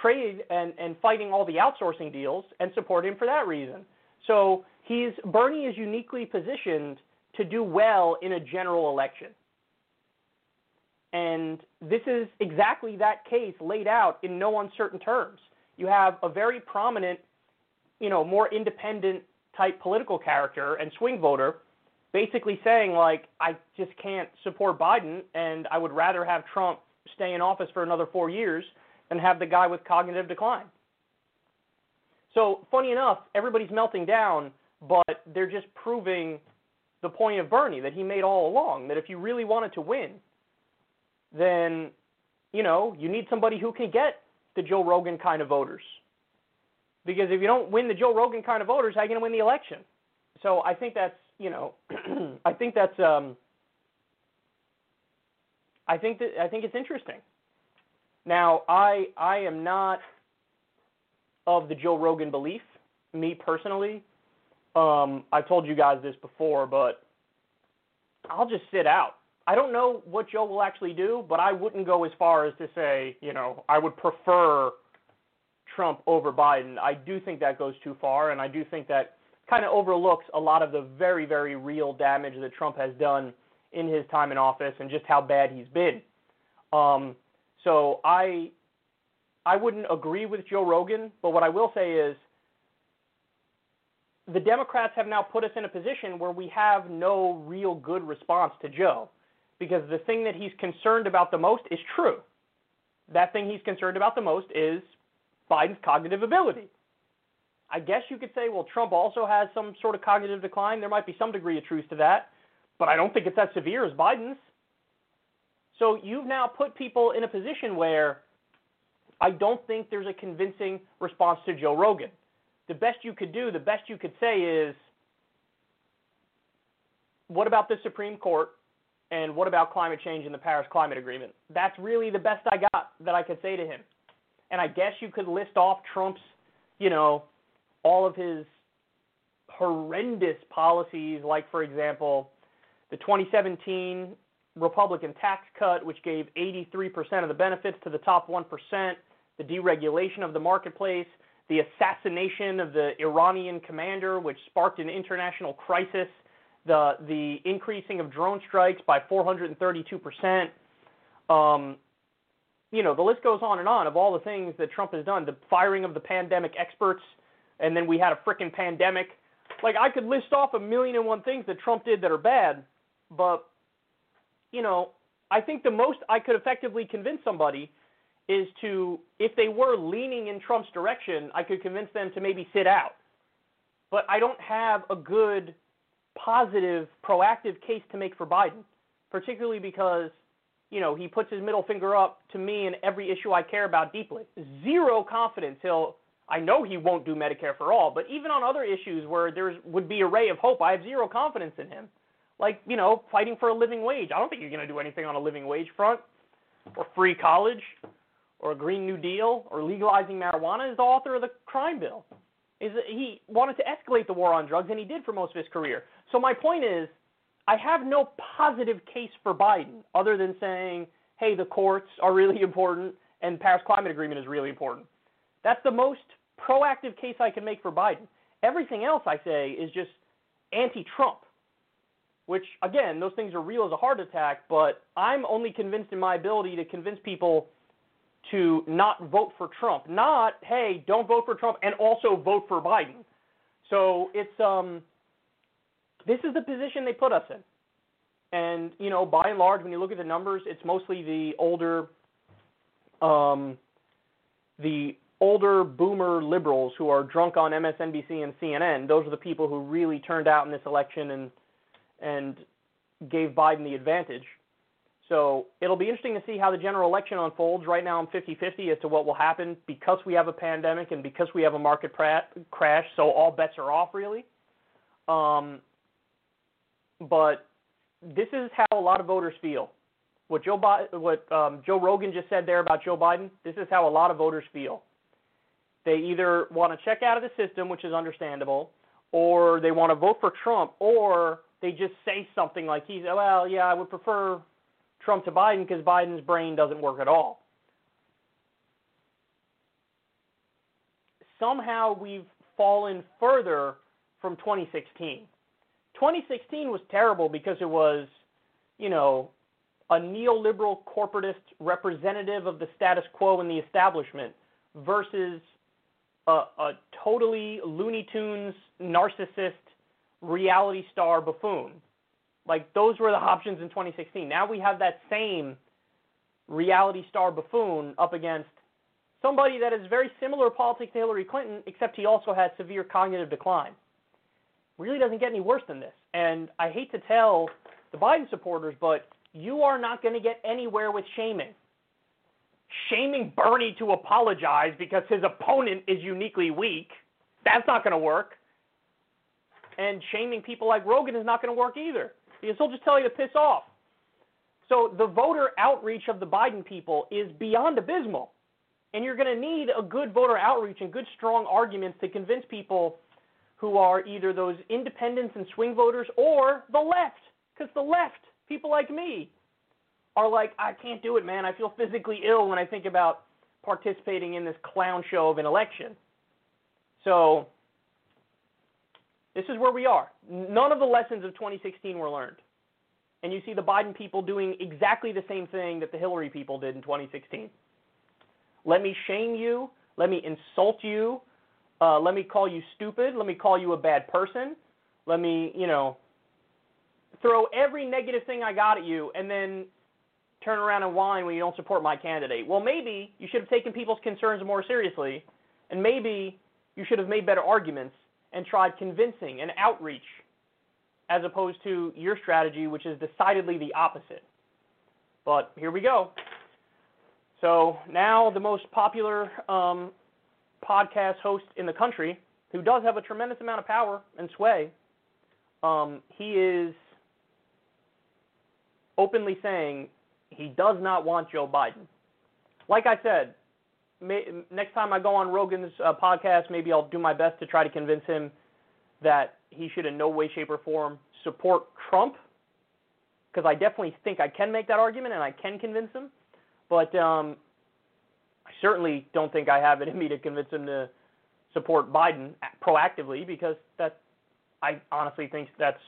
trade and, and fighting all the outsourcing deals and support him for that reason. So he's Bernie is uniquely positioned to do well in a general election. And this is exactly that case laid out in no uncertain terms. You have a very prominent, you know, more independent type political character and swing voter basically saying like I just can't support Biden and I would rather have Trump stay in office for another 4 years than have the guy with cognitive decline. So, funny enough, everybody's melting down, but they're just proving the point of Bernie that he made all along that if you really wanted to win, then you know, you need somebody who can get the Joe Rogan kind of voters. Because if you don't win the Joe Rogan kind of voters, how are you going to win the election? So I think that's, you know, I think that's um I think that I think it's interesting. Now, I I am not of the Joe Rogan belief, me personally. Um, I've told you guys this before, but I'll just sit out. I don't know what Joe will actually do, but I wouldn't go as far as to say, you know, I would prefer Trump over Biden. I do think that goes too far, and I do think that kind of overlooks a lot of the very, very real damage that Trump has done in his time in office and just how bad he's been. Um, so I I wouldn't agree with Joe Rogan, but what I will say is the Democrats have now put us in a position where we have no real good response to Joe because the thing that he's concerned about the most is true. That thing he's concerned about the most is Biden's cognitive ability. I guess you could say, well, Trump also has some sort of cognitive decline. There might be some degree of truth to that, but I don't think it's as severe as Biden's. So you've now put people in a position where I don't think there's a convincing response to Joe Rogan. The best you could do, the best you could say is, what about the Supreme Court and what about climate change and the Paris Climate Agreement? That's really the best I got that I could say to him. And I guess you could list off Trump's, you know, all of his horrendous policies, like, for example, the 2017 Republican tax cut, which gave 83% of the benefits to the top 1%, the deregulation of the marketplace, the assassination of the Iranian commander, which sparked an international crisis, the the increasing of drone strikes by 432%. Um, you know, the list goes on and on of all the things that Trump has done. The firing of the pandemic experts, and then we had a freaking pandemic. Like I could list off a million and one things that Trump did that are bad, but you know, I think the most I could effectively convince somebody is to, if they were leaning in Trump's direction, I could convince them to maybe sit out. But I don't have a good, positive, proactive case to make for Biden, particularly because, you know, he puts his middle finger up to me in every issue I care about deeply. Zero confidence he'll. I know he won't do Medicare for all, but even on other issues where there would be a ray of hope, I have zero confidence in him like you know fighting for a living wage. I don't think you're going to do anything on a living wage front, or free college, or a Green New Deal, or legalizing marijuana. Is the author of the crime bill. Is he wanted to escalate the war on drugs, and he did for most of his career. So my point is, I have no positive case for Biden other than saying, hey, the courts are really important, and Paris Climate Agreement is really important. That's the most proactive case I can make for Biden. Everything else I say is just anti-Trump which again, those things are real as a heart attack, but I'm only convinced in my ability to convince people to not vote for Trump. Not, hey, don't vote for Trump and also vote for Biden. So it's um this is the position they put us in. And, you know, by and large when you look at the numbers, it's mostly the older um the older boomer liberals who are drunk on MSNBC and CNN. Those are the people who really turned out in this election and and gave Biden the advantage. So it'll be interesting to see how the general election unfolds. Right now, I'm 50 50 as to what will happen because we have a pandemic and because we have a market pra- crash. So all bets are off, really. Um, but this is how a lot of voters feel. What Joe Bi- what um, Joe Rogan just said there about Joe Biden, this is how a lot of voters feel. They either want to check out of the system, which is understandable, or they want to vote for Trump, or they just say something like he's well, yeah, I would prefer Trump to Biden because Biden's brain doesn't work at all. Somehow we've fallen further from 2016. 2016 was terrible because it was, you know, a neoliberal corporatist representative of the status quo and the establishment versus a, a totally Looney Tunes narcissist reality star buffoon. Like those were the options in 2016. Now we have that same reality star buffoon up against somebody that is very similar politics to Hillary Clinton, except he also has severe cognitive decline. Really doesn't get any worse than this. And I hate to tell the Biden supporters, but you are not going to get anywhere with shaming. Shaming Bernie to apologize because his opponent is uniquely weak, that's not going to work. And shaming people like Rogan is not going to work either because he'll just tell you to piss off. So the voter outreach of the Biden people is beyond abysmal. And you're going to need a good voter outreach and good, strong arguments to convince people who are either those independents and swing voters or the left. Because the left, people like me, are like, I can't do it, man. I feel physically ill when I think about participating in this clown show of an election. So this is where we are. None of the lessons of 2016 were learned. And you see the Biden people doing exactly the same thing that the Hillary people did in 2016. Let me shame you. Let me insult you. Uh, let me call you stupid. Let me call you a bad person. Let me, you know, throw every negative thing I got at you and then turn around and whine when you don't support my candidate. Well, maybe you should have taken people's concerns more seriously, and maybe you should have made better arguments and tried convincing and outreach as opposed to your strategy, which is decidedly the opposite. But here we go. So now the most popular um, podcast host in the country, who does have a tremendous amount of power and sway, um, he is openly saying he does not want Joe Biden. Like I said, may, next time I go on Rogan's uh, podcast, maybe I'll do my best to try to convince him that he should, in no way, shape, or form, support Trump. Because I definitely think I can make that argument and I can convince him. But um, I certainly don't think I have it in me to convince him to support Biden proactively because that I honestly think that's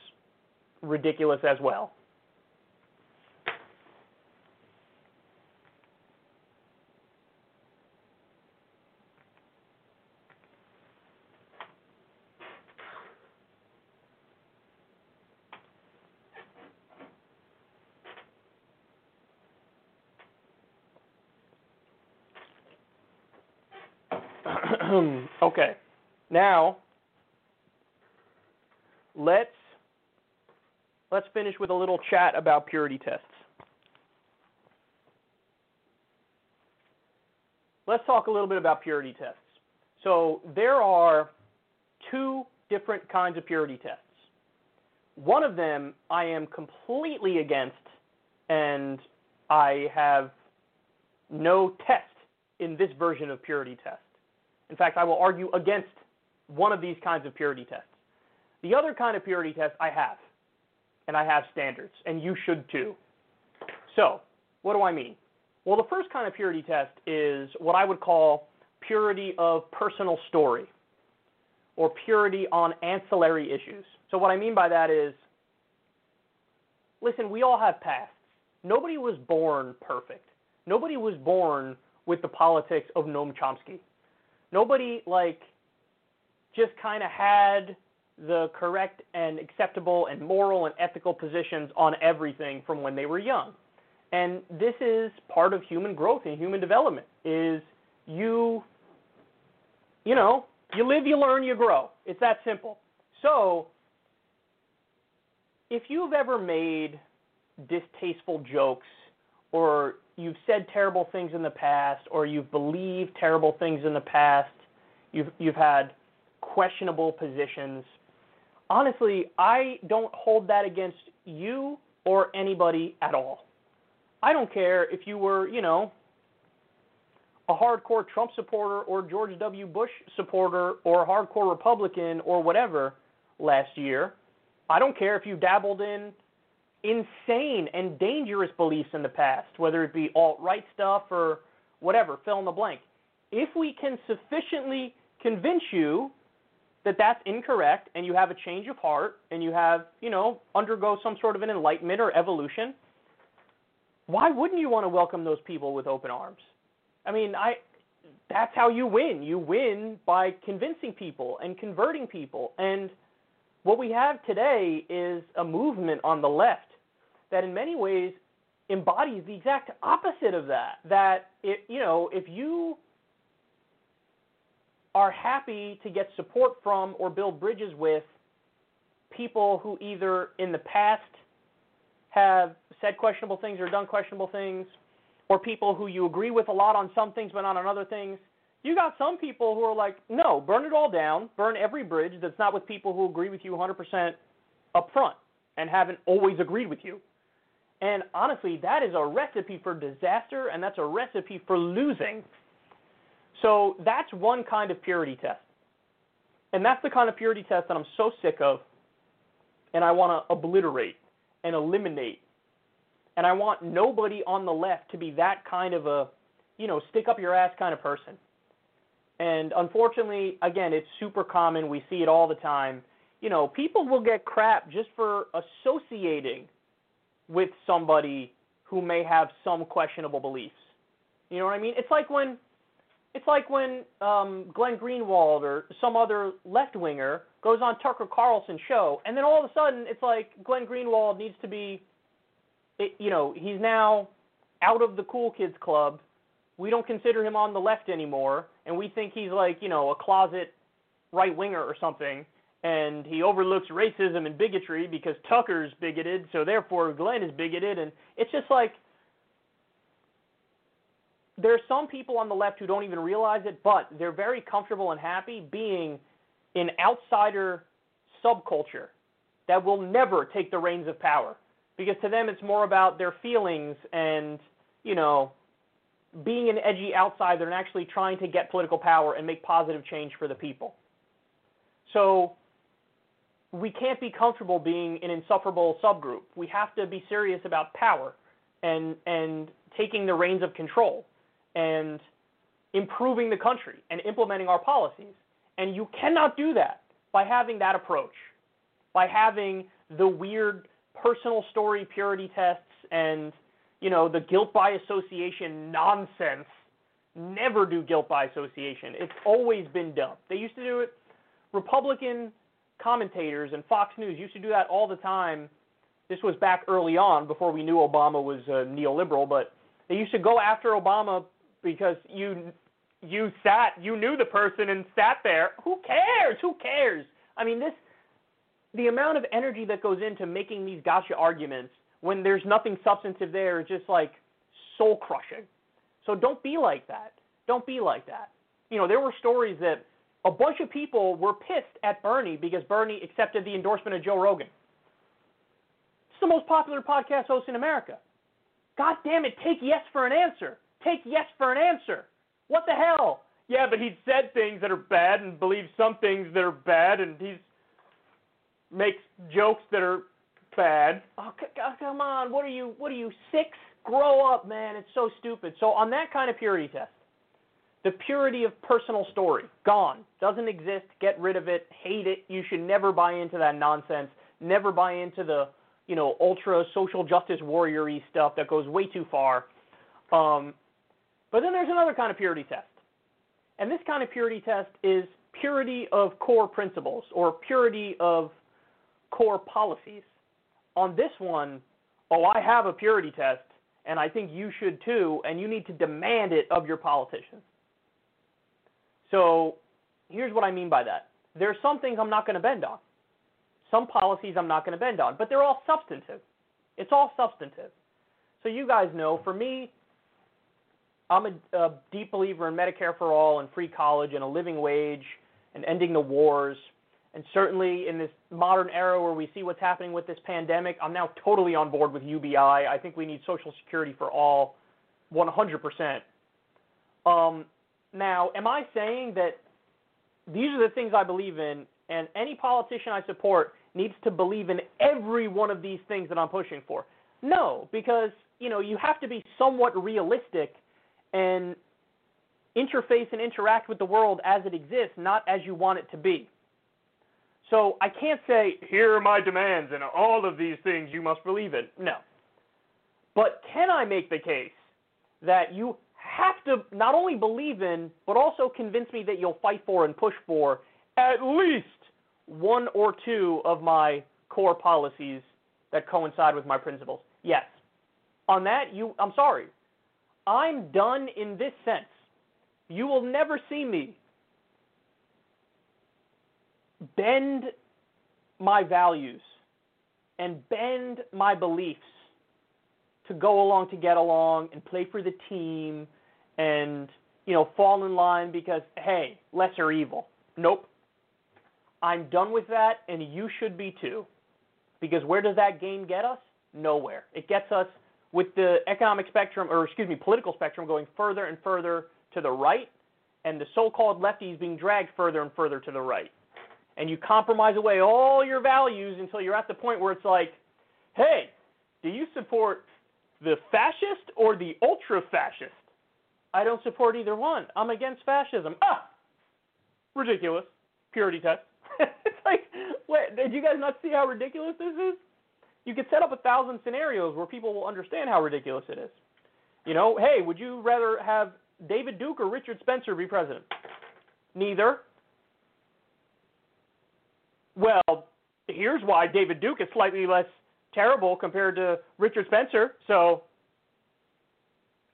ridiculous as well. okay. Now, let's let's finish with a little chat about purity tests. Let's talk a little bit about purity tests. So, there are two different kinds of purity tests. One of them I am completely against and I have no test in this version of purity test. In fact, I will argue against one of these kinds of purity tests. The other kind of purity test I have, and I have standards, and you should too. So, what do I mean? Well, the first kind of purity test is what I would call purity of personal story or purity on ancillary issues. So, what I mean by that is listen, we all have pasts. Nobody was born perfect. Nobody was born with the politics of Noam Chomsky nobody like just kind of had the correct and acceptable and moral and ethical positions on everything from when they were young. And this is part of human growth and human development is you you know, you live, you learn, you grow. It's that simple. So, if you've ever made distasteful jokes or you've said terrible things in the past or you've believed terrible things in the past, you've you've had questionable positions. Honestly, I don't hold that against you or anybody at all. I don't care if you were, you know, a hardcore Trump supporter or George W. Bush supporter or a hardcore Republican or whatever last year. I don't care if you dabbled in insane and dangerous beliefs in the past, whether it be alt right stuff or whatever, fill in the blank. If we can sufficiently convince you that that's incorrect and you have a change of heart and you have, you know, undergo some sort of an enlightenment or evolution, why wouldn't you want to welcome those people with open arms? I mean, I that's how you win. You win by convincing people and converting people. And what we have today is a movement on the left that in many ways embodies the exact opposite of that. That it, you know, if you are happy to get support from or build bridges with people who either in the past have said questionable things or done questionable things, or people who you agree with a lot on some things but not on other things. You got some people who are like, no, burn it all down, burn every bridge that's not with people who agree with you 100% up front and haven't always agreed with you. And honestly, that is a recipe for disaster and that's a recipe for losing. So that's one kind of purity test. And that's the kind of purity test that I'm so sick of and I want to obliterate and eliminate. And I want nobody on the left to be that kind of a, you know, stick up your ass kind of person. And unfortunately, again, it's super common. We see it all the time. You know, people will get crap just for associating with somebody who may have some questionable beliefs. You know what I mean? It's like when it's like when um, Glenn Greenwald or some other left winger goes on Tucker Carlson's show, and then all of a sudden it's like Glenn Greenwald needs to be, it, you know, he's now out of the cool kids club. We don't consider him on the left anymore, and we think he's like, you know, a closet right winger or something. And he overlooks racism and bigotry because Tucker's bigoted, so therefore Glenn is bigoted, and it's just like there are some people on the left who don't even realize it, but they're very comfortable and happy being in outsider subculture that will never take the reins of power because to them it's more about their feelings and you know being an edgy outsider and actually trying to get political power and make positive change for the people. So we can't be comfortable being an insufferable subgroup. We have to be serious about power and and taking the reins of control and improving the country and implementing our policies. And you cannot do that by having that approach, by having the weird personal story purity tests and you know the guilt by association nonsense. Never do guilt by association. It's always been dumb. They used to do it. Republican commentators and Fox News used to do that all the time. This was back early on before we knew Obama was a neoliberal, but they used to go after Obama because you you sat you knew the person and sat there. Who cares? Who cares? I mean this the amount of energy that goes into making these gotcha arguments when there's nothing substantive there is just like soul crushing. So don't be like that. Don't be like that. You know, there were stories that a bunch of people were pissed at Bernie because Bernie accepted the endorsement of Joe Rogan. It's the most popular podcast host in America. God damn it, take yes for an answer take yes for an answer. What the hell? Yeah, but he said things that are bad and believes some things that are bad, and he's makes jokes that are bad. Oh, come on! What are you? What are you? Six? Grow up, man! It's so stupid. So on that kind of purity test, the purity of personal story gone, doesn't exist. Get rid of it. Hate it. You should never buy into that nonsense. Never buy into the you know ultra social justice warrior stuff that goes way too far. Um, but then there's another kind of purity test. And this kind of purity test is purity of core principles or purity of core policies. On this one, oh, I have a purity test, and I think you should too, and you need to demand it of your politicians. So here's what I mean by that. There are some things I'm not going to bend on. Some policies I'm not going to bend on, but they're all substantive. It's all substantive. So you guys know, for me, I'm a, a deep believer in Medicare for all and free college and a living wage and ending the wars And certainly in this modern era where we see what's happening with this pandemic, I'm now totally on board with UBI. I think we need Social Security for all 100%. Um, now, am I saying that these are the things I believe in, and any politician I support needs to believe in every one of these things that I'm pushing for? No, because you know you have to be somewhat realistic and interface and interact with the world as it exists, not as you want it to be. So I can't say, here are my demands and all of these things you must believe in. No. But can I make the case that you have to not only believe in, but also convince me that you'll fight for and push for at least one or two of my core policies that coincide with my principles? Yes. On that, you I'm sorry. I'm done in this sense. You will never see me bend my values and bend my beliefs to go along to get along and play for the team and you know fall in line because hey lesser evil. Nope. I'm done with that and you should be too. Because where does that game get us? Nowhere. It gets us with the economic spectrum or excuse me political spectrum going further and further to the right and the so-called lefties being dragged further and further to the right and you compromise away all your values until you're at the point where it's like, hey, do you support the fascist or the ultra fascist? I don't support either one. I'm against fascism. Ah! Ridiculous. Purity test. it's like, wait, did you guys not see how ridiculous this is? You could set up a thousand scenarios where people will understand how ridiculous it is. You know, hey, would you rather have David Duke or Richard Spencer be president? Neither. Well, here's why David Duke is slightly less terrible compared to Richard Spencer. So,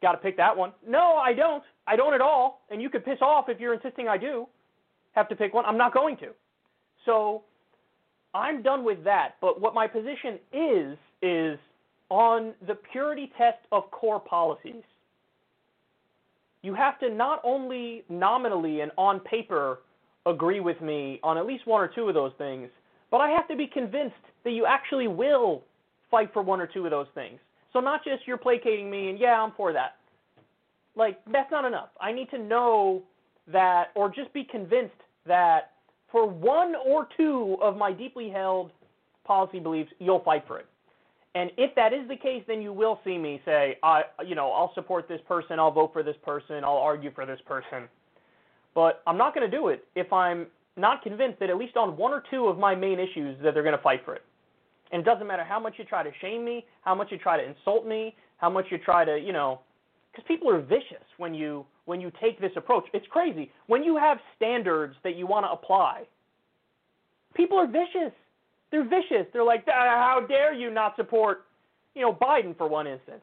got to pick that one. No, I don't. I don't at all. And you could piss off if you're insisting I do have to pick one. I'm not going to. So, I'm done with that. But what my position is, is on the purity test of core policies. You have to not only nominally and on paper agree with me on at least one or two of those things, but I have to be convinced that you actually will fight for one or two of those things. So not just you're placating me and yeah, I'm for that. Like that's not enough. I need to know that or just be convinced that for one or two of my deeply held policy beliefs, you'll fight for it. And if that is the case, then you will see me say, I, you know, I'll support this person, I'll vote for this person, I'll argue for this person. But I'm not going to do it if I'm not convinced that at least on one or two of my main issues that they're going to fight for it. And it doesn't matter how much you try to shame me, how much you try to insult me, how much you try to, you know, because people are vicious when you when you take this approach. It's crazy when you have standards that you want to apply. People are vicious. They're vicious. They're like, ah, how dare you not support, you know, Biden for one instance.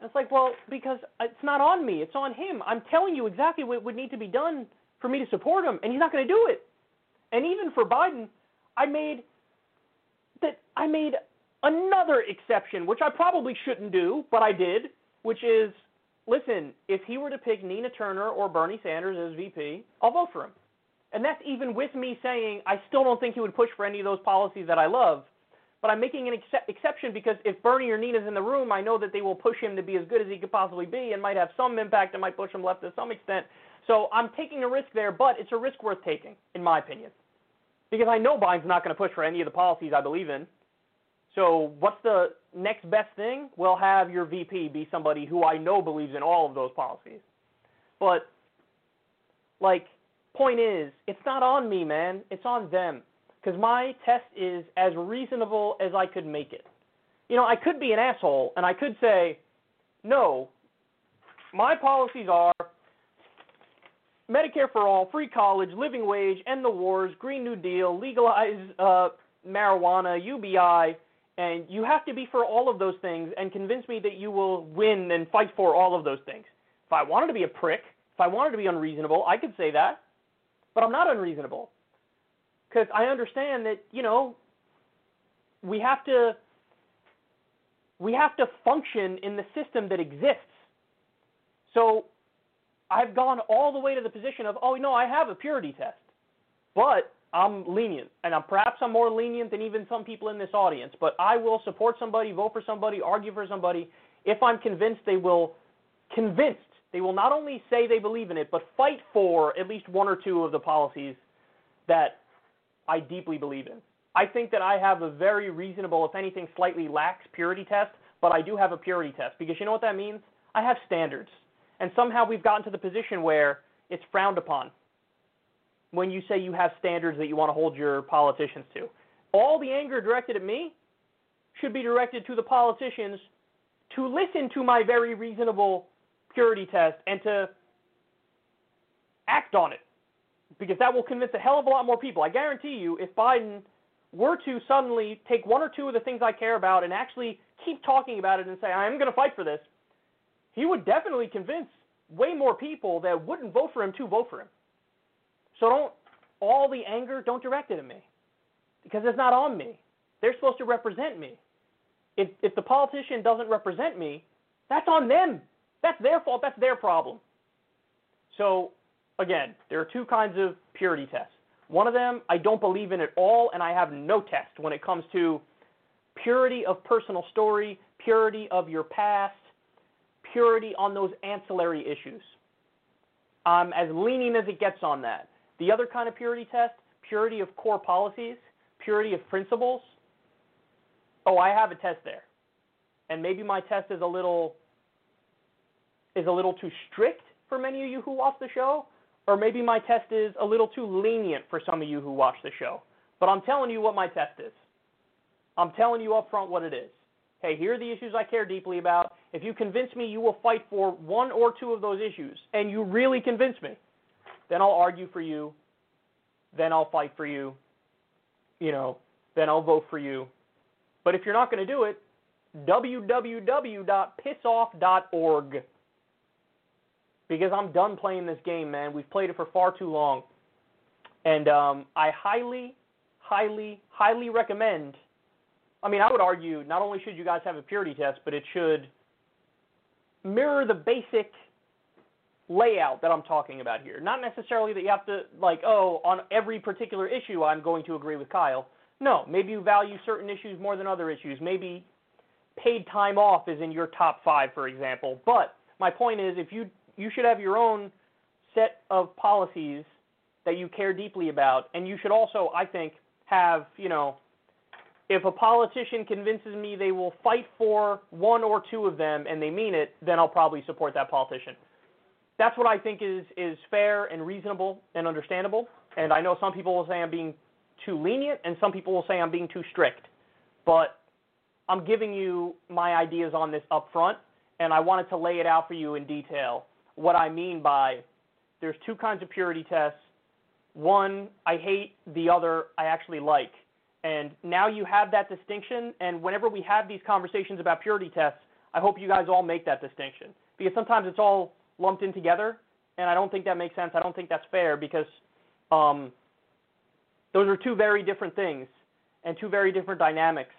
And it's like, well, because it's not on me, it's on him. I'm telling you exactly what would need to be done for me to support him, and he's not going to do it. And even for Biden, I made that I made another exception, which I probably shouldn't do, but I did, which is listen, if he were to pick Nina Turner or Bernie Sanders as VP, I'll vote for him. And that's even with me saying I still don't think he would push for any of those policies that I love. But I'm making an ex- exception because if Bernie or Nina's in the room, I know that they will push him to be as good as he could possibly be and might have some impact and might push him left to some extent. So I'm taking a risk there, but it's a risk worth taking, in my opinion. Because I know Biden's not going to push for any of the policies I believe in. So what's the next best thing? We'll have your VP be somebody who I know believes in all of those policies. But, like, point is, it's not on me, man. It's on them because my test is as reasonable as I could make it. You know, I could be an asshole and I could say, no, my policies are Medicare for all, free college, living wage, end the wars, Green New Deal, legalize uh, marijuana, UBI, and you have to be for all of those things and convince me that you will win and fight for all of those things. If I wanted to be a prick, if I wanted to be unreasonable, I could say that. But I'm not unreasonable because I understand that you know we have to we have to function in the system that exists. So I've gone all the way to the position of oh no I have a purity test, but I'm lenient, and I'm, perhaps I'm more lenient than even some people in this audience. But I will support somebody, vote for somebody, argue for somebody if I'm convinced they will, convinced they will not only say they believe in it, but fight for at least one or two of the policies that I deeply believe in. I think that I have a very reasonable, if anything, slightly lax purity test, but I do have a purity test because you know what that means? I have standards. And somehow we've gotten to the position where it's frowned upon when you say you have standards that you want to hold your politicians to. All the anger directed at me should be directed to the politicians to listen to my very reasonable purity test and to act on it because that will convince a hell of a lot more people. I guarantee you, if Biden were to suddenly take one or two of the things I care about and actually keep talking about it and say, I'm going to fight for this, he would definitely convince way more people that wouldn't vote for him to vote for him. So don't, all the anger, don't direct it at me because it's not on me. They're supposed to represent me. If, if the politician doesn't represent me, that's on them. That's their fault. That's their problem. So, again, there are two kinds of purity tests. One of them I don't believe in at all, and I have no test when it comes to purity of personal story, purity of your past, purity on those ancillary issues. I'm as lenient as it gets on that. The other kind of purity test, purity of core policies, purity of principles. Oh, I have a test there. And maybe my test is a little is a little too strict for many of you who watch the show, or maybe my test is a little too lenient for some of you who watch the show. But I'm telling you what my test is. I'm telling you up front what it is. Hey, here are the issues I care deeply about. If you convince me you will fight for one or two of those issues, and you really convince me, then I'll argue for you, then I'll fight for you, you know, then I'll vote for you. But if you're not going to do it, www.pissoff.org. Because I'm done playing this game, man. We've played it for far too long. And um, I highly, highly, highly recommend. I mean, I would argue not only should you guys have a purity test, but it should mirror the basic layout that I'm talking about here. Not necessarily that you have to, like, oh, on every particular issue I'm going to agree with Kyle. No, maybe you value certain issues more than other issues. Maybe paid time off is in your top five, for example. But my point is, if you you should have your own set of policies that you care deeply about, and you should also, I think, have you know, if a politician convinces me they will fight for one or two of them and they mean it, then I'll probably support that politician that's what I think is is fair and reasonable and understandable. And I know some people will say I'm being too lenient, and some people will say I'm being too strict. But I'm giving you my ideas on this up front, and I wanted to lay it out for you in detail. What I mean by there's two kinds of purity tests. One I hate, the other I actually like. And now you have that distinction, and whenever we have these conversations about purity tests, I hope you guys all make that distinction. Because sometimes it's all lumped in together, and I don't think that makes sense. I don't think that's fair because um, those are two very different things and two very different dynamics,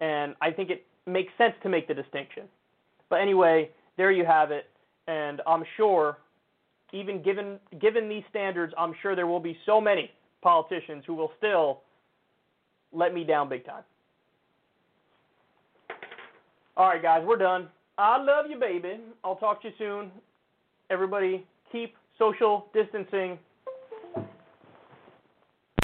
and I think it makes sense to make the distinction. But anyway, there you have it, and I'm sure, even given given these standards, I'm sure there will be so many politicians who will still let me down big time. All right, guys, we're done. I love you, baby. I'll talk to you soon everybody keep social distancing